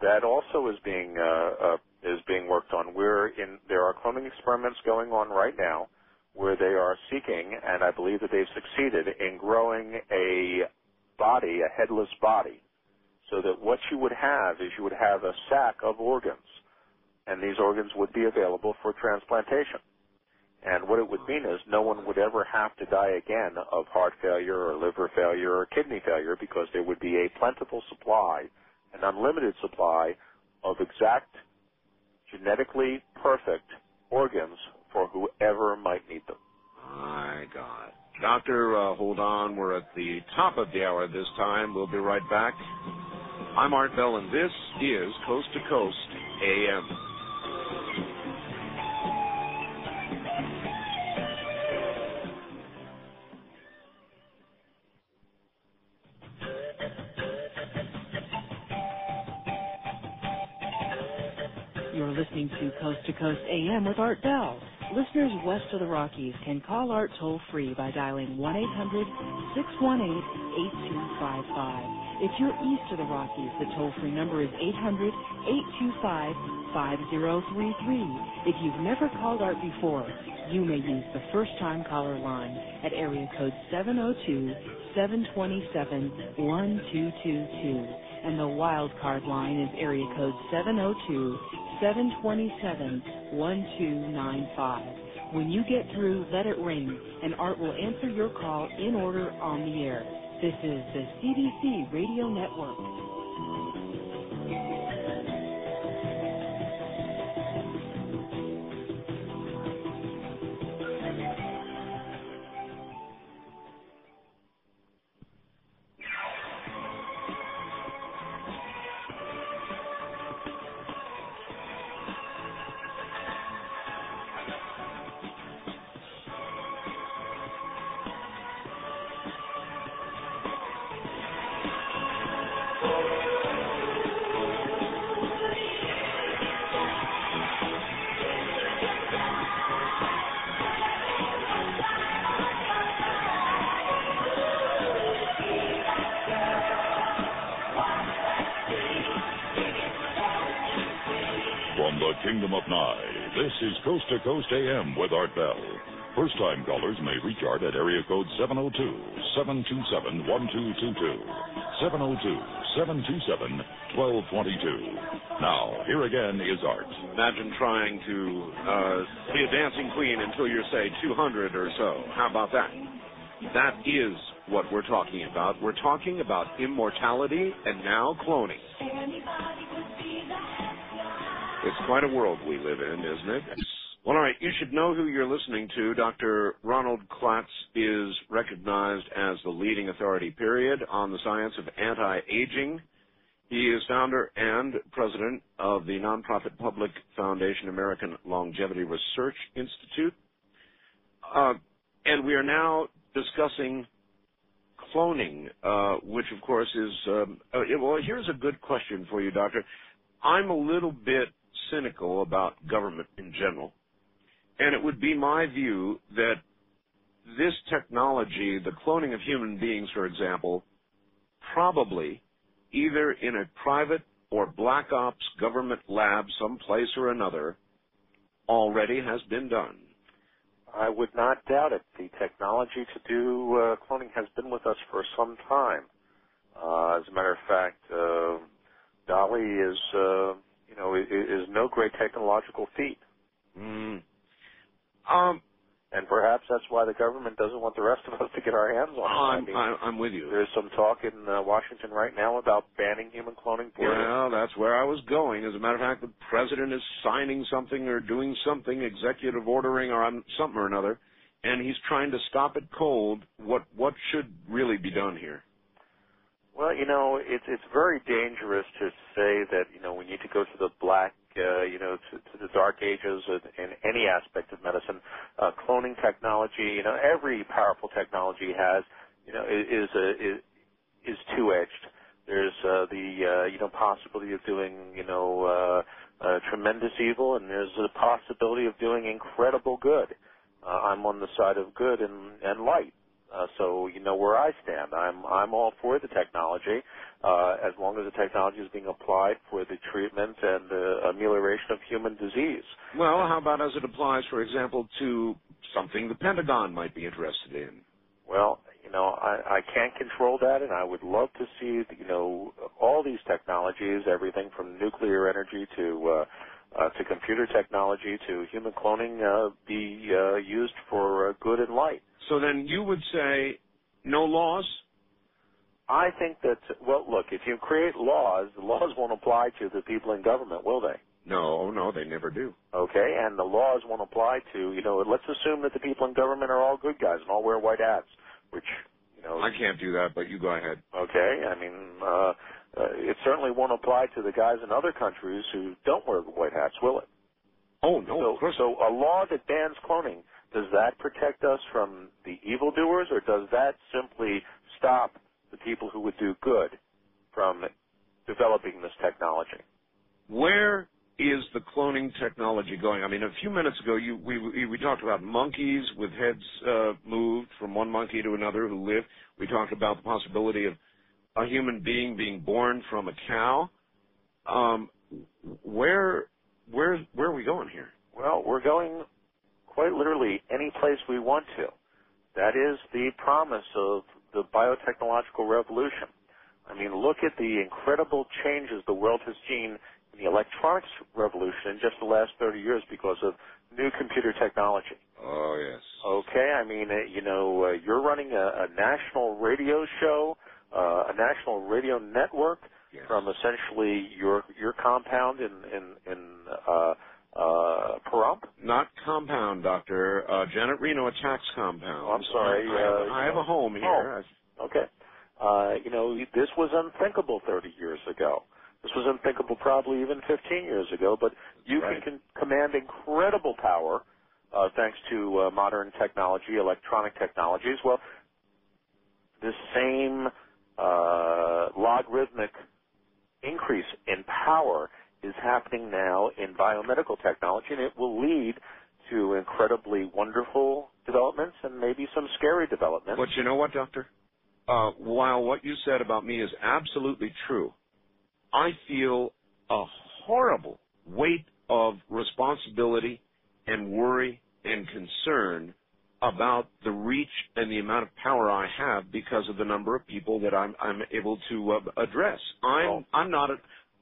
That also is being uh, uh, is being worked on. We're in there are cloning experiments going on right now where they are seeking, and I believe that they've succeeded in growing a body, a headless body, so that what you would have is you would have a sack of organs, and these organs would be available for transplantation. And what it would mean is no one would ever have to die again of heart failure or liver failure or kidney failure because there would be a plentiful supply, an unlimited supply of exact, genetically perfect organs for whoever might need them. My God. Doctor, uh, hold on. We're at the top of the hour this time. We'll be right back. I'm Art Bell, and this is Coast to Coast AM. You're listening to Coast to Coast AM with Art Bell. Listeners west of the Rockies can call Art toll free by dialing 1 800 618 8255. If you're east of the Rockies, the toll free number is 800 825 5033. If you've never called Art before, you may use the first time caller line at area code 702 727 1222. And the wild card line is area code 702 727 1295. When you get through, let it ring, and Art will answer your call in order on the air. This is the CDC Radio Network. First time callers may reach Art at area code 702 727 1222. 702-727-1222. Now, here again is Art. Imagine trying to uh, be a dancing queen until you're, say, 200 or so. How about that? That is what we're talking about. We're talking about immortality and now cloning. It's quite a world we live in, isn't it? Well, all right, you should know who you're listening to. Dr. Ronald Klatz is recognized as the leading authority, period, on the science of anti-aging. He is founder and president of the nonprofit Public Foundation American Longevity Research Institute. Uh, and we are now discussing cloning, uh, which of course is, um, uh, well, here's a good question for you, Doctor. I'm a little bit cynical about government in general. And it would be my view that this technology, the cloning of human beings, for example, probably either in a private or black ops government lab someplace or another already has been done. I would not doubt it. The technology to do uh, cloning has been with us for some time. Uh, as a matter of fact, uh, Dolly is, uh, you know, is, is no great technological feat. Mm. Um, and perhaps that's why the government doesn't want the rest of us to get our hands on it. I'm, I mean, I'm, I'm with you. There's some talk in uh, Washington right now about banning human cloning. Period. Well, that's where I was going. As a matter of fact, the president is signing something or doing something, executive ordering or something or another, and he's trying to stop it cold. What what should really be done here? Well, you know, it's it's very dangerous to say that you know we need to go to the black uh, you know, to, to the dark ages in, in any aspect of medicine. Uh, cloning technology, you know, every powerful technology has, you know, is a, is, is two-edged. There's uh, the uh, you know possibility of doing you know uh, uh, tremendous evil, and there's the possibility of doing incredible good. Uh, I'm on the side of good and, and light. Uh, so you know where I stand. I'm I'm all for the technology, uh, as long as the technology is being applied for the treatment and the amelioration of human disease. Well, how about as it applies, for example, to something the Pentagon might be interested in? Well, you know, I, I can't control that, and I would love to see, you know, all these technologies, everything from nuclear energy to uh, uh, to computer technology to human cloning, uh, be uh, used for uh, good and light. So then you would say no laws? I think that, well, look, if you create laws, the laws won't apply to the people in government, will they? No, no, they never do. Okay, and the laws won't apply to, you know, let's assume that the people in government are all good guys and all wear white hats, which, you know. I can't do that, but you go ahead. Okay, I mean, uh, uh, it certainly won't apply to the guys in other countries who don't wear white hats, will it? Oh, no, so, of course. So a law that bans cloning, does that protect us from the evildoers, or does that simply stop the people who would do good from developing this technology? Where is the cloning technology going? I mean, a few minutes ago, you, we, we, we talked about monkeys with heads uh, moved from one monkey to another who live. We talked about the possibility of a human being being born from a cow. Um, where where where are we going here? Well, we're going quite literally any place we want to. That is the promise of the biotechnological revolution. I mean, look at the incredible changes the world has seen in the electronics revolution in just the last 30 years because of new computer technology. Oh, yes. Okay, I mean, uh, you know, uh, you're running a, a national radio show, uh, a national radio network yes. from essentially your your compound in in in uh, uh, Pahrump? Not compound, Doctor. Uh, Janet Reno attacks compound. Oh, I'm sorry. I, have, uh, I have a home here. Oh, okay. Uh, you know, this was unthinkable 30 years ago. This was unthinkable probably even 15 years ago, but you right. can command incredible power uh, thanks to uh, modern technology, electronic technologies. Well, this same uh, logarithmic increase in power is happening now in biomedical technology, and it will lead to incredibly wonderful developments and maybe some scary developments. But you know what, Doctor? Uh, while what you said about me is absolutely true, I feel a horrible weight of responsibility and worry and concern about the reach and the amount of power I have because of the number of people that I'm I'm able to uh, address. I'm I'm not a,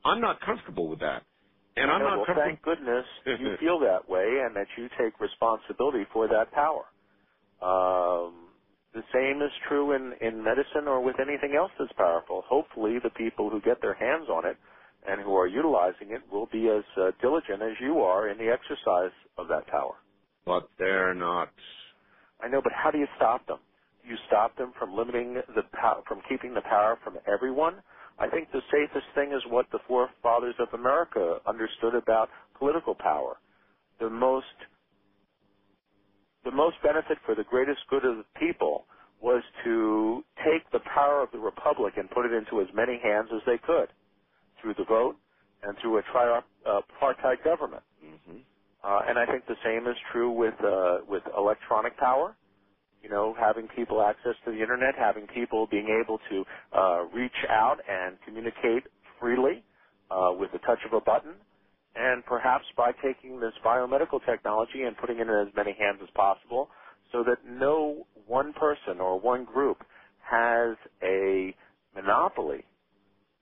I'm not comfortable with that, and I'm not well, comfortable. thank goodness you feel that way and that you take responsibility for that power. Um, the same is true in, in medicine or with anything else that's powerful. Hopefully, the people who get their hands on it and who are utilizing it will be as uh, diligent as you are in the exercise of that power. But they're not. I know, but how do you stop them? You stop them from limiting the pow- from keeping the power from everyone? I think the safest thing is what the forefathers of America understood about political power. The most the most benefit for the greatest good of the people was to take the power of the republic and put it into as many hands as they could through the vote and through a tripartite uh, government. Mm-hmm. Uh, and I think the same is true with uh, with electronic power. You know, having people access to the internet, having people being able to uh, reach out and communicate freely uh, with the touch of a button, and perhaps by taking this biomedical technology and putting it in as many hands as possible, so that no one person or one group has a monopoly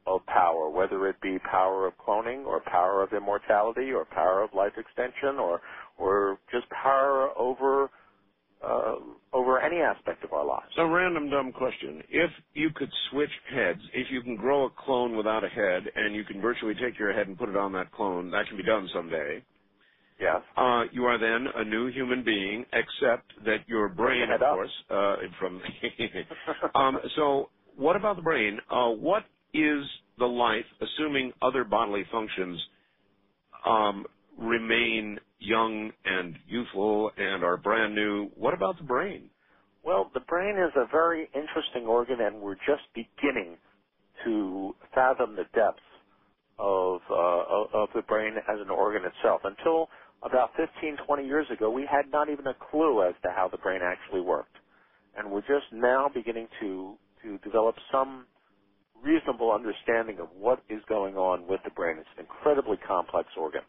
of power, whether it be power of cloning or power of immortality or power of life extension or or just power over uh, over any aspect of our lives. So, random dumb question: If you could switch heads, if you can grow a clone without a head, and you can virtually take your head and put it on that clone, that can be done someday. Yes. Uh, you are then a new human being, except that your brain, of course, uh, from. um, so, what about the brain? Uh, what is the life, assuming other bodily functions um, remain young and youthful and are brand new? What about the brain? Well, the brain is a very interesting organ, and we're just beginning to fathom the depths of uh, of- the brain as an organ itself. Until about 15, 20 years ago, we had not even a clue as to how the brain actually worked, and we're just now beginning to to develop some reasonable understanding of what is going on with the brain. It's an incredibly complex organ.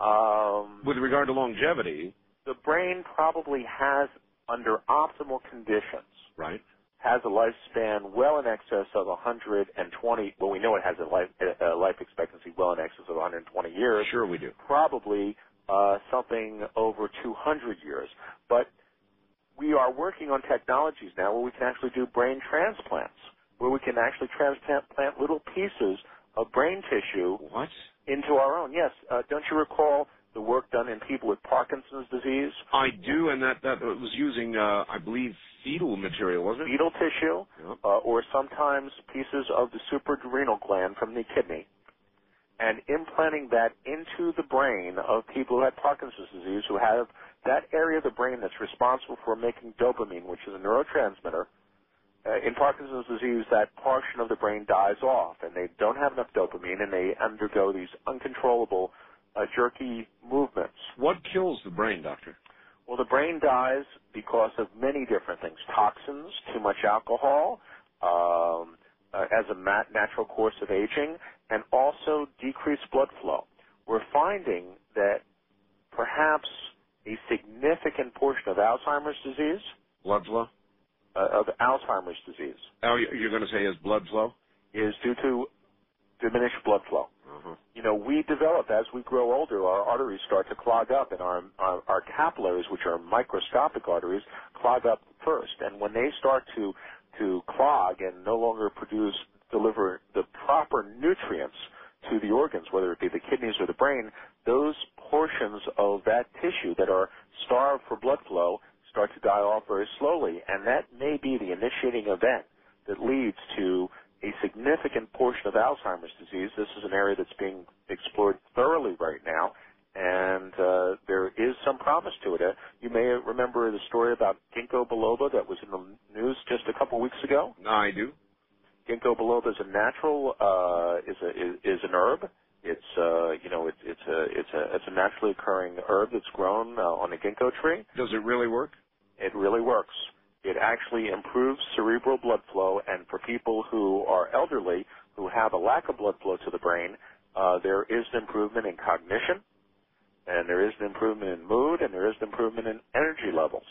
Um, With regard to longevity, the brain probably has, under optimal conditions, right? has a lifespan well in excess of 120. Well, we know it has a life a life expectancy well in excess of 120 years. Sure, we do. Probably uh, something over 200 years. But we are working on technologies now where we can actually do brain transplants, where we can actually transplant little pieces of brain tissue what? into our own. Yes. Uh, don't you recall the work done in people with Parkinson's disease? I do, and that that was using, uh, I believe, fetal material, wasn't it? fetal tissue, Yep. uh, or sometimes pieces of the suprarenal gland from the kidney, and implanting that into the brain of people who had Parkinson's disease, who have that area of the brain that's responsible for making dopamine, which is a neurotransmitter. Uh, in Parkinson's disease, that portion of the brain dies off, and they don't have enough dopamine, and they undergo these uncontrollable, uh, jerky movements. What kills the brain, doctor? Well, the brain dies because of many different things: toxins, too much alcohol, um, uh, as a mat- natural course of aging, and also decreased blood flow. We're finding that perhaps a significant portion of Alzheimer's disease, Blood flow? Uh, of Alzheimer's disease, Oh, you- you're going to say is blood flow? is due to diminished blood flow. Uh-huh. you know, we develop as we grow older, our arteries start to clog up, and our, our our capillaries, which are microscopic arteries, clog up first. And when they start to to clog and no longer produce deliver the proper nutrients to the organs, whether it be the kidneys or the brain, those portions of that tissue that are starved for blood flow start to die off very slowly, and that may be the initiating event that leads to a significant portion of Alzheimer's disease. This is an area that's being explored thoroughly right now, and uh, there is some promise to it. Uh, you may remember the story about ginkgo biloba that was in the news just a couple weeks ago. No, I do. Ginkgo biloba is a natural uh, is a is, is an herb. It's uh, you know it's it's a it's a it's a naturally occurring herb that's grown uh, on a ginkgo tree. Does it really work? It really works. It actually improves cerebral blood flow, and for people who are elderly who have a lack of blood flow to the brain, uh, there is an improvement in cognition, and there is an improvement in mood, and there is an improvement in energy levels.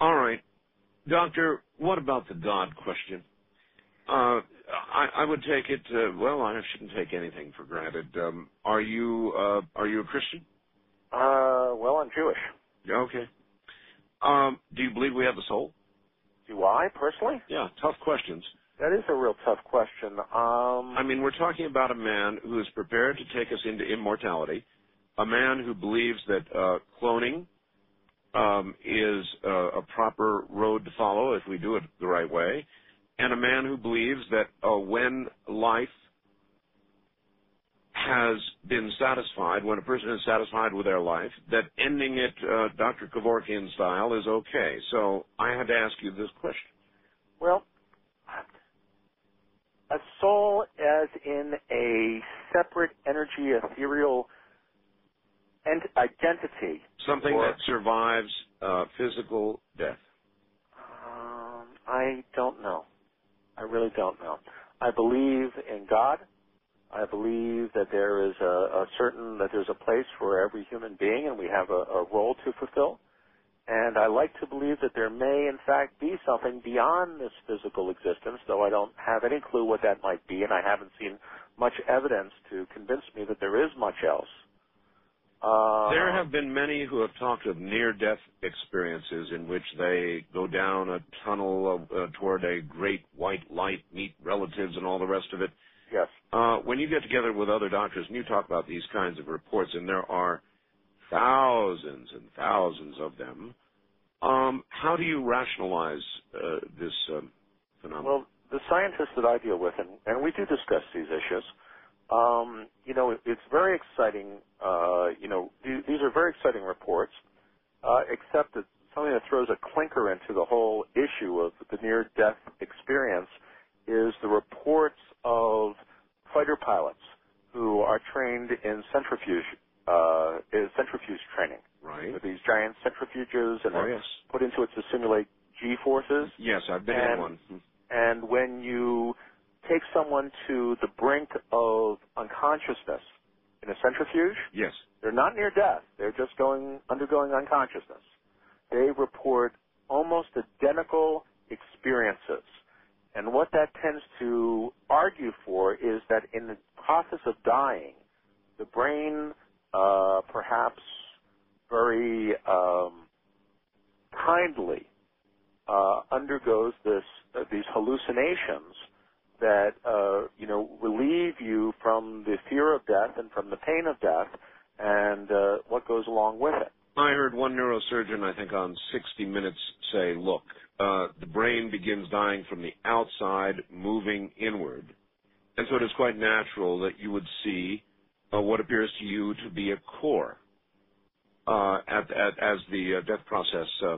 All right, doctor. What about the God question? Uh, I, I would take it. Uh, well, I shouldn't take anything for granted. Um, are you uh, are you a Christian? Uh, well, I'm Jewish. Okay. Um, do you believe we have a soul? Do I personally? Yeah, tough questions. That is a real tough question. Um, I mean, we're talking about a man who is prepared to take us into immortality, a man who believes that uh, cloning um, is uh, a proper road to follow if we do it the right way, and a man who believes that uh, when life has been satisfied, when a person is satisfied with their life, that ending it uh, Dr. Kevorkian style is okay. So I had to ask you this question. Well, a soul as in a separate energy, ethereal ent- identity. Something or- that survives uh, physical death. Um, I don't know. I really don't know. I believe in God. I believe that there is a, a certain that there's a place for every human being, and we have a, a role to fulfill. And I like to believe that there may, in fact, be something beyond this physical existence, though I don't have any clue what that might be, and I haven't seen much evidence to convince me that there is much else. Uh, There have been many who have talked of near-death experiences in which they go down a tunnel of, uh, toward a great white light, meet relatives, and all the rest of it. Yes. Uh, when you get together with other doctors and you talk about these kinds of reports, and there are thousands and thousands of them, um, how do you rationalize uh, this um, phenomenon? Well, the scientists that I deal with, and, and we do discuss these issues, um, you know, it, it's very exciting. Uh, you know, th- these are very exciting reports, uh, except that something that throws a clinker into the whole issue of the near-death experience is the reports of fighter pilots who are trained in centrifuge, uh, is centrifuge training. Right. With these giant centrifuges and Oh, yes. put into it to simulate G forces. Yes, I've been in one. And when you take someone to the brink of unconsciousness in a centrifuge, Yes. they're not near death. They're just going undergoing unconsciousness. They report almost identical experiences. And what that tends to argue for is that in the process of dying, the brain, uh, perhaps very um, kindly, uh, undergoes this uh, these hallucinations that uh, you know relieve you from the fear of death and from the pain of death and uh, what goes along with it. I heard one neurosurgeon, I think on 60 Minutes, say, look, uh, the brain begins dying from the outside, moving inward. And so it is quite natural that you would see uh, what appears to you to be a core uh, at, at, as the uh, death process uh,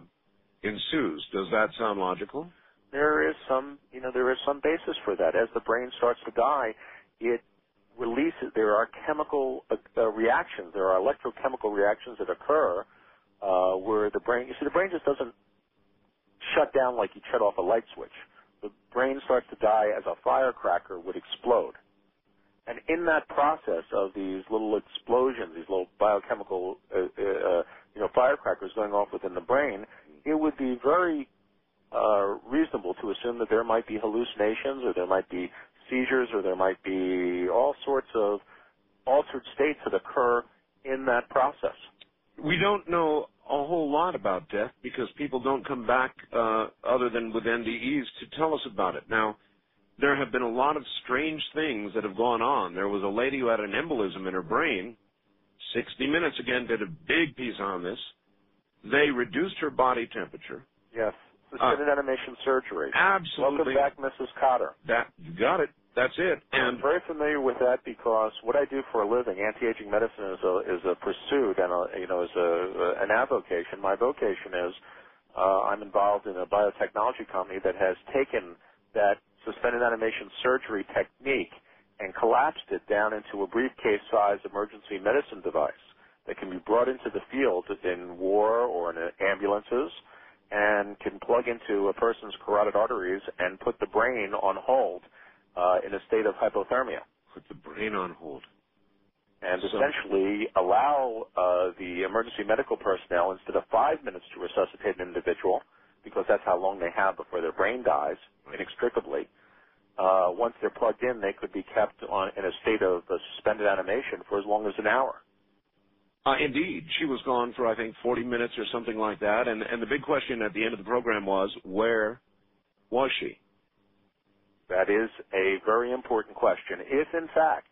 ensues. Does that sound logical? There is some, you know, there is some basis for that. As the brain starts to die, it releases. There are chemical uh, uh, reactions. There are electrochemical reactions that occur uh, where the brain. You see, the brain just doesn't shut down like you shut off a light switch. The brain starts to die as a firecracker would explode. And in that process of these little explosions, these little biochemical, uh, uh, you know, firecrackers going off within the brain, it would be very uh, reasonable to assume that there might be hallucinations, or there might be seizures, or there might be all sorts of altered states that occur in that process. We don't know a whole lot about death because people don't come back uh, other than with NDEs to tell us about it. Now, there have been a lot of strange things that have gone on. There was a lady who had an embolism in her brain. 60 Minutes again did a big piece on this. They reduced her body temperature. Yes. Suspended animation surgery. Absolutely. Welcome back, Mrs. Cotter. That you got it. That's it. I'm very familiar with that because what I do for a living, anti-aging medicine is a is a pursuit and a you know is a an avocation. My vocation is uh, I'm involved in a biotechnology company that has taken that suspended animation surgery technique and collapsed it down into a briefcase-sized emergency medicine device that can be brought into the field in war or in ambulances and can plug into a person's carotid arteries and put the brain on hold uh, in a state of hypothermia. put the brain on hold. And So- essentially allow uh, the emergency medical personnel, instead of five minutes to resuscitate an individual, because that's how long they have before their brain dies inextricably. Uh, once they're plugged in, they could be kept on in a state of uh, suspended animation for as long as an hour. Uh, indeed, she was gone for I think 40 minutes or something like that, and and the big question at the end of the program was where was she? That is a very important question. If in fact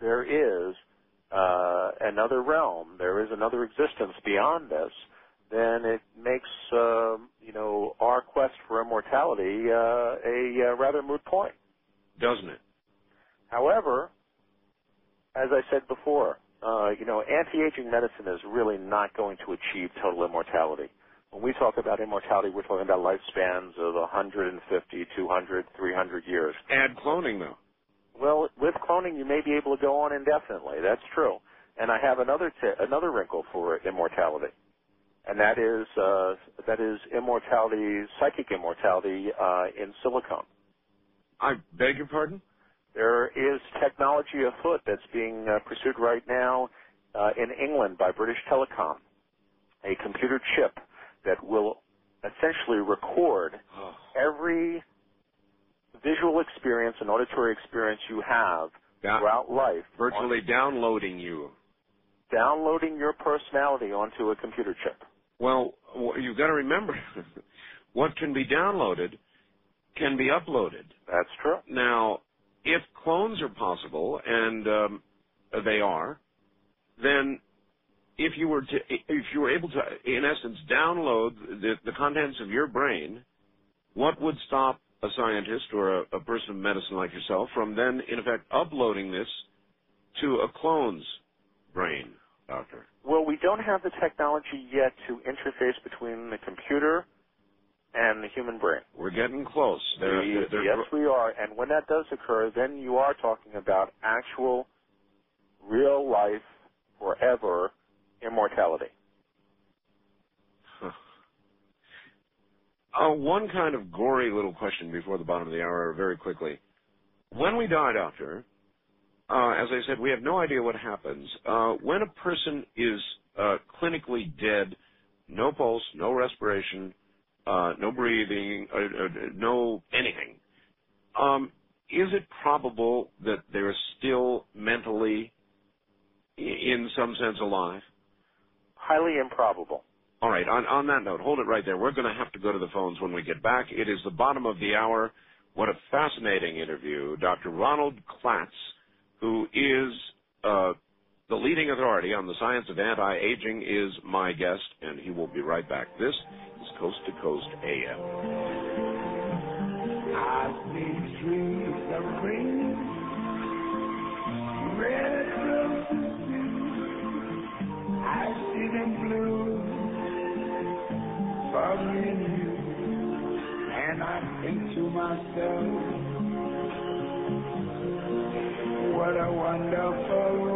there is uh, another realm, there is another existence beyond this, then it makes uh, you know our quest for immortality uh, a uh, rather moot point, doesn't it? However, as I said before, uh, you know, anti-aging medicine is really not going to achieve total immortality. When we talk about immortality, we're talking about lifespans of 150, 200, 300 years. Add cloning, though. Well, with cloning, you may be able to go on indefinitely. That's true. And I have another t- another wrinkle for immortality, and that is uh, that is immortality, psychic immortality uh, in silicone. I beg your pardon. There is technology afoot that's being uh, pursued right now uh, in England by British Telecom, a computer chip that will essentially record Oh. every visual experience and auditory experience you have throughout life, Virtually downloading you. downloading your personality onto a computer chip. Well, you've got to remember, what can be downloaded can be uploaded. That's true. Now, if clones are possible, and um, they are, then if you were to, if you were able to, in essence, download the, the contents of your brain, what would stop a scientist or a, a person of medicine like yourself from then, in effect, uploading this to a clone's brain, doctor? Well, we don't have the technology yet to interface between the computer and the human brain. We're getting close. They're- they're- they're- yes, we are. And when that does occur, then you are talking about actual, real life, forever immortality. Uh, one kind of gory little question before the bottom of the hour, very quickly. When we die, doctor, uh, as I said, we have no idea what happens. Uh, when a person is uh, clinically dead, no pulse, no respiration, uh, no breathing, uh, uh, no anything, um, is it probable that they're still mentally, in some sense, alive? Highly improbable. All right. On, on that note, hold it right there. We're going to have to go to the phones when we get back. It is the bottom of the hour. What a fascinating interview. Dr. Ronald Klatz, who is uh, the leading authority on the science of anti-aging, is my guest, and he will be right back. This is Coast to Coast AM. I see trees of green, red roses. I see them blue for me and you. And I think to myself, what a wonderful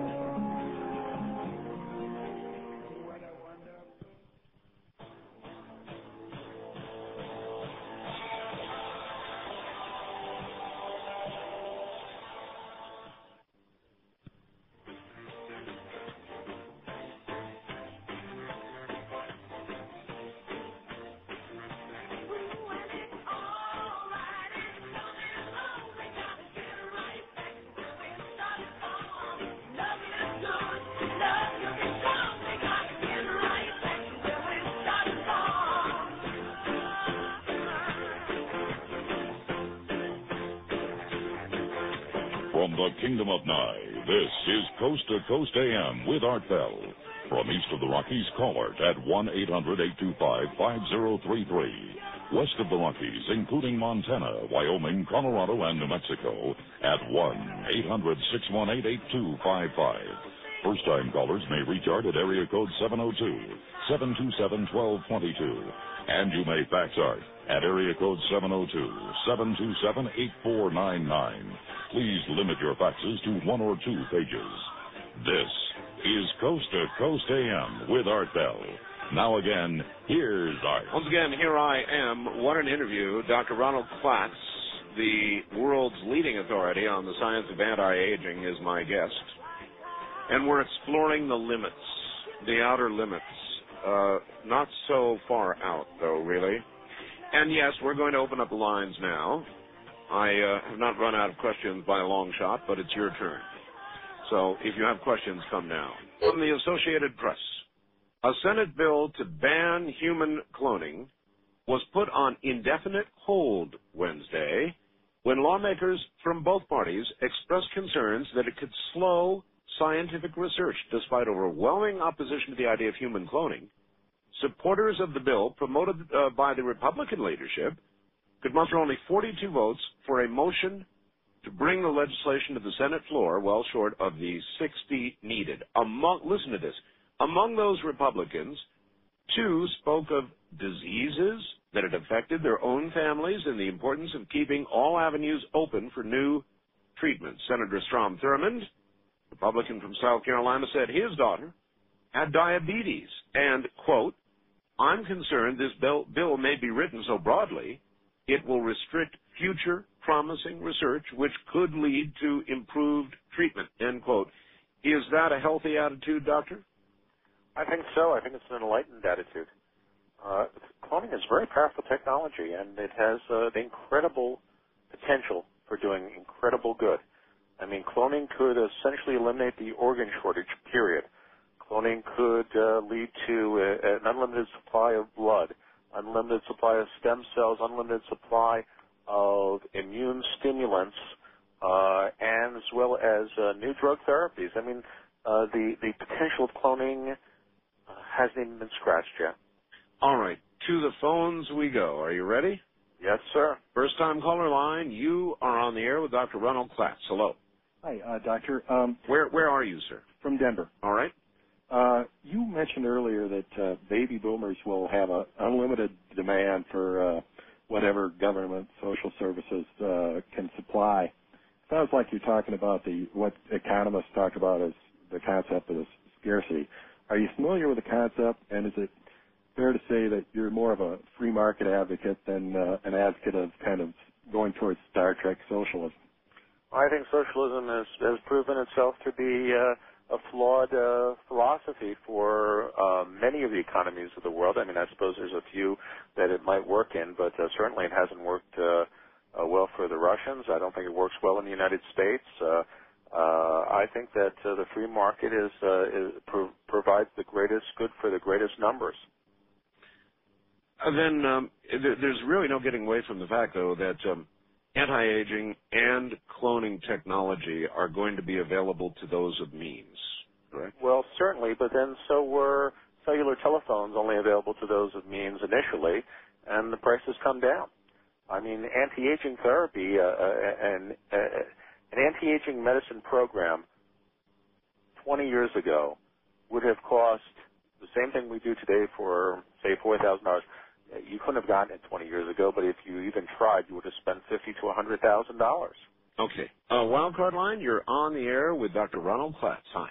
Coast to Coast AM with Art Bell. From east of the Rockies, call Art at 1-800-825-5033. West of the Rockies, including Montana, Wyoming, Colorado, and New Mexico, at 1-800-618-8255. First-time callers may reach Art at area code 702-727-1222. And you may fax Art at area code 702-727-8499. Please limit your faxes to one or two pages. This is Coast to Coast AM with Art Bell. Now again, here's Art. Once again, here I am. What an interview. Dr. Ronald Klatz, the world's leading authority on the science of anti-aging, is my guest. And we're exploring the limits, the outer limits. Uh, not so far out, though, really. And yes, we're going to open up the lines now. I uh, have not run out of questions by a long shot, but it's your turn. So if you have questions, come now. From the Associated Press, a Senate bill to ban human cloning was put on indefinite hold Wednesday when lawmakers from both parties expressed concerns that it could slow scientific research despite overwhelming opposition to the idea of human cloning. Supporters of the bill, promoted uh, by the Republican leadership, could muster only 42 votes for a motion to bring the legislation to the Senate floor, well short of the 60 needed. Among, listen to this. Among those Republicans, two spoke of diseases that had affected their own families and the importance of keeping all avenues open for new treatments. Senator Strom Thurmond, Republican from South Carolina, said his daughter had diabetes and, quote, I'm concerned this bill, bill may be written so broadly it will restrict future promising research which could lead to improved treatment, end quote. Is that a healthy attitude, doctor? I think so. I think it's an enlightened attitude. Uh, cloning is very powerful technology, and it has uh, the incredible potential for doing incredible good. I mean, cloning could essentially eliminate the organ shortage, period. Cloning could uh, lead to a, an unlimited supply of blood, unlimited supply of stem cells, unlimited supply of immune stimulants, uh, and as well as uh, new drug therapies. I mean, uh, the the potential of cloning uh, hasn't even been scratched yet. All right, to the phones we go. Are you ready? Yes, sir. First time caller line. You are on the air with Dr. Ronald Klatz. Hello. Hi, uh, doctor. Um, where where are you, sir? From Denver. All right. Uh, you mentioned earlier that uh, baby boomers will have an unlimited demand for uh, whatever government social services uh, can supply. Sounds like you're talking about the what economists talk about as the concept of scarcity. Are you familiar with the concept, and is it fair to say that you're more of a free market advocate than uh, an advocate of kind of going towards Star Trek socialism? I think socialism has, has proven itself to be uh, a flawed uh, philosophy for uh, many of the economies of the world. I mean, I suppose there's a few that it might work in, but uh, certainly it hasn't worked uh, uh, well for the Russians. I don't think it works well in the United States. Uh, uh, I think that uh, the free market is, uh, is pro- provides the greatest good for the greatest numbers. Uh, then um, th- there's really no getting away from the fact, though, that um, anti-aging and cloning technology are going to be available to those of means, correct? Well, certainly, but then so were cellular telephones only available to those of means initially, and the prices come down. I mean, anti-aging therapy uh, uh, and uh, an anti-aging medicine program 20 years ago would have cost the same thing we do today for say $4,000 you couldn't have gotten it 20 years ago, but if you even tried, you would have spent fifty to a hundred thousand dollars. Okay. Uh, wildcard line, you're on the air with Dr. Ronald Klatz. Hi.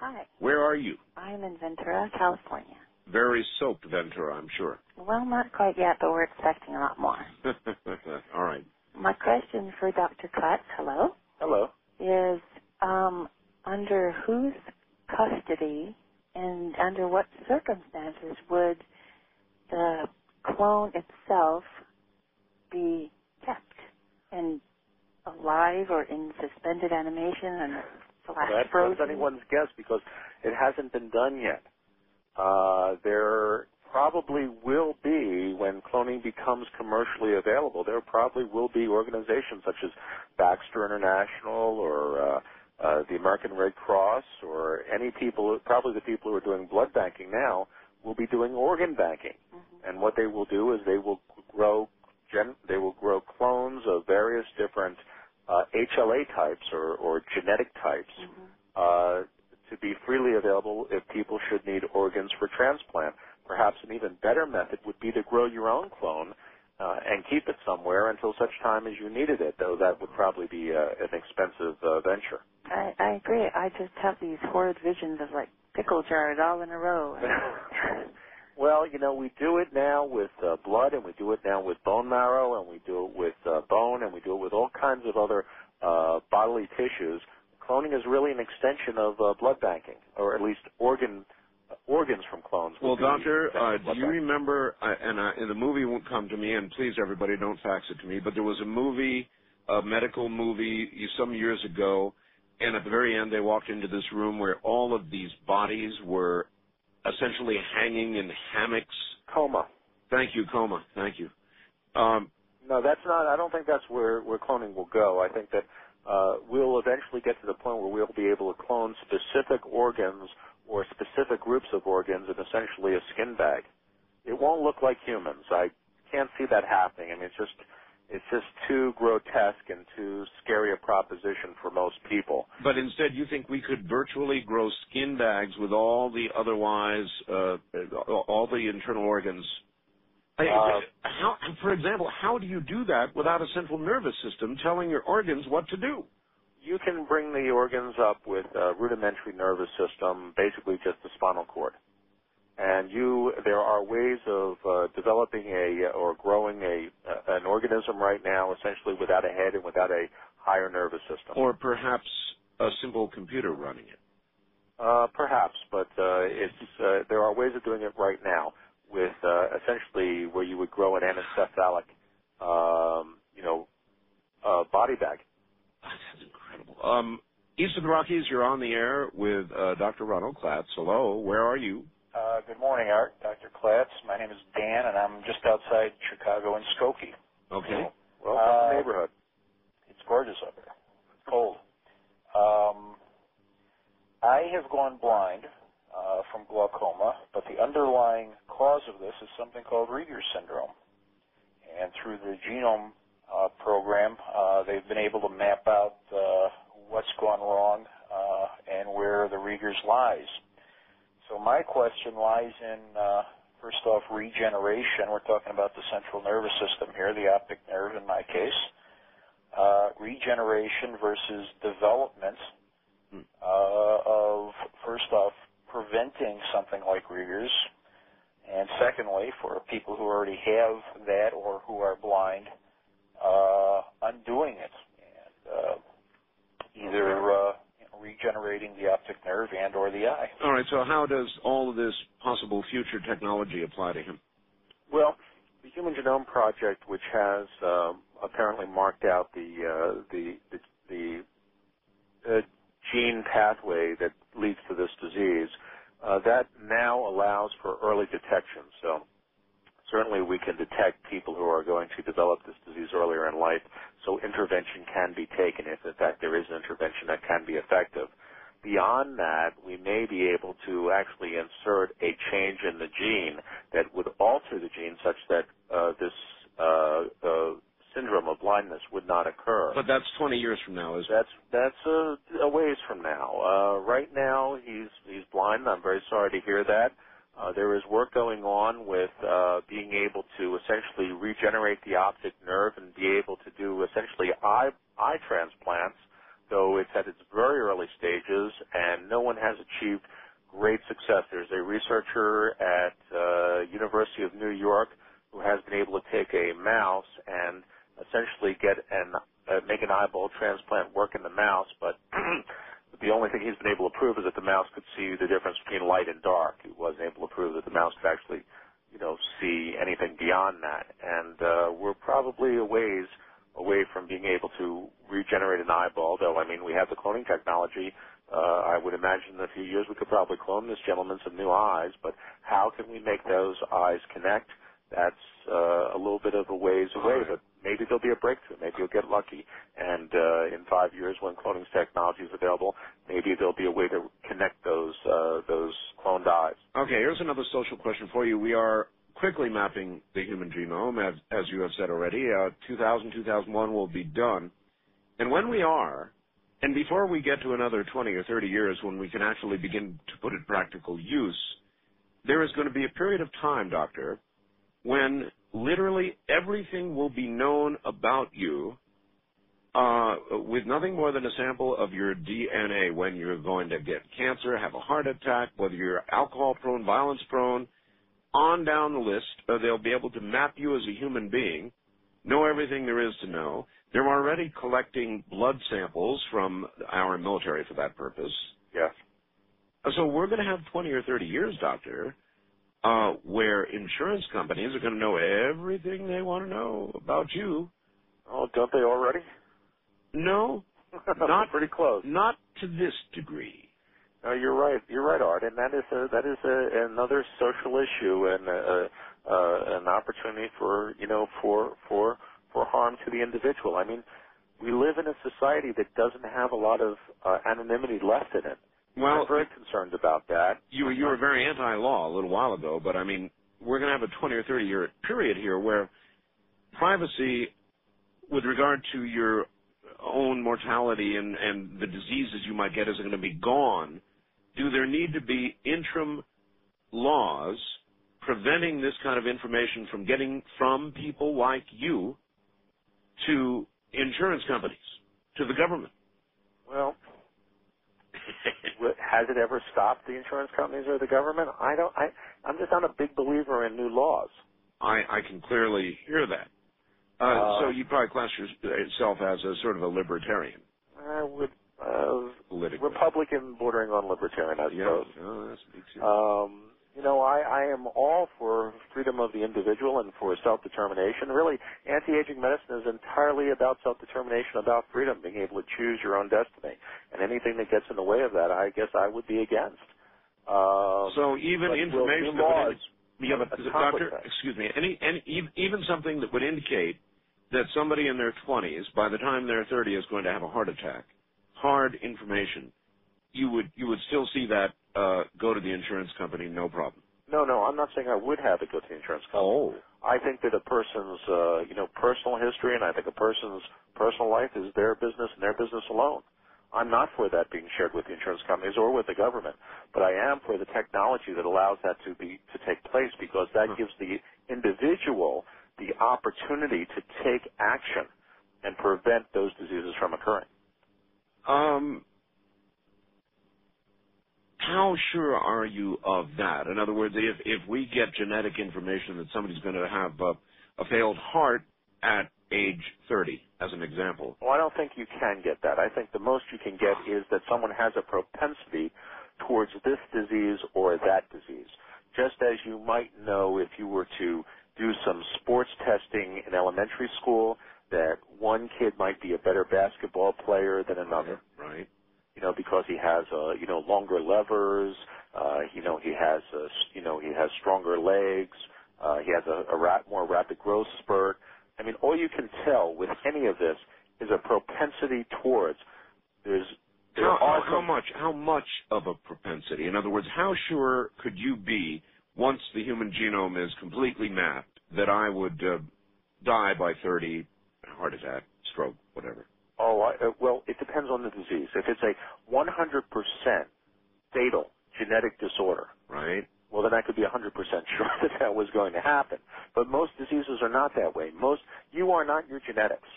Hi. Where are you? I'm in Ventura, California. Very soaked Ventura, I'm sure. Well, not quite yet, but we're expecting a lot more. All right. My question for Dr. Klatz, hello, Hello. is um, under whose custody and under what circumstances would the clone itself be kept in alive or in suspended animation and flash That's frozen? anyone's guess because it hasn't been done yet. Uh, there probably will be when cloning becomes commercially available. There probably will be organizations such as Baxter International or uh, uh, the American Red Cross or any people, probably the people who are doing blood banking now, will be doing organ banking. Mm-hmm. And what they will do is they will grow gen- they will grow clones of various different uh, HLA types or, or genetic types Mm-hmm. uh, to be freely available if people should need organs for transplant. Perhaps an even better method would be to grow your own clone uh, and keep it somewhere until such time as you needed it. Though that would probably be uh, an expensive uh, venture. I, I agree. I just have these horrid visions of like pickle jars all in a row. Well, you know, we do it now with uh, blood, and we do it now with bone marrow, and we do it with uh, bone, and we do it with all kinds of other uh, bodily tissues. Cloning is really an extension of uh, blood banking, or at least organ organs from clones. Well, doctor, uh, do you remember? Uh, and, uh, and the movie won't come to me. And please, everybody, don't fax it to me. But there was a movie, a medical movie, some years ago, and at the very end, they walked into this room where all of these bodies were essentially hanging in hammocks. Coma. Thank you, coma. Thank you. Um, No, that's not. I don't think that's where where cloning will go. I think that uh, we'll eventually get to the point where we'll be able to clone specific organs or specific groups of organs in essentially a skin bag. It won't look like humans. I can't see that happening. I mean, it's just it's just too grotesque and too scary a proposition for most people. But instead, you think we could virtually grow skin bags with all the otherwise, uh, all the internal organs? I- Uh, how, for example, how do you do that without a central nervous system telling your organs what to do? You can bring the organs up with a rudimentary nervous system, basically just the spinal cord. And you, there are ways of uh, developing a or growing a uh, an organism right now, essentially without a head and without a higher nervous system. Or perhaps a simple computer running it? Uh, perhaps, but uh, it's uh, there are ways of doing it right now with uh, essentially where you would grow an anencephalic, um, you know, uh, body bag. Um, East of the Rockies, you're on the air with uh, Dr. Ronald Klatz. Hello, where are you? Uh, good morning, Art. Dr. Klatz. My name is Dan, and I'm just outside Chicago in Skokie. Okay. Well, Uh, the neighborhood. It's gorgeous up here. It's cold. Um, I have gone blind uh, from glaucoma, but the underlying cause of this is something called Rieger syndrome. And through the genome uh, program, uh, they've been able to map out uh, what's gone wrong uh, and where the Rieger's lies. So my question lies in, uh, first off, regeneration. We're talking about the central nervous system here, the optic nerve in my case. Uh, regeneration versus development uh, of, first off, preventing something like Rieger's, and secondly, for people who already have that or who are blind, uh, undoing it, and uh, either uh, regenerating the optic nerve and or the eye. All right, so how does all of this possible future technology apply to him? Well, the Human Genome Project, which has um, apparently marked out the uh, the the, the uh, gene pathway that leads to this disease, uh, that now allows for early detection. So certainly we can detect people who are going to develop this disease earlier in life, so intervention can be taken if in fact there is an intervention that can be effective. Beyond that, we may be able to actually insert a change in the gene that would alter the gene such that uh, this uh, uh, syndrome of blindness would not occur. But that's 20 years from now, is That's that's a, a ways from now. Uh, right now, he's he's blind. I'm very sorry to hear that. Uh, there is work going on with uh, being able to essentially regenerate the optic nerve and be able to do essentially eye eye transplants, though it's at its very early stages and no one has achieved great success. There's a researcher at uh, University of New York who has been able to take a mouse and essentially get an uh, make an eyeball transplant work in the mouse, but the only thing he's been able to prove is that the mouse could see the difference between light and dark. He wasn't able to prove that the mouse could actually, you know, see anything beyond that. And uh, we're probably a ways away from being able to regenerate an eyeball, though, I mean, we have the cloning technology. Uh, I would imagine in a few years we could probably clone this gentleman some new eyes, but how can we make those eyes connect? That's uh, a little bit of a ways away, but maybe there'll be a breakthrough. Maybe you'll get lucky. And uh, in five years, when cloning technology is available, maybe there'll be a way to connect those uh, those cloned eyes. Okay, here's another social question for you. We are quickly mapping the human genome, as, as you have said already. Uh, 2000, 2001 will be done. And when we are, and before we get to another 20 or 30 years when we can actually begin to put it practical use, there is going to be a period of time, Doctor, when literally everything will be known about you uh, with nothing more than a sample of your DNA when you're going to get cancer, have a heart attack, whether you're alcohol prone, violence prone, on down the list. Uh, they'll be able to map you as a human being, know everything there is to know. They're already collecting blood samples from our military for that purpose. Yes. So we're going to have 20 or 30 years, doctor, uh, where insurance companies are going to know everything they want to know about you. Oh, don't they already? No, not pretty close. Not to this degree. No, you're right. You're right, Art, and that is a, that is a, another social issue and a, uh, an opportunity for you know for for for harm to the individual. I mean, we live in a society that doesn't have a lot of uh, anonymity left in it. Well, I'm very concerned about that. You you were very anti-law a little while ago, but I mean, we're going to have a 20 or 30 year period here where privacy, with regard to your own mortality and and the diseases you might get, is going to be gone. Do there need to be interim laws preventing this kind of information from getting from people like you to insurance companies, to the government? Well, has it ever stopped the insurance companies or the government? I don't. I I'm just not a big believer in new laws. I, I can clearly hear that. Uh, Uh, so you probably class yourself as a sort of a libertarian. I would uh, Politically. Republican bordering on libertarian, I Yeah, suppose. no, that's me too. Um, you know, I, I am all for freedom of the individual and for self-determination. Really, anti-aging medicine is entirely about self-determination, about freedom, being able to choose your own destiny. And anything that gets in the way of that, I guess I would be against. Uh, so even information that would yeah, but doctor, that? excuse me, any, any even something that would indicate that somebody in their 20s, by the time they're 30, is going to have a heart attack. Hard information. You would you would still see that uh, go to the insurance company, no problem. No, no, I'm not saying I would have it go to the insurance company. Oh. I think that a person's, uh, you know, personal history and I think a person's personal life is their business and their business alone. I'm not for that being shared with the insurance companies or with the government, but I am for the technology that allows that to be to take place because that gives the individual the opportunity to take action and prevent those diseases from occurring. Um, how sure are you of that? In other words, if if we get genetic information that somebody's going to have a, a failed heart at age 30, as an example, Well, I don't think you can get that. I think the most you can get is that someone has a propensity towards this disease or that disease. Just as you might know if you were to do some sports testing in elementary school that one kid might be a better basketball player than another. right? You know, because he has, uh, you know, longer levers, uh, you know, he has, uh, you know, he has stronger legs, uh, he has a, a rap, more rapid growth spurt. I mean, all you can tell with any of this is a propensity towards. There's there How, are how much? How much of a propensity? In other words, how sure could you be once the human genome is completely mapped that I would uh, die by 30, heart attack, stroke, whatever? Oh, I, uh, well, it depends on the disease. If it's a 100% fatal genetic disorder, right? Well, then I could be 100% sure that that was going to happen. But most diseases are not that way. Most, you are not your genetics.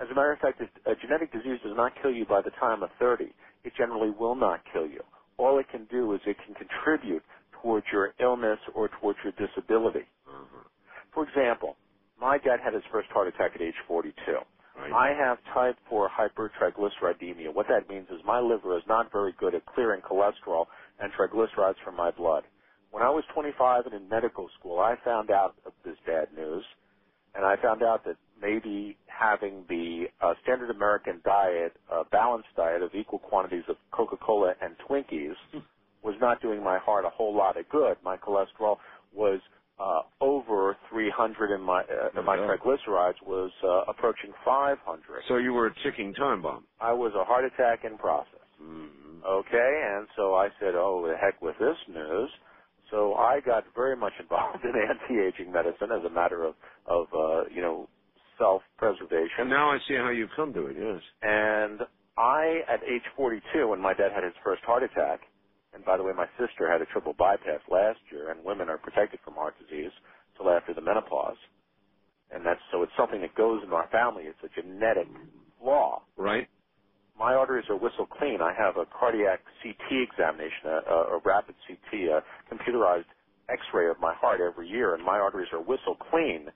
As a matter of fact, a, a genetic disease does not kill you by the time of 30. It generally will not kill you. All it can do is it can contribute towards your illness or towards your disability. For example, my dad had his first heart attack at age 42. I have type 4 hypertriglyceridemia. What that means is my liver is not very good at clearing cholesterol and triglycerides from my blood. When I was 25 and in medical school, I found out of this bad news, and I found out that maybe having the uh, standard American diet, uh, balanced diet of equal quantities of Coca-Cola and Twinkies was not doing my heart a whole lot of good. My cholesterol was uh, over 300 and my uh, and my triglycerides was uh, approaching 500. So you were a ticking time bomb. I was a heart attack in process. mhm Okay, and so I said, "Oh, the heck with this news." So I got very much involved in anti-aging medicine as a matter of of uh, you know self-preservation. And now I see how you've come to it. Yes. And I, at age 42, when my dad had his first heart attack, and by the way, my sister had a triple bypass last year, and women are protected from heart disease. till after the menopause, and that's so it's something that goes in our family. It's a genetic flaw. Right. My arteries are whistle clean. I have a cardiac CT examination, a, a, a rapid CT, a computerized X-ray of my heart every year, and my arteries are whistle clean.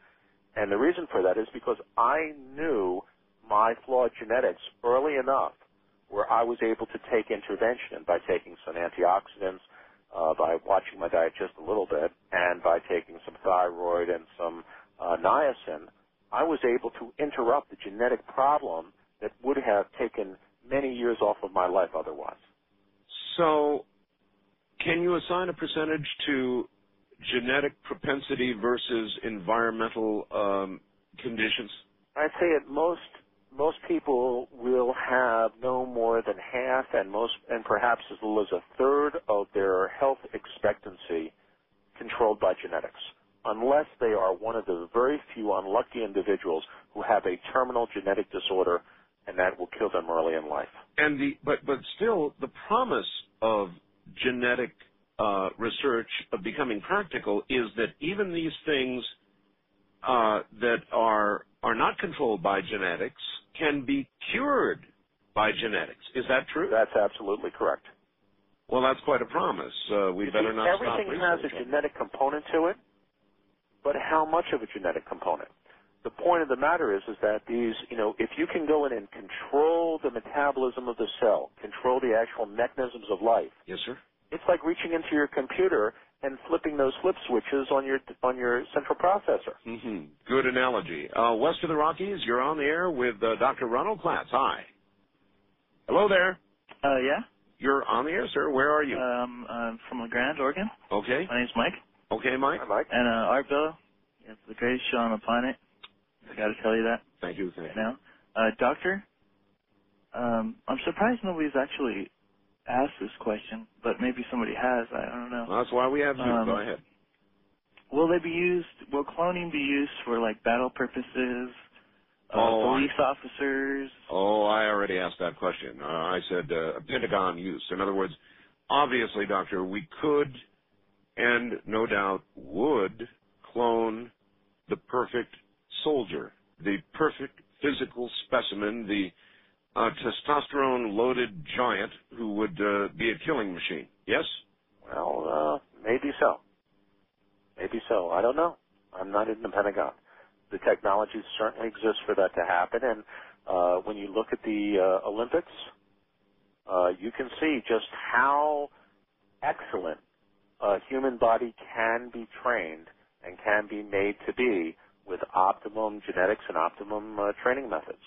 And the reason for that is because I knew my flawed genetics early enough where I was able to take intervention by taking some antioxidants, uh, by watching my diet just a little bit, and by taking some thyroid and some uh, niacin, I was able to interrupt the genetic problem that would have taken many years off of my life otherwise. So, can you assign a percentage to genetic propensity versus environmental um, conditions? I'd say at most most people will have no more than half and most and perhaps as little as a third of their health expectancy controlled by genetics unless they are one of the very few unlucky individuals who have a terminal genetic disorder and that will kill them early in life. And the but but still the promise of genetic uh, research of becoming practical is that even these things uh, that are are not controlled by genetics can be cured by genetics. Is that true? That's absolutely correct. Well, that's quite a promise. Uh, we You better see, not stop. everything has a genetic component to it, but how much of a genetic component? The point of the matter is, is that these, you know, if you can go in and control the metabolism of the cell, control the actual mechanisms of life, Yes, sir. it's like reaching into your computer and flipping those flip switches on your on your central processor. hmm Good analogy. Uh, west of the Rockies, you're on the air with uh, Dr. Ronald Klatz. Hi. Hello there. Uh, yeah. You're on the air, sir. Where are you? Um, I'm from La Grande, Oregon. okay. My name's Mike. Okay, Mike. Hi, Mike. And uh, Art Bell, it's the greatest show on the planet. I got to tell you that Thank you. Thank right you. now. Uh, doctor, um, I'm surprised nobody's actually asked this question, but maybe somebody has. I, I don't know. Well, that's why we have you. Um, Go ahead. Will they be used? Will cloning be used for like battle purposes? Uh, Oh, police officers. Oh, I already asked that question. Uh, I said uh, Pentagon use. In other words, obviously, Doctor, we could and no doubt would clone the perfect soldier, the perfect physical specimen, the uh, testosterone-loaded giant who would uh, be a killing machine. Yes? Well, uh, maybe so. Maybe so. I don't know. I'm not in the Pentagon. The technology certainly exists for that to happen, and uh, when you look at the uh, Olympics, uh, you can see just how excellent a human body can be trained and can be made to be with optimum genetics and optimum uh, training methods.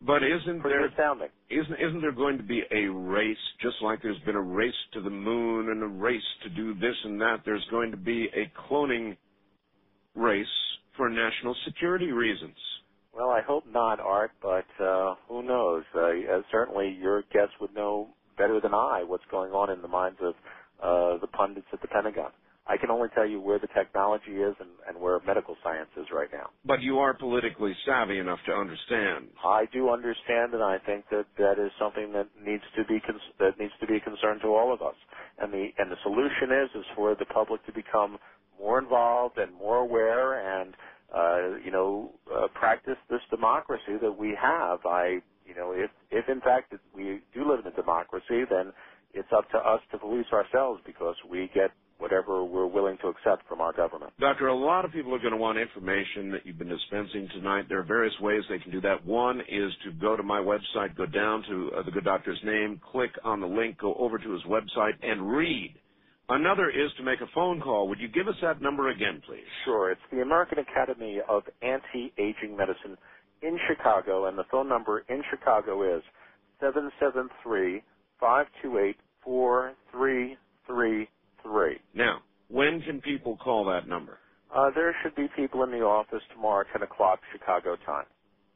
But isn't there astounding. isn't isn't there going to be a race just like there's been a race to the moon and a race to do this and that? There's going to be a cloning race for national security reasons. Well, I hope not, Art, but uh, who knows? Uh, uh, certainly, your guests would know better than I what's going on in the minds of uh, the pundits at the Pentagon. I can only tell you where the technology is and, and where medical science is right now. But you are politically savvy enough to understand. I do understand, and I think that that is something that needs to be cons- that needs to be a concern to all of us. And the and the solution is is for the public to become more involved and more aware, and uh, you know uh, practice this democracy that we have. I you know if if in fact we do live in a democracy, then it's up to us to police ourselves because we get whatever we're willing to accept from our government. Doctor, a lot of people are going to want information that you've been dispensing tonight. There are various ways they can do that. One is to go to my website, go down to uh, the good doctor's name, click on the link, go over to his website, and read. Another is to make a phone call. Would you give us that number again, please? Sure. It's the American Academy of Anti-Aging Medicine in Chicago, and the phone number in Chicago is 773 528 three. Now, when can people call that number? Uh, there should be people in the office tomorrow at 10 o'clock Chicago time.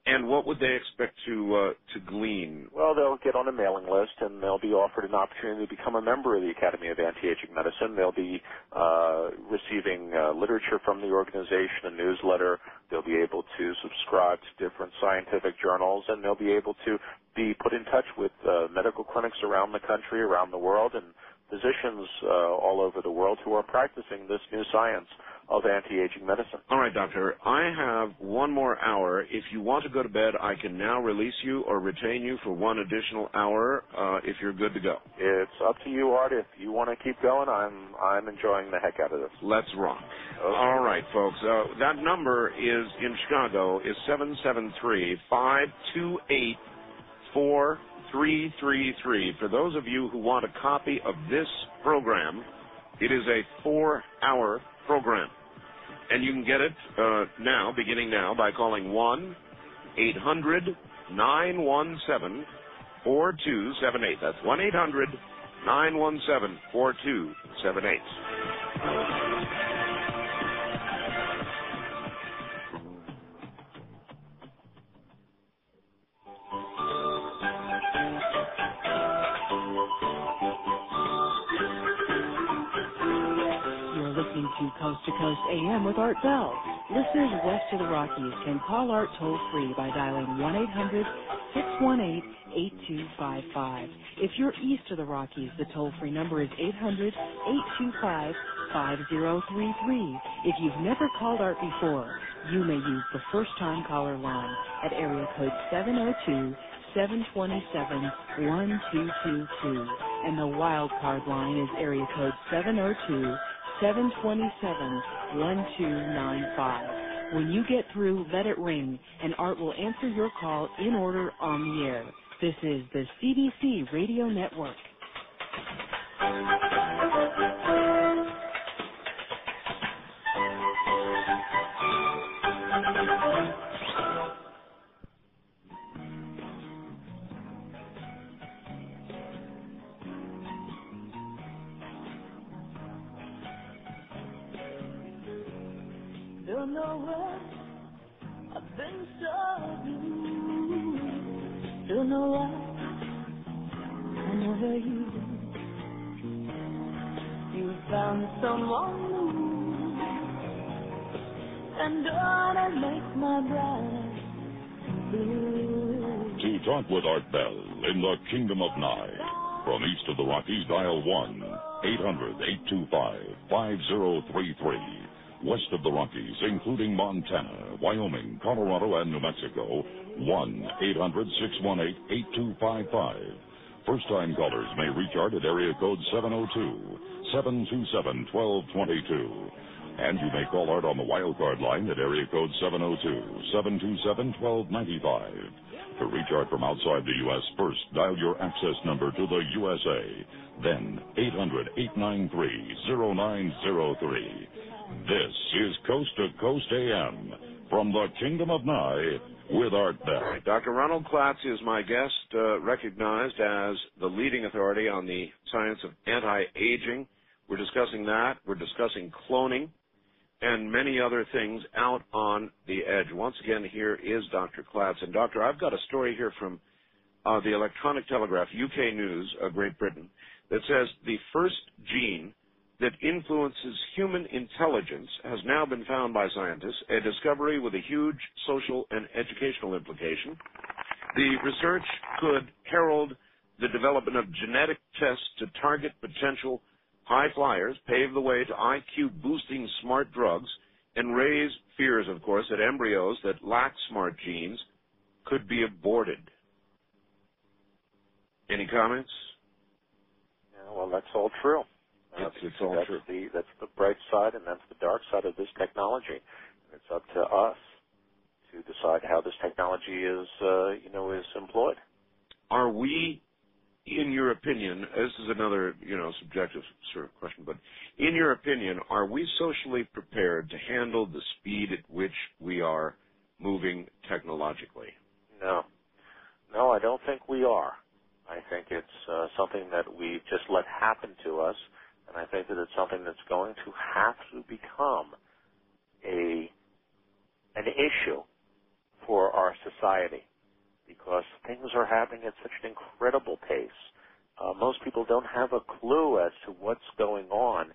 And what would they expect to uh, to glean? Well, they'll get on a mailing list and they'll be offered an opportunity to become a member of the Academy of Anti-Aging Medicine. They'll be uh, receiving uh, literature from the organization, a newsletter. They'll be able to subscribe to different scientific journals, and they'll be able to be put in touch with uh, medical clinics around the country, around the world, and physicians uh, all over the world who are practicing this new science of anti-aging medicine. All right, doctor. I have one more hour. If you want to go to bed, I can now release you or retain you for one additional hour. Uh, if you're good to go. It's up to you, Art. If you want to keep going, I'm I'm enjoying the heck out of this. Let's rock. Okay. All right, folks. Uh, that number is in Chicago is seven seven three five two eight four three three three. For those of you who want a copy of this program, it is a four-hour program. And you can get it uh, now, beginning now, by calling 1 800 917 4278. That's 1 800 917 4278. Listening to Coast to Coast AM with Art Bell. Listeners west of the Rockies can call Art toll free by dialing 1 800 618 8255. If you're east of the Rockies, the toll free number is 800 825 5033. If you've never called Art before, you may use the first time caller line at area code 702 727 1222. And the wild card line is area code 702 727 1295. When you get through, let it ring, and Art will answer your call in order on the air. This is the CBC Radio Network. You found someone. To talk with Art Bell in the Kingdom of Nye. From east of the Rockies, dial 1 800 825 5033. West of the Rockies, including Montana, Wyoming, Colorado, and New Mexico, 1 800 618 8255. First time callers may reach Art at area code 702 727 1222. And you may call Art on the wildcard line at area code 702 727 1295. To reach Art from outside the U.S., first dial your access number to the USA, then 800 893 0903. This is Coast to Coast AM from the Kingdom of Nye with Art Bell. Dr. Ronald Klatz is my guest, uh, recognized as the leading authority on the science of anti-aging. We're discussing that. We're discussing cloning and many other things out on the edge. Once again, here is Dr. Klatz. And Doctor, I've got a story here from uh, the Electronic Telegraph, UK News, uh, Great Britain, that says the first gene that influences human intelligence has now been found by scientists, a discovery with a huge social and educational implication. The research could herald the development of genetic tests to target potential high flyers, pave the way to IQ boosting smart drugs, and raise fears, of course, that embryos that lack smart genes could be aborted. Any comments? Yeah, well, that's all true. It's, it's all that's true. the that's the bright side, and that's the dark side of this technology. It's up to us to decide how this technology is, uh, you know, is employed. Are we, in your opinion, this is another, you know, subjective sort of question, but in your opinion, are we socially prepared to handle the speed at which we are moving technologically? No, no, I don't think we are. I think it's uh, something that we just let happen to us, and I think that it's something that's going to have to become a an issue for our society because things are happening at such an incredible pace. Uh, most people don't have a clue as to what's going on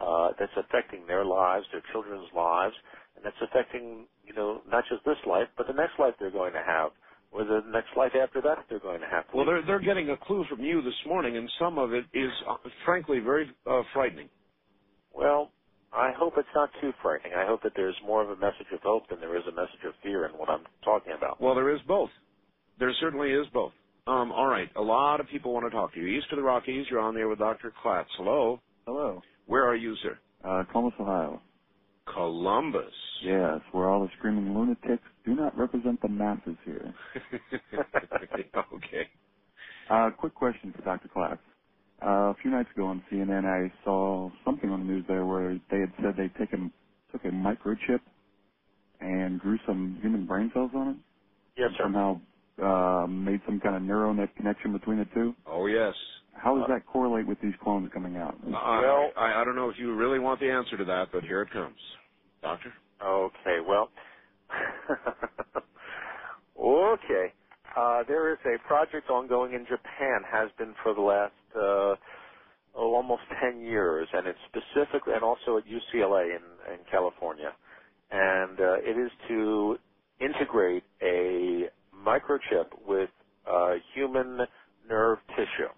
uh, that's affecting their lives, their children's lives, and that's affecting, you know, not just this life, but the next life they're going to have or the next life after that they're going to have to. Well, they're they're getting a clue from you this morning, and some of it is, uh, frankly, very uh, frightening. Well, I hope it's not too frightening. I hope that there's more of a message of hope than there is a message of fear in what I'm talking about. Well, there is both. There certainly is both. Um, all right, a lot of people want to talk to you. East of the Rockies, you're on there with Dr. Klatz. Hello. Hello. Where are you, sir? Uh, Columbus, Ohio. Columbus. Yes, where all the screaming lunatics do not represent the masses here. okay. Uh, quick question for Dr. Klatz. Uh, a few nights ago on CNN, I saw something on the news there where they had said they'd taken took a microchip and grew some human brain cells on it. Yes, sir. Somehow uh, made some kind of neural net connection between the two. Oh yes. How does that correlate with these clones coming out? Uh, well, I, I don't know if you really want the answer to that, but here it comes, Doctor. Okay, well, okay. Uh, there is a project ongoing in Japan, has been for the last uh, oh, almost 10 years, and it's specifically, and also at UCLA in, in California, and uh, it is to integrate a microchip with uh, human nerve tissue.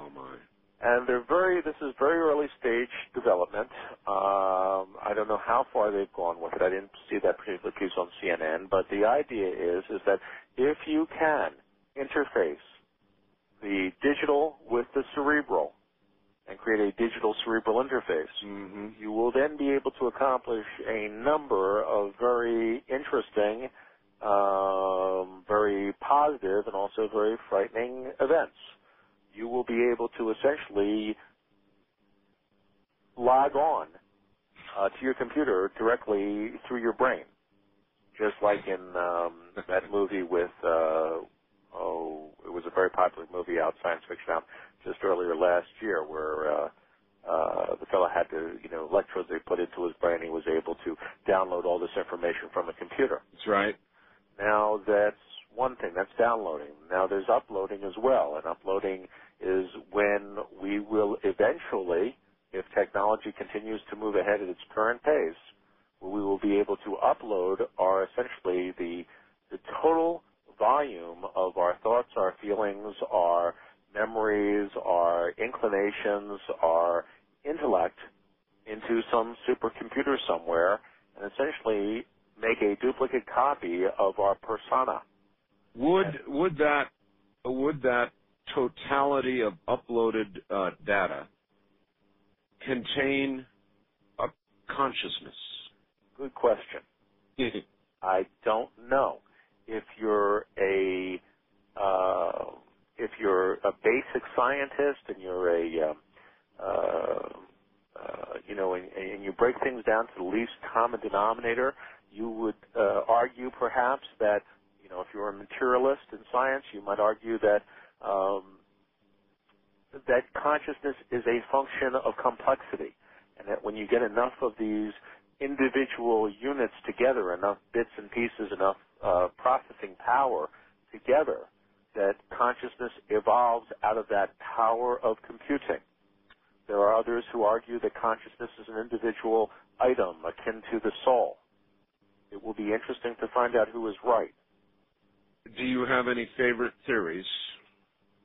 Oh my. And they're very, this is very early stage development. Um, I don't know how far they've gone with it. I didn't see that particular piece on CNN, but the idea is, is that if you can interface the digital with the cerebral and create a digital cerebral interface, mm-hmm. you will then be able to accomplish a number of very interesting, um, very positive, and also very frightening events you will be able to essentially log on uh, to your computer directly through your brain, just like in um, that movie with uh, oh, it was a very popular movie out science fiction out just earlier last year where. Uh, uh, the fellow had to, you know, electrodes they put into his brain. He was able to download all this information from a computer. That's right. Now that's one thing. That's downloading. Now there's uploading as well, and uploading is when we will eventually, if technology continues to move ahead at its current pace, we will be able to upload our essentially the the total volume of our thoughts, our feelings, our memories, our inclinations, our intellect into some supercomputer somewhere and essentially make a duplicate copy of our persona. Would would that would that totality of uploaded uh, data contain a consciousness? Good question. I don't know if you're a uh, if you're a basic scientist and you're a um, uh, uh, you know and, and you break things down to the least common denominator, you would uh, argue perhaps that know if you're a materialist in science, you might argue that um, that consciousness is a function of complexity, and that when you get enough of these individual units together, enough bits and pieces, enough uh, processing power together, that consciousness evolves out of that power of computing. There are others who argue that consciousness is an individual item akin to the soul. It will be interesting to find out who is right. Do you have any favorite theories?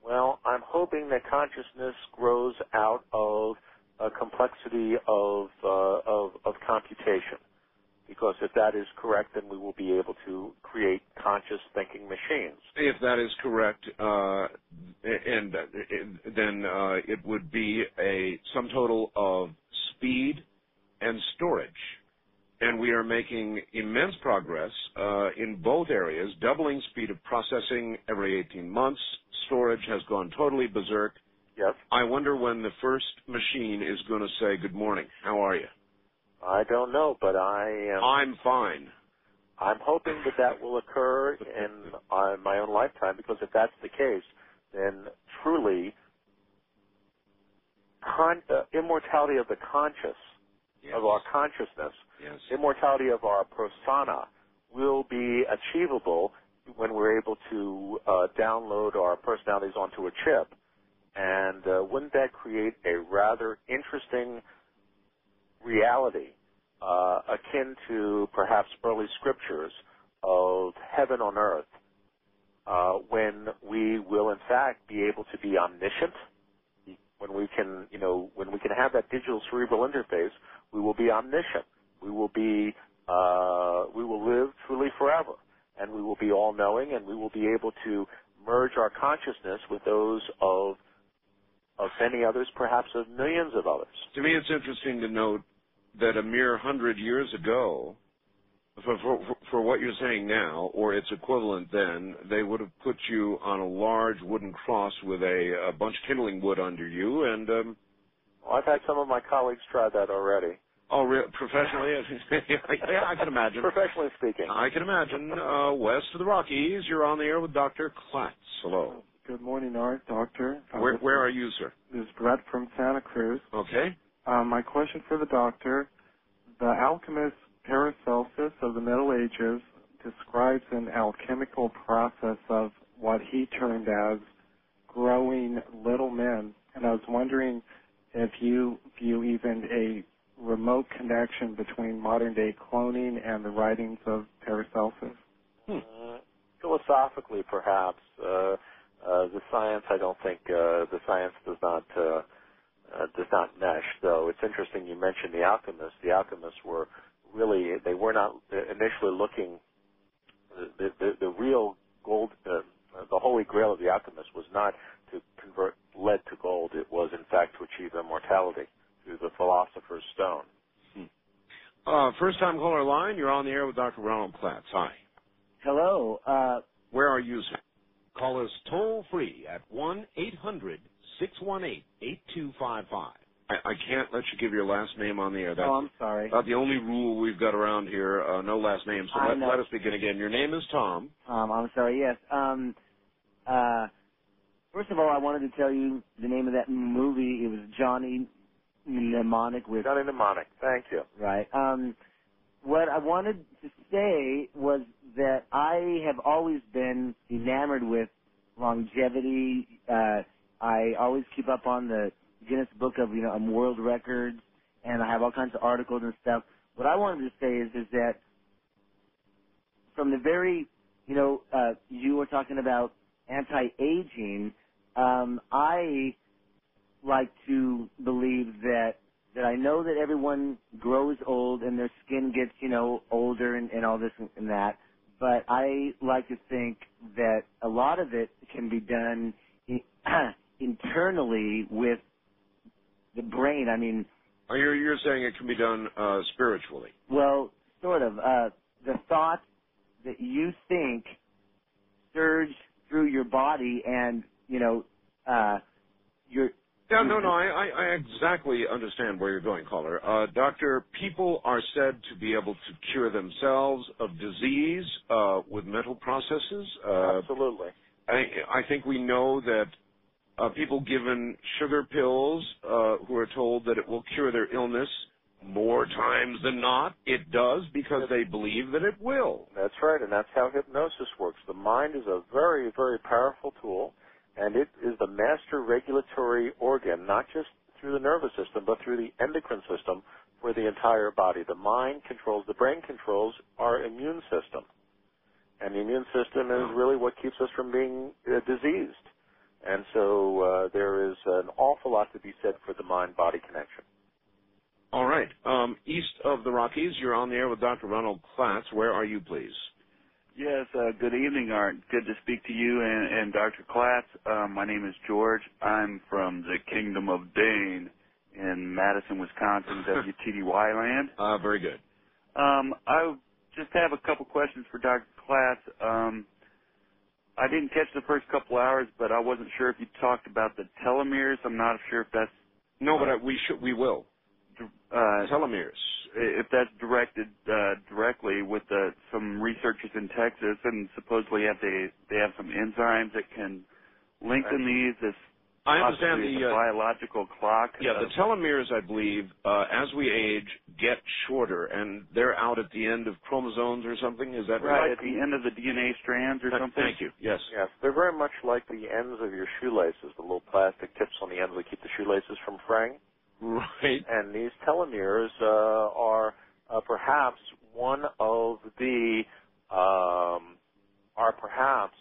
Well, I'm hoping that consciousness grows out of a complexity of, uh, of, of computation. Because if that is correct, then we will be able to create conscious thinking machines. If that is correct, uh, and uh, then uh, it would be a sum total of speed and storage. And we are making immense progress uh, in both areas, doubling speed of processing every 18 months. Storage has gone totally berserk. Yes. I wonder when the first machine is going to say, Good morning, how are you? I don't know, but I am. I'm fine. I'm hoping that that will occur in uh, my own lifetime because if that's the case, then truly con- uh, immortality of the conscious, yes. of our consciousness, yes. immortality of our persona will be achievable when we're able to uh, download our personalities onto a chip. And uh, wouldn't that create a rather interesting reality uh, akin to perhaps early scriptures of heaven on earth uh, when we will in fact be able to be omniscient, when we can, you know, when we can have that digital cerebral interface, we will be omniscient. We will be, uh, we will live truly forever, and we will be all-knowing, and we will be able to merge our consciousness with those of of many others, perhaps of millions of others. To me, it's interesting to note that a mere hundred years ago, for, for, for what you're saying now, or its equivalent then, they would have put you on a large wooden cross with a, a bunch of kindling wood under you, and um, Well, I've had some of my colleagues try that already. oh, re- professionally, yeah, I can imagine. Professionally speaking. I can imagine. Uh, west of the Rockies, you're on the air with Dr. Klatz. Hello. Good morning, Art, Doctor. Uh, Where, where are you, sir? This is Brett from Santa Cruz. Okay. Uh, my question for the doctor: The alchemist Paracelsus of the Middle Ages describes an alchemical process of what he termed as growing little men, and I was wondering if you view even a remote connection between modern-day cloning and the writings of Paracelsus. Uh, philosophically, perhaps uh, uh, the science. I don't think uh, the science does not uh, uh, does not mesh. Though it's interesting you mentioned the alchemists. The alchemists were really they were not initially looking. The the, the real gold, the holy grail of the alchemists was not to convert lead to gold. It was in fact to achieve immortality through the philosopher's stone. Uh, first time caller line, you're on the air with Dr. Ronald Klatz. Hi. Hello. Uh, Where are you, sir? Call us toll free at 1 800 618 8255. I can't let you give your last name on the air. That's oh, I'm sorry. about the only rule we've got around here. Uh, no last names. So I let, know. let us begin again. Your name is Tom. Um, I'm sorry. Yes. Um, uh, first of all, I wanted to tell you the name of that movie. It was Johnny Mnemonic with Johnny Mnemonic. Thank you. right. Um, what I wanted to say was that I have always been enamored with longevity. Uh, I always keep up on the Guinness Book of you know um, World Records, and I have all kinds of articles and stuff. What I wanted to say is is that from the very you know uh, you were talking about anti-aging. Um, I like to believe that that I know that everyone grows old and their skin gets, you know, older and, and all this and, and that. But I like to think that a lot of it can be done internally with the brain. I mean, Oh, you're, you're saying it can be done uh, spiritually. well, sort of. Uh, the thoughts that you think surge through your body and, you know, uh, your Yeah, no, no, I, I, I exactly understand where you're going, caller. Uh, doctor, people are said to be able to cure themselves of disease uh, with mental processes. Uh, Absolutely. I, I think we know that uh, people given sugar pills uh, who are told that it will cure their illness more times than not, it does because they believe that it will. That's right, and that's how hypnosis works. The mind is a very, very powerful tool, and it is the master regulatory organ, not just through the nervous system, but through the endocrine system for the entire body. The mind controls, the brain controls our immune system. And the immune system is really what keeps us from being uh, diseased. And so uh, there is an awful lot to be said for the mind-body connection. All right. Um, east of the Rockies, you're on the air with Dr. Ronald Klatz. Where are you, please? Yes, uh, good evening, Art. Good to speak to you and, and Dr. Klatz. Uh, my name is George. I'm from the Kingdom of Dane in Madison, Wisconsin, WTDY land. Uh, very good. Um, I just have a couple questions for Dr. Klatz. Um, I didn't catch the first couple hours, but I wasn't sure if you talked about the telomeres. I'm not sure if that's No, but uh, we should, we will. Uh, Telomeres. if that's directed uh, directly with uh, some researchers in Texas, and supposedly have they they have some enzymes that can lengthen these. This I understand possibly the, uh, biological clock. Yeah, the telomeres, I believe, uh, as we age, get shorter, and they're out at the end of chromosomes or something. Is that right right? at the end of the DNA strands or Th- something. Thank you. Yes. Yes, they're very much like the ends of your shoelaces, the little plastic tips on the ends that keep the shoelaces from fraying. Right. And these telomeres uh, are uh, perhaps one of the um, are perhaps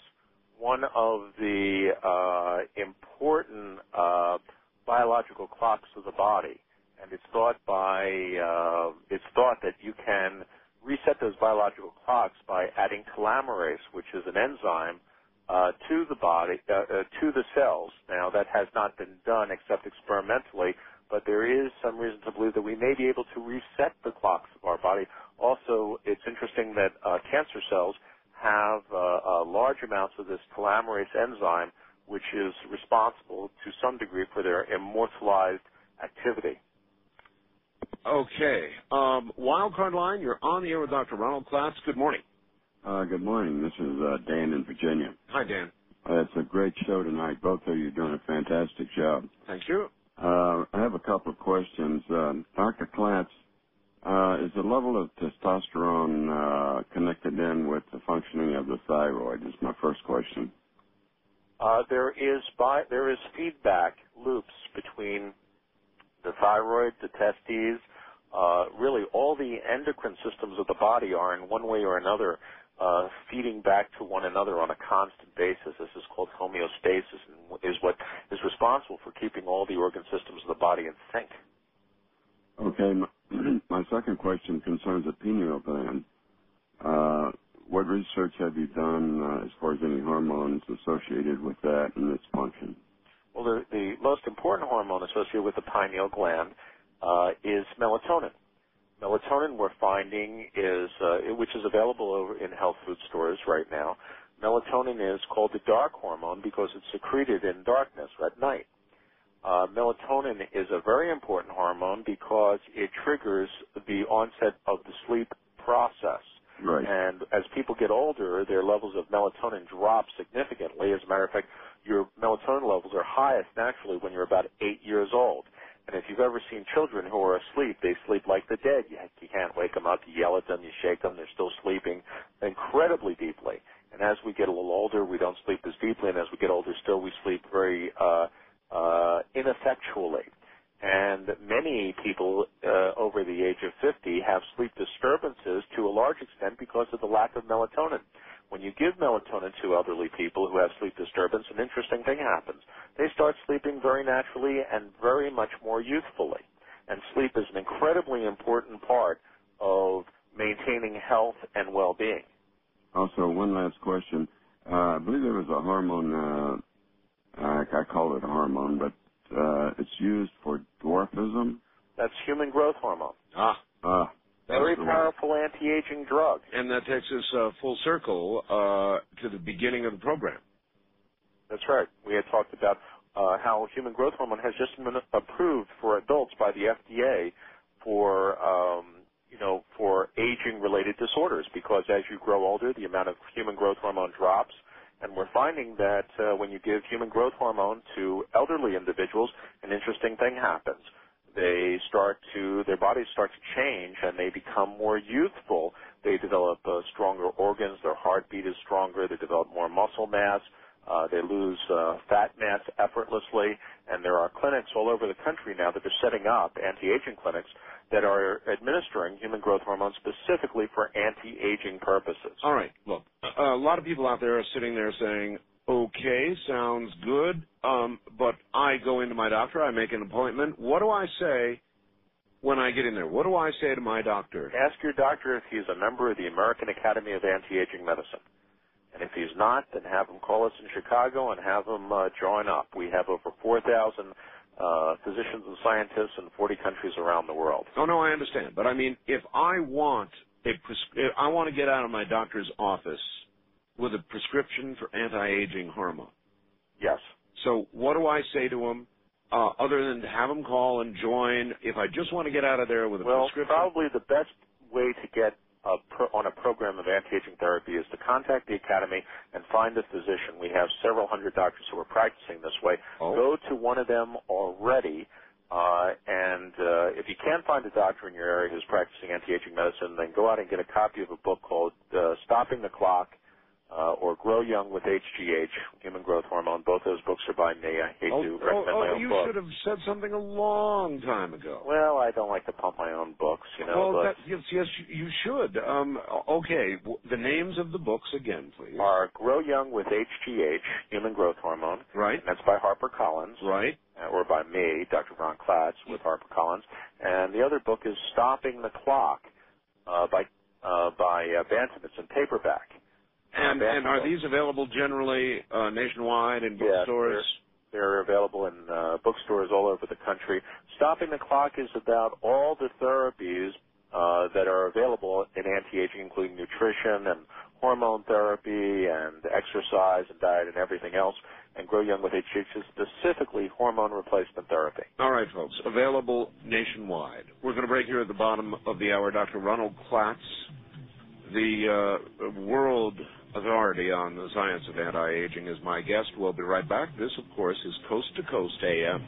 one of the uh, important uh, biological clocks of the body, and it's thought by uh, it's thought that you can reset those biological clocks by adding telomerase, which is an enzyme, uh, to the body to the cells. Now that has not been done except experimentally, but there is some reason to believe that we may be able to reset the clocks of our body. Also, it's interesting that uh, cancer cells have uh, uh, large amounts of this telomerase enzyme, which is responsible to some degree for their immortalized activity. Okay. Um, Wildcard line, you're on the air with Dr. Ronald Klatz. Good morning. Uh, good morning. This is uh, Dan in Virginia. Hi, Dan. Uh, it's a great show tonight. Both of you are doing a fantastic job. Thank you. Uh, I have a couple of questions. Uh, Dr. Klatz, uh, is the level of testosterone uh, connected in with the functioning of the thyroid? Is my first question. Uh, there is there is feedback loops between the thyroid, the testes, uh, really all the endocrine systems of the body are in one way or another uh, feeding back to one another on a constant basis. This is called homeostasis and is what is responsible for keeping all the organ systems of the body in sync. Okay. My, second question concerns the pineal gland. Uh, what research have you done uh, as far as any hormones associated with that and its function? Well, the, the most important hormone associated with the pineal gland uh, is melatonin. Melatonin we're finding is, uh, which is available over in health food stores right now. Melatonin is called the dark hormone because it's secreted in darkness at night. Uh, melatonin is a very important hormone because it triggers the onset of the sleep process. Right. And as people get older, their levels of melatonin drop significantly. As a matter of fact, your melatonin levels are highest naturally when you're about eight years old. And if you've ever seen children who are asleep, they sleep like the dead. You, you can't wake them up. You yell at them. You shake them. They're still sleeping incredibly deeply. And as we get a little older, we don't sleep as deeply. And as we get older still, we sleep very uh, uh, ineffectually. And many people uh, over the age of 50 have sleep disturbances to a large extent because of the lack of melatonin. When you give melatonin to elderly people who have sleep disturbance, an interesting thing happens. They start sleeping very naturally and very much more youthfully. And sleep is an incredibly important part of maintaining health and well-being. Also, one last question. Uh, I believe there was a hormone, uh, I, I call it a hormone, but uh, it's used for dwarfism. That's human growth hormone. Ah. Ah. Very that's the one. powerful anti-aging drug. And that takes us uh, full circle uh, to the beginning of the program. That's right. We had talked about uh, how human growth hormone has just been approved for adults by the FDA for um, you know for aging-related disorders because as you grow older, the amount of human growth hormone drops, and we're finding that uh, when you give human growth hormone to elderly individuals, an interesting thing happens. They start to their bodies start to change and they become more youthful. They develop uh, stronger organs. Their heartbeat is stronger. They develop more muscle mass. Uh, they lose uh, fat mass effortlessly, and there are clinics all over the country now that are setting up anti-aging clinics that are administering human growth hormone specifically for anti-aging purposes. All right, look, a a lot of people out there are sitting there saying, okay, sounds good, um, but I go into my doctor, I make an appointment. What do I say when I get in there? What do I say to my doctor? Ask your doctor if he's a member of the American Academy of Anti-Aging Medicine. And if he's not, then have him call us in Chicago and have him uh, join up. We have over 4,000 uh, physicians and scientists in 40 countries around the world. Oh no, I understand, but I mean, if I want a pres- if I want to get out of my doctor's office with a prescription for anti-aging hormone. Yes. So what do I say to him, uh, other than to have him call and join? If I just want to get out of there with a Well, prescription, Well, probably the best way to get a pro- on a program of anti-aging therapy is to contact the academy and find a physician. We have several hundred doctors who are practicing this way. Oh. Go to one of them already. Uh, and uh, if you can't find a doctor in your area who's practicing anti-aging medicine, then go out and get a copy of a book called uh, "Stopping the Clock: uh, or Grow Young with HGH, Human Growth Hormone. Both those books are by me. I hate oh, to oh, recommend oh, my own you book. should have said something a long time ago. Well, I don't like to pump my own books, you know. well, that, yes, yes, you should. Um, okay, the names of the books again, please. are Grow Young with HGH, Human Growth Hormone. Right. That's by HarperCollins. Right. Uh, or by me, Dr. Ron Klatz, with HarperCollins. And the other book is Stopping the Clock uh, by uh, by uh, Bantam. It's in paperback. And and are these available generally uh, nationwide in bookstores? They're, they're available in uh, bookstores all over the country. Stopping the Clock is about all the therapies uh, that are available in anti-aging, including nutrition and hormone therapy and exercise and diet and everything else. And Grow Young with HGH is specifically hormone replacement therapy. All right, folks. Available nationwide. We're going to break here at the bottom of the hour. Dr. Ronald Klatz, the uh, world authority on the science of anti-aging, is my guest. We'll be right back. This, of course, is Coast to Coast AM.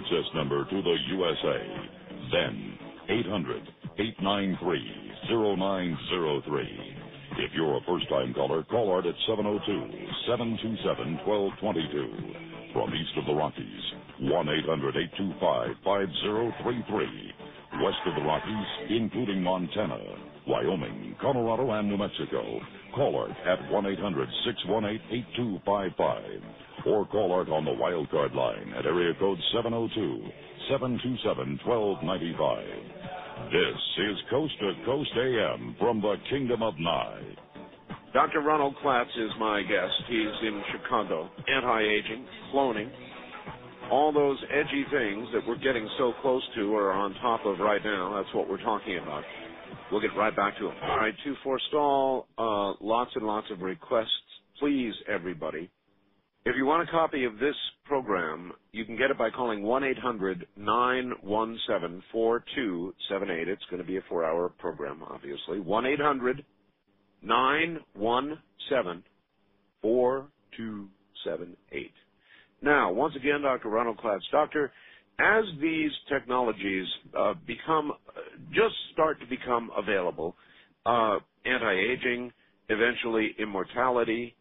Access number to the USA. Then, 800-893-0903. If you're a first-time caller, call Art at 702-727-1222. From east of the Rockies, 1-800-825-5033. West of the Rockies, including Montana, Wyoming, Colorado, and New Mexico. Call Art at 1-800-618-8255. Or call Art on the wildcard line at area code 702-727-1295. This is Coast to Coast AM from the Kingdom of Nye. Dr. Ronald Klatz is my guest. He's in Chicago. Anti-aging, cloning, all those edgy things that we're getting so close to or on top of right now. That's what we're talking about. We'll get right back to him. All right, to forestall uh, lots and lots of requests, please, everybody, if you want a copy of this program, you can get it by calling 1-800-917-4278. It's going to be a four-hour program, obviously. 1-800-917-4278. Now, once again, Dr. Ronald Klatz. Doctor, as these technologies uh, become, just start to become available, uh, anti-aging, eventually immortality,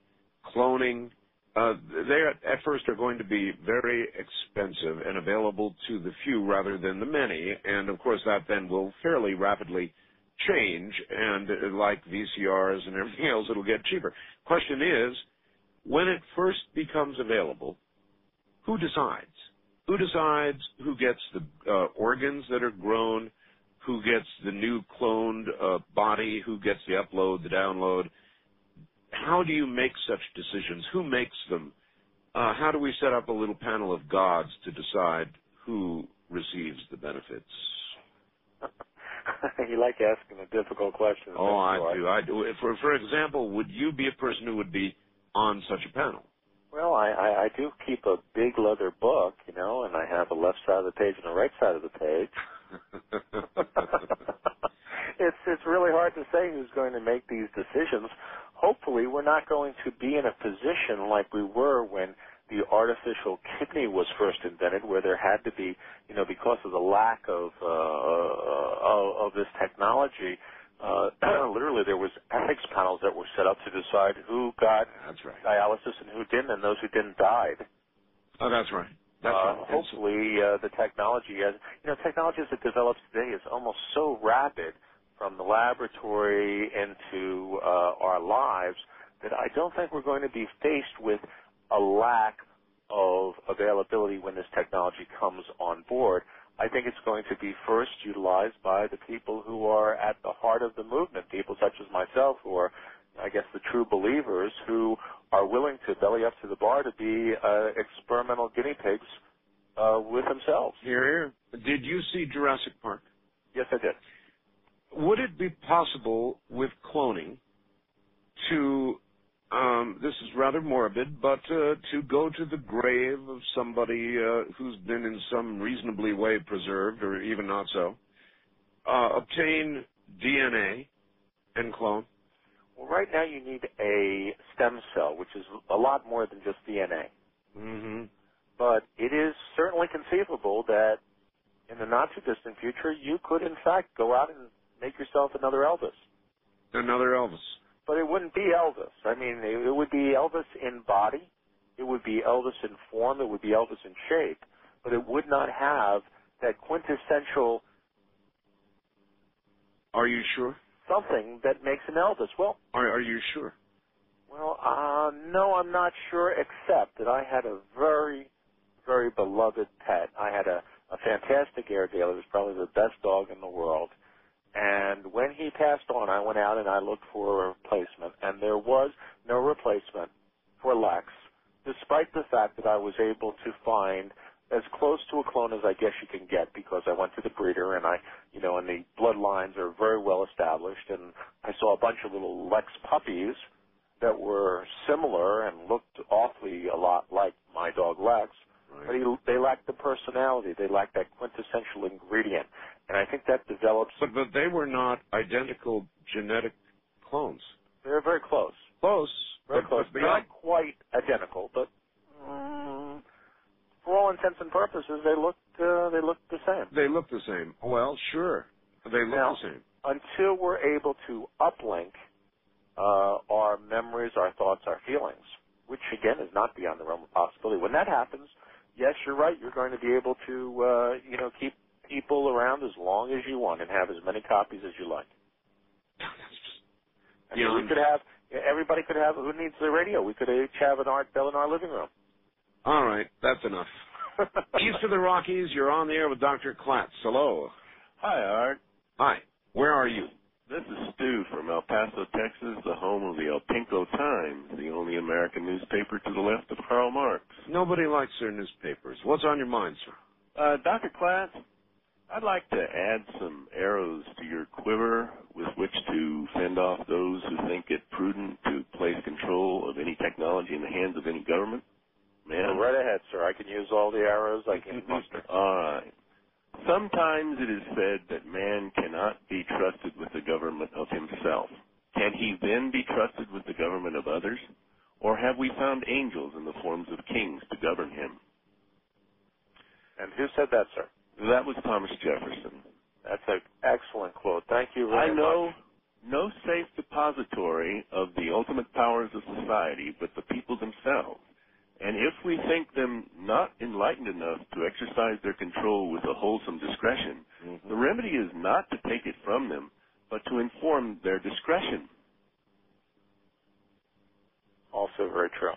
cloning, uh, they at first are going to be very expensive and available to the few rather than the many, and of course that then will fairly rapidly change, and uh, like VCRs and everything else, it'll get cheaper. Question is, when it first becomes available, who decides? Who decides who gets the uh, organs that are grown, who gets the new cloned uh, body, who gets the upload, the download? How do you make such decisions? Who makes them? Uh, how do we set up a little panel of gods to decide who receives the benefits? you like asking the difficult questions. Oh, I don't. I do. For for example, would you be a person who would be on such a panel? Well, I, I, I do keep a big leather book, you know, and I have a left side of the page and a right side of the page. it's it's really hard to say who's going to make these decisions. Hopefully, we're not going to be in a position like we were when the artificial kidney was first invented, where there had to be, you know, because of the lack of uh, of, of this technology, uh, literally there was ethics panels that were set up to decide who got That's right. dialysis and who didn't, and those who didn't died. Oh, that's right. That's uh, hopefully, uh, the technology, as you know, technology as it develops today is almost so rapid from the laboratory into uh, our lives that I don't think we're going to be faced with a lack of availability when this technology comes on board. I think it's going to be first utilized by the people who are at the heart of the movement, people such as myself who are, I guess, the true believers who are willing to belly up to the bar to be uh, experimental guinea pigs uh, with themselves. Here, here. Did you see Jurassic Park? Yes, I did. Would it be possible with cloning to um, this is rather morbid, but uh, to go to the grave of somebody uh, who's been in some reasonably way preserved, or even not so, uh, obtain DNA and clone? Well, right now you need a stem cell, which is a lot more than just DNA. Mm-hmm. But it is certainly conceivable that in the not too distant future, you could in fact go out and make yourself another Elvis. Another Elvis. But it wouldn't be Elvis. I mean, it, it would be Elvis in body, it would be Elvis in form, it would be Elvis in shape, but it would not have that quintessential Are you sure? Something that makes an Elvis. Well, Are, are you sure? Well, uh, no, I'm not sure, except that I had a very, very beloved pet. I had a, a fantastic Airedale. It was probably the best dog in the world. And when he passed on, I went out and I looked for a replacement, and there was no replacement for Lex, despite the fact that I was able to find as close to a clone as I guess you can get because I went to the breeder and I, you know, and the bloodlines are very well established, and I saw a bunch of little Lex puppies that were similar and looked awfully a lot like my dog Lex, but he, they lacked the personality. They lacked that quintessential ingredient, and I think that develops. But but they were not identical genetic clones. They're very close, Close. very but, close. But Not beyond, quite identical, but mm, for all intents and purposes, they looked uh, they looked the same. they look the same. Well, sure. They look Now- the same. Until we're able to uplink uh, our memories, our thoughts, our feelings, which again is not beyond the realm of possibility. When that happens, yes, you're right. You're going to be able to, uh, you know, keep people around as long as you want and have as many copies as you like. I mean, we could have everybody could have. Who needs the radio? We could each have an art bell in our living room. All right, that's enough. East of the Rockies, you're on the air with Dr. Klatz. Hello. Hi, Art. Hi. Where are you? This is Stu from El Paso, Texas, the home of the El Pinco Times, the only American newspaper to the left of Karl Marx. Nobody likes their newspapers. What's on your mind, sir? Uh, Dr. Klatz, I'd like to add some arrows to your quiver with which to fend off those who think it prudent to place control of any technology in the hands of any government. Man, right ahead, sir. I can use all the arrows I can muster. All right. Sometimes it is said that man cannot be trusted with the government of himself. Can he then be trusted with the government of others? Or have we found angels in the forms of kings to govern him? And who said that, sir? That was Thomas Jefferson. That's an excellent quote. Thank you very I know much. no safe depository of the ultimate powers of society but the people themselves. And if we think them not enlightened enough to exercise their control with a wholesome discretion, mm-hmm. the remedy is not to take it from them, but to inform their discretion. Also very true.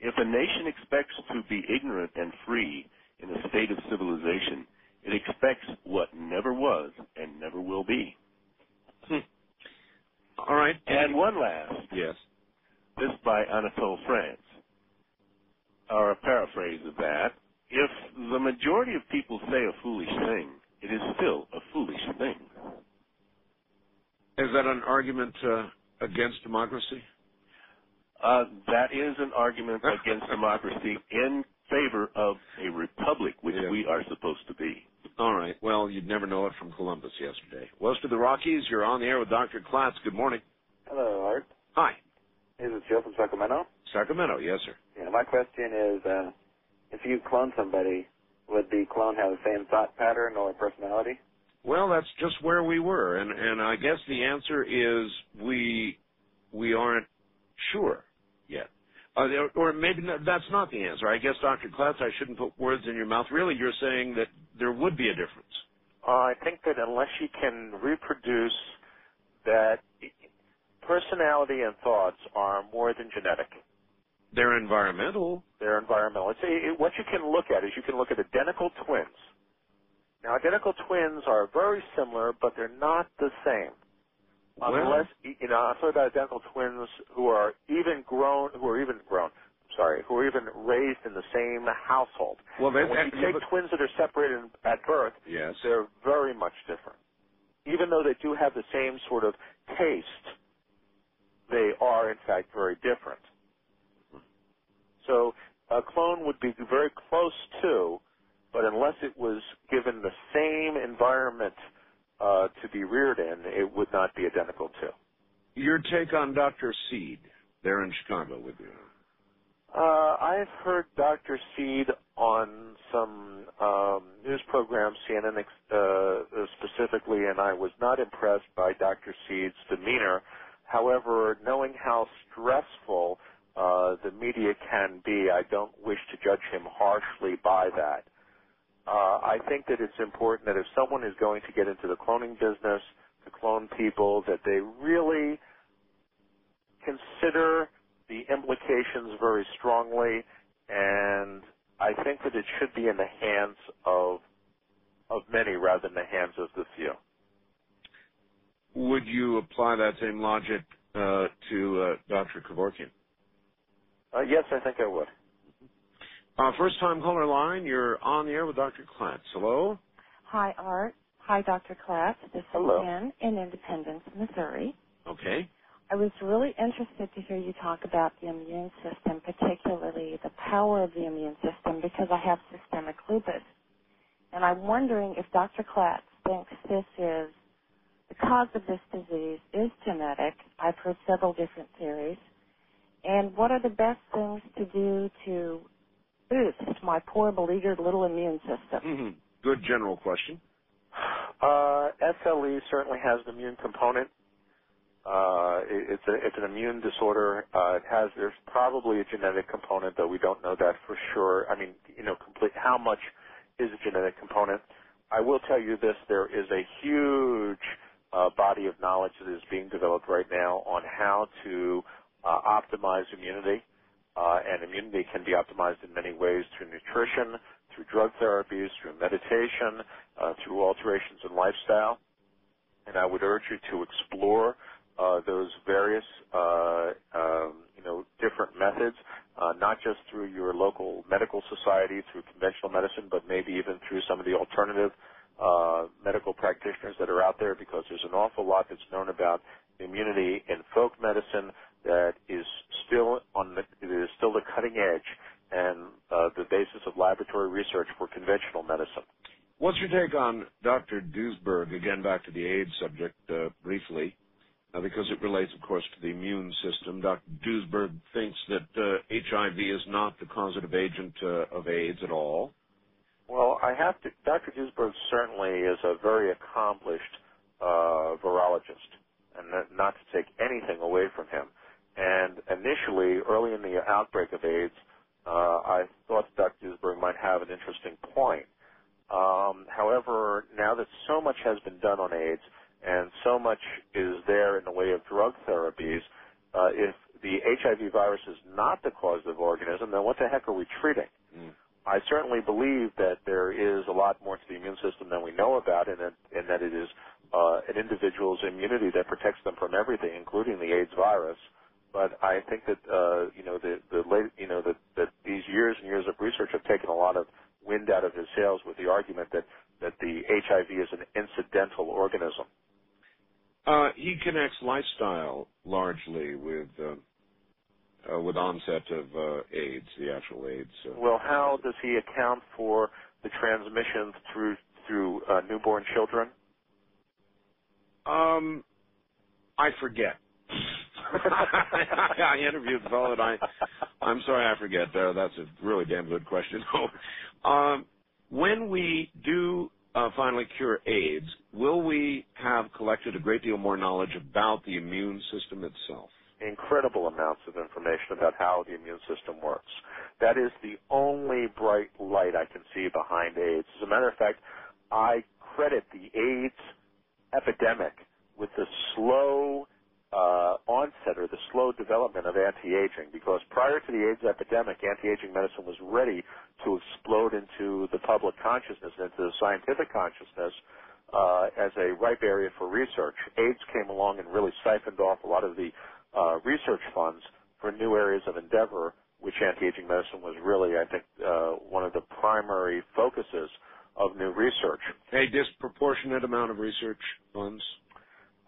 If a nation expects to be ignorant and free in a state of civilization, it expects what never was and never will be. Hmm. All right. And one last. Yes. This by Anatole France. Or a paraphrase of that. If the majority of people say a foolish thing, it is still a foolish thing. Is that an argument uh, against democracy? Uh, that is an argument against democracy in favor of a republic, which Yeah. we are supposed to be. All right. Well, you'd never know it from Columbus yesterday. West of the Rockies, you're on the air with Dr. Klatz. Good morning. Hello, Art. Hi. This is Joe from Sacramento. Sacramento, yes, sir. Yeah, my question is, uh, if you clone somebody, would the clone have the same thought pattern or personality? Well, that's just where we were, and and I guess the answer is we we aren't sure yet, uh, there- or maybe not, that's not the answer. I guess, Dr. Klatz, I shouldn't put words in your mouth. Really, you're saying that there would be a difference. Uh, I think that unless you can reproduce that personality and thoughts are more than genetic. They're environmental. They're environmental. It's a, it, what you can look at is you can look at identical twins Now, identical twins are very similar, but they're not the same. Well- Unless you know, I'm talking about identical twins who are even grown, who are even grown. Sorry, who are even raised in the same household. Well, when you take twins that are separated at birth, Yes. they're very much different. Even though they do have the same sort of taste, they are in fact very different. So a clone would be very close to, but unless it was given the same environment uh, to be reared in, it would not be identical to. Your take on Dr. Seed there in Chicago with you. Uh, I've heard Dr. Seed on some um, news programs, CNN uh, specifically, and I was not impressed by Dr. Seed's demeanor. However, knowing how stressful uh, the media can be, I don't wish to judge him harshly by that. Uh, I think that it's important that if someone is going to get into the cloning business, to clone people, that they really consider the implications very strongly, and I think that it should be in the hands of of many rather than the hands of the few. Would you apply that same logic uh, to uh, Dr. Kevorkian? Uh, yes, I think I would. Uh, first time caller line, you're on the air with Dr. Klatz. Hello? Hi, Art. Hi, Dr. Klatz. This Hello. is Ann in Independence, Missouri. Okay. I was really interested to hear you talk about the immune system, particularly the power of the immune system, because I have systemic lupus. And I'm wondering if Dr. Klatz thinks this is the cause of this disease is genetic. I've heard several different theories. And what are the best things to do to boost my poor, beleaguered little immune system? hmm Good general question. Uh, SLE certainly has an immune component. Uh, it, it's a it's an immune disorder. Uh, it has there's probably a genetic component, though we don't know that for sure. I mean, you know, complete how much is a genetic component. I will tell you this: there is a huge uh, body of knowledge that is being developed right now on how to uh, optimize immunity. Uh, and immunity can be optimized in many ways through nutrition, through drug therapies, through meditation, uh, through alterations in lifestyle. And I would urge you to explore uh, those various, uh, um, you know, different methods, uh, not just through your local medical society, through conventional medicine, but maybe even through some of the alternative uh, medical practitioners that are out there, because there's an awful lot that's known about immunity in folk medicine that is still on the is still the cutting edge and uh, the basis of laboratory research for conventional medicine. What's your take on Dr. Duesberg? Again, back to the AIDS subject uh, briefly, uh, because it relates, of course, to the immune system. Dr. Duesberg thinks that uh, HIV is not the causative agent uh, of AIDS at all. Well, I have to. Dr. Duesberg certainly is a very accomplished uh, virologist, and not to take anything away from him. And initially, early in the outbreak of AIDS, uh, I thought Dr. Duesberg might have an interesting point. Um, however, now that so much has been done on AIDS and so much is there in the way of drug therapies, uh, if the HIV virus is not the causative organism, then what the heck are we treating? I certainly believe that there is a lot more to the immune system than we know about, and that, and that it is uh, an individual's immunity that protects them from everything, including the AIDS virus. But I think that uh, you know the the late, you know that that these years and years of research have taken a lot of wind out of his sails with the argument that that the HIV is an incidental organism. Uh, he connects lifestyle largely with uh, uh, with onset of uh, AIDS, the actual AIDS. Uh, Well, how does he account for the transmission through through uh, newborn children? Um, I forget. I interviewed the fellow, and I, I'm sorry, I forget. Uh, that's a really damn good question. um, when we do uh, finally cure AIDS, will we have collected a great deal more knowledge about the immune system itself? Incredible amounts of information about how the immune system works. That is the only bright light I can see behind AIDS. As a matter of fact, I credit the AIDS epidemic with the slow uh, onset or the slow development of anti-aging because prior to the AIDS epidemic, anti-aging medicine was ready to explode into the public consciousness, into the scientific consciousness, uh, as a ripe area for research. AIDS came along and really siphoned off a lot of the uh, research funds for new areas of endeavor, which anti-aging medicine was really, I think, uh, one of the primary focuses of new research. A disproportionate amount of research funds.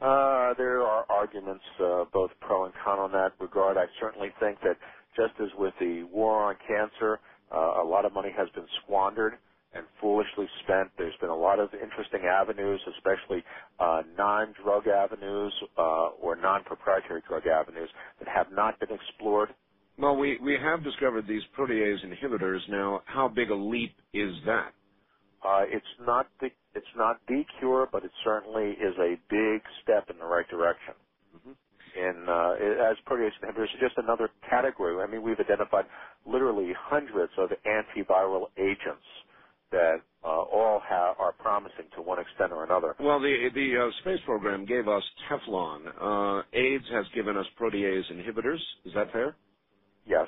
Uh, there are arguments, uh, both pro and con on that regard. I certainly think that just as with the war on cancer, uh, a lot of money has been squandered and foolishly spent. There's been a lot of interesting avenues, especially uh, non-drug avenues uh, or non-proprietary drug avenues that have not been explored. Well, we, we have discovered these protease inhibitors. Now, how big a leap is that? Uh, it's not the it's not the cure, but it certainly is a big step in the right direction. Mm-hmm. In uh, as protease inhibitors, just another category. I mean, we've identified literally hundreds of antiviral agents that uh, all have, are promising to one extent or another. Well, the the uh, space program gave us Teflon. Uh, AIDS has given us protease inhibitors. Is that fair? Yes.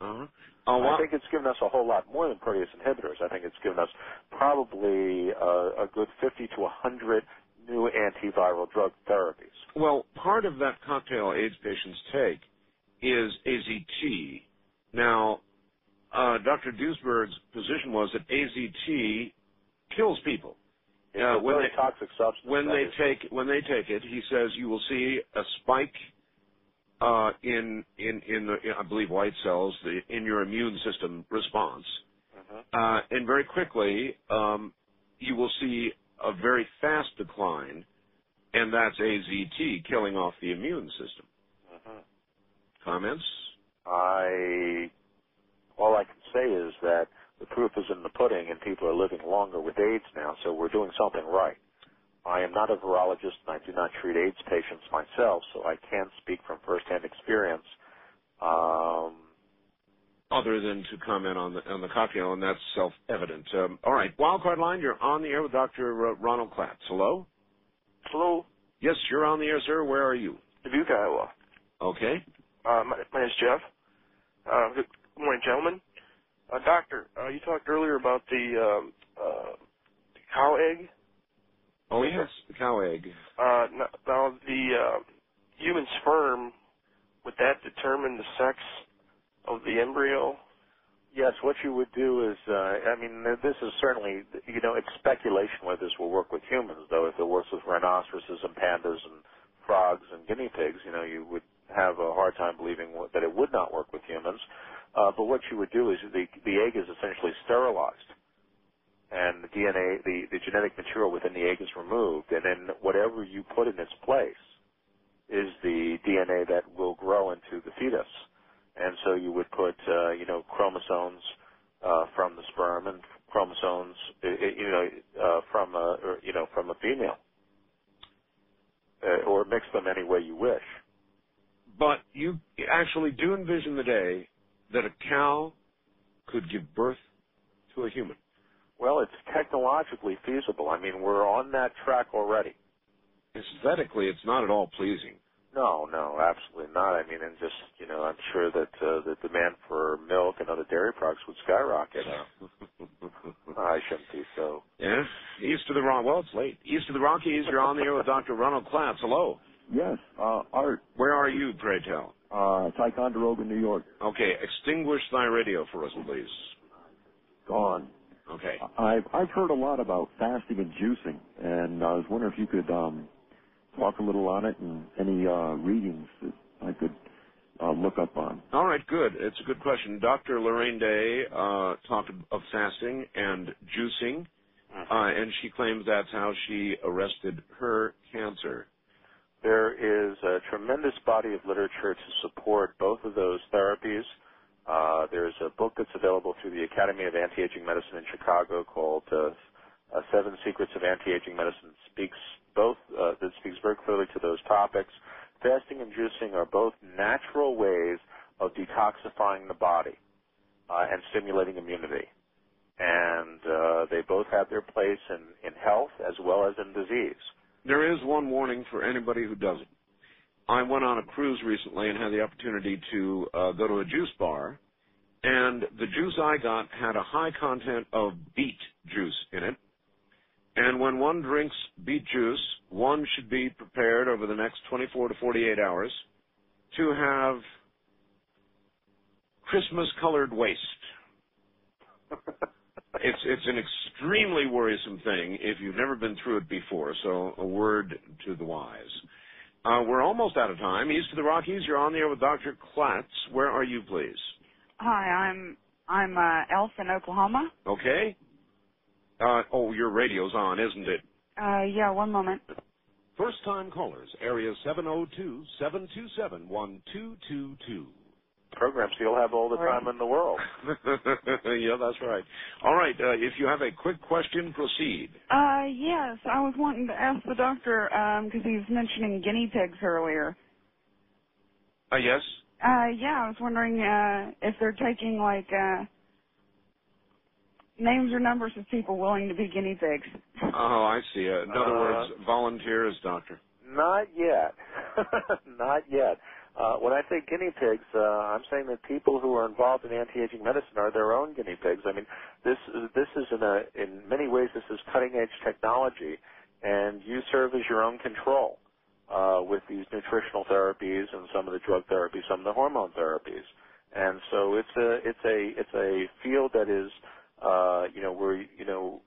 Uh-huh. I think it's given us a whole lot more than protease inhibitors. I think it's given us probably uh, a good 50 to 100 new antiviral drug therapies. Well, part of that cocktail AIDS patients take is AZT. Now, uh, Dr. Duesberg's position was that AZT kills people. It's Uh, when they- toxic substance. When they is- take when they take it, he says you will see a spike uh, in in in the I believe white cells the, in your immune system response, Mhm. uh, and very quickly um, you will see a very fast decline, and that's AZT killing off the immune system. Mhm. Comments? I all I can say is that the proof is in the pudding, and people are living longer with AIDS now. So we're doing something right. I am not a virologist, and I do not treat AIDS patients myself, so I can't speak from firsthand experience. Um, Other than to comment on the on the cocktail, and that's self-evident. Um, all right, wildcard line. You're on the air with Dr. R- Ronald Klatz. Hello. Hello, Yes, you're on the air, sir. Where are you? Dubuque, Iowa. Okay. Uh, my, my name's Jeff. Uh, good good morning, gentlemen. Uh, doctor, uh, you talked earlier about the, um, uh, the cow egg. Oh yes, the cow egg. Uh, now, now the uh, human sperm, would that determine the sex of the embryo? Yes, what you would do is, uh, I mean, this is certainly, you know, it's speculation whether this will work with humans, though. If it works with rhinoceroses and pandas and frogs and guinea pigs, you know, you would have a hard time believing that it would not work with humans. Uh, but what you would do is the, the egg is essentially sterilized. And the DNA, the, the genetic material within the egg is removed, and then whatever you put in its place is the DNA that will grow into the fetus and so you would put uh, you know chromosomes uh, from the sperm and chromosomes you know uh, from a or, you know from a female, uh, or mix them any way you wish. But you actually do envision the day that a cow could give birth to a human. Well, it's technologically feasible. I mean, we're on that track already. Aesthetically, it's not at all pleasing. No, no, absolutely not. I mean, and just you know, I'm sure that uh, the demand for milk and other dairy products would skyrocket. I shouldn't be so. Yeah, east of the Rock. Well, it's late. East of the Rockies, you're on the air with Dr. Ronald Klatz. Hello. Yes, uh, Art, Where are you, pray tell? Uh, Ticonderoga, New York, Okay, extinguish thy radio for us, please. gone. Okay. I've I've heard a lot about fasting and juicing, and I was wondering if you could um, talk a little on it and any uh, readings that I could uh, look up on. All right, good. It's a good question. Dr. Lorraine Day uh, talked of fasting and juicing, uh, and she claims that's how she arrested her cancer. There is a tremendous body of literature to support both of those therapies. Uh, there's a book that's available through the Academy of Anti-Aging Medicine in Chicago called uh, uh, Seven Secrets of Anti-Aging Medicine. Speaks both uh, that speaks very clearly to those topics. Fasting and juicing are both natural ways of detoxifying the body uh, and stimulating immunity, and uh, they both have their place in, in health as well as in disease. There is one warning for anybody who doesn't. I went on a cruise recently and had the opportunity to uh, go to a juice bar, And the juice I got had a high content of beet juice in it. And when one drinks beet juice, one should be prepared over the next 24 to 48 hours to have Christmas colored waste. it's it's an extremely worrisome thing if you've never been through it before. So a word to the wise. Uh, we're almost out of time. East of the Rockies, you're on the air with Dr. Klatz. Where are you, please? Hi, I'm I'm uh, Elf in Oklahoma. Okay. Uh, oh, your radio's on, isn't it? Uh, yeah, one moment. First time callers, area 702 727 1222. Programs you'll have all the time in the world. yeah, that's right. All right. Uh, if you have a quick question, proceed. Uh, yes, I was wanting to ask the doctor because he was mentioning guinea pigs earlier. Uh, yes. Uh, yeah, I was wondering uh, if they're taking like uh, names or numbers of people willing to be guinea pigs. Oh, I see. Uh, in other Uh, words, volunteers, doctor. Not yet. Not yet. Uh, when I say guinea pigs, uh, I'm saying that people who are involved in anti-aging medicine are their own guinea pigs. I mean, this this is in a in many ways this is cutting edge technology, and you serve as your own control uh, with these nutritional therapies and some of the drug therapies, some of the hormone therapies. And so it's a it's a it's a field that is uh, you know where you know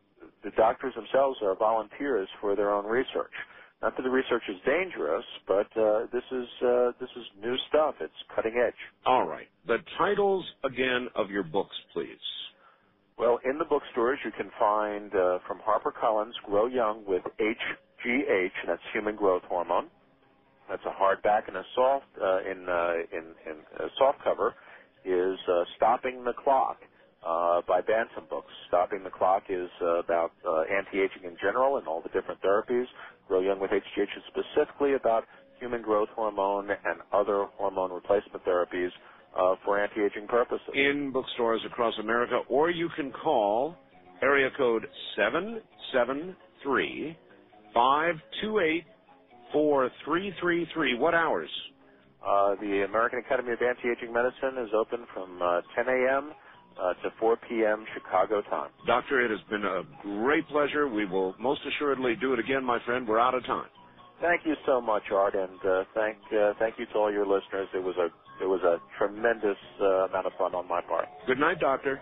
the doctors themselves are volunteers for their own research. Not that the research is dangerous, but uh, this is uh, this is new stuff. It's cutting edge. All right. The titles again of your books, please. Well, in the bookstores you can find uh, from HarperCollins "Grow Young with HGH," and that's human growth hormone. That's a hardback, and a soft uh, in uh, in in a soft cover is uh, "Stopping the Clock." Uh, by Bantam Books. Stopping the Clock is uh, about uh, anti-aging in general and all the different therapies. Grow Young with HGH is specifically about human growth hormone and other hormone replacement therapies uh, for anti-aging purposes. In bookstores across America, or you can call area code 773 528 4333. What hours? Uh, the American Academy of Anti-Aging Medicine is open from uh, 10 a.m. Uh, to 4 p.m. Chicago time. Doctor, it has been a great pleasure. We will most assuredly do it again, my friend. We're out of time. Thank you so much, Art, and uh, thank uh, thank you to all your listeners. It was a it was a tremendous uh, amount of fun on my part. Good night, Doctor.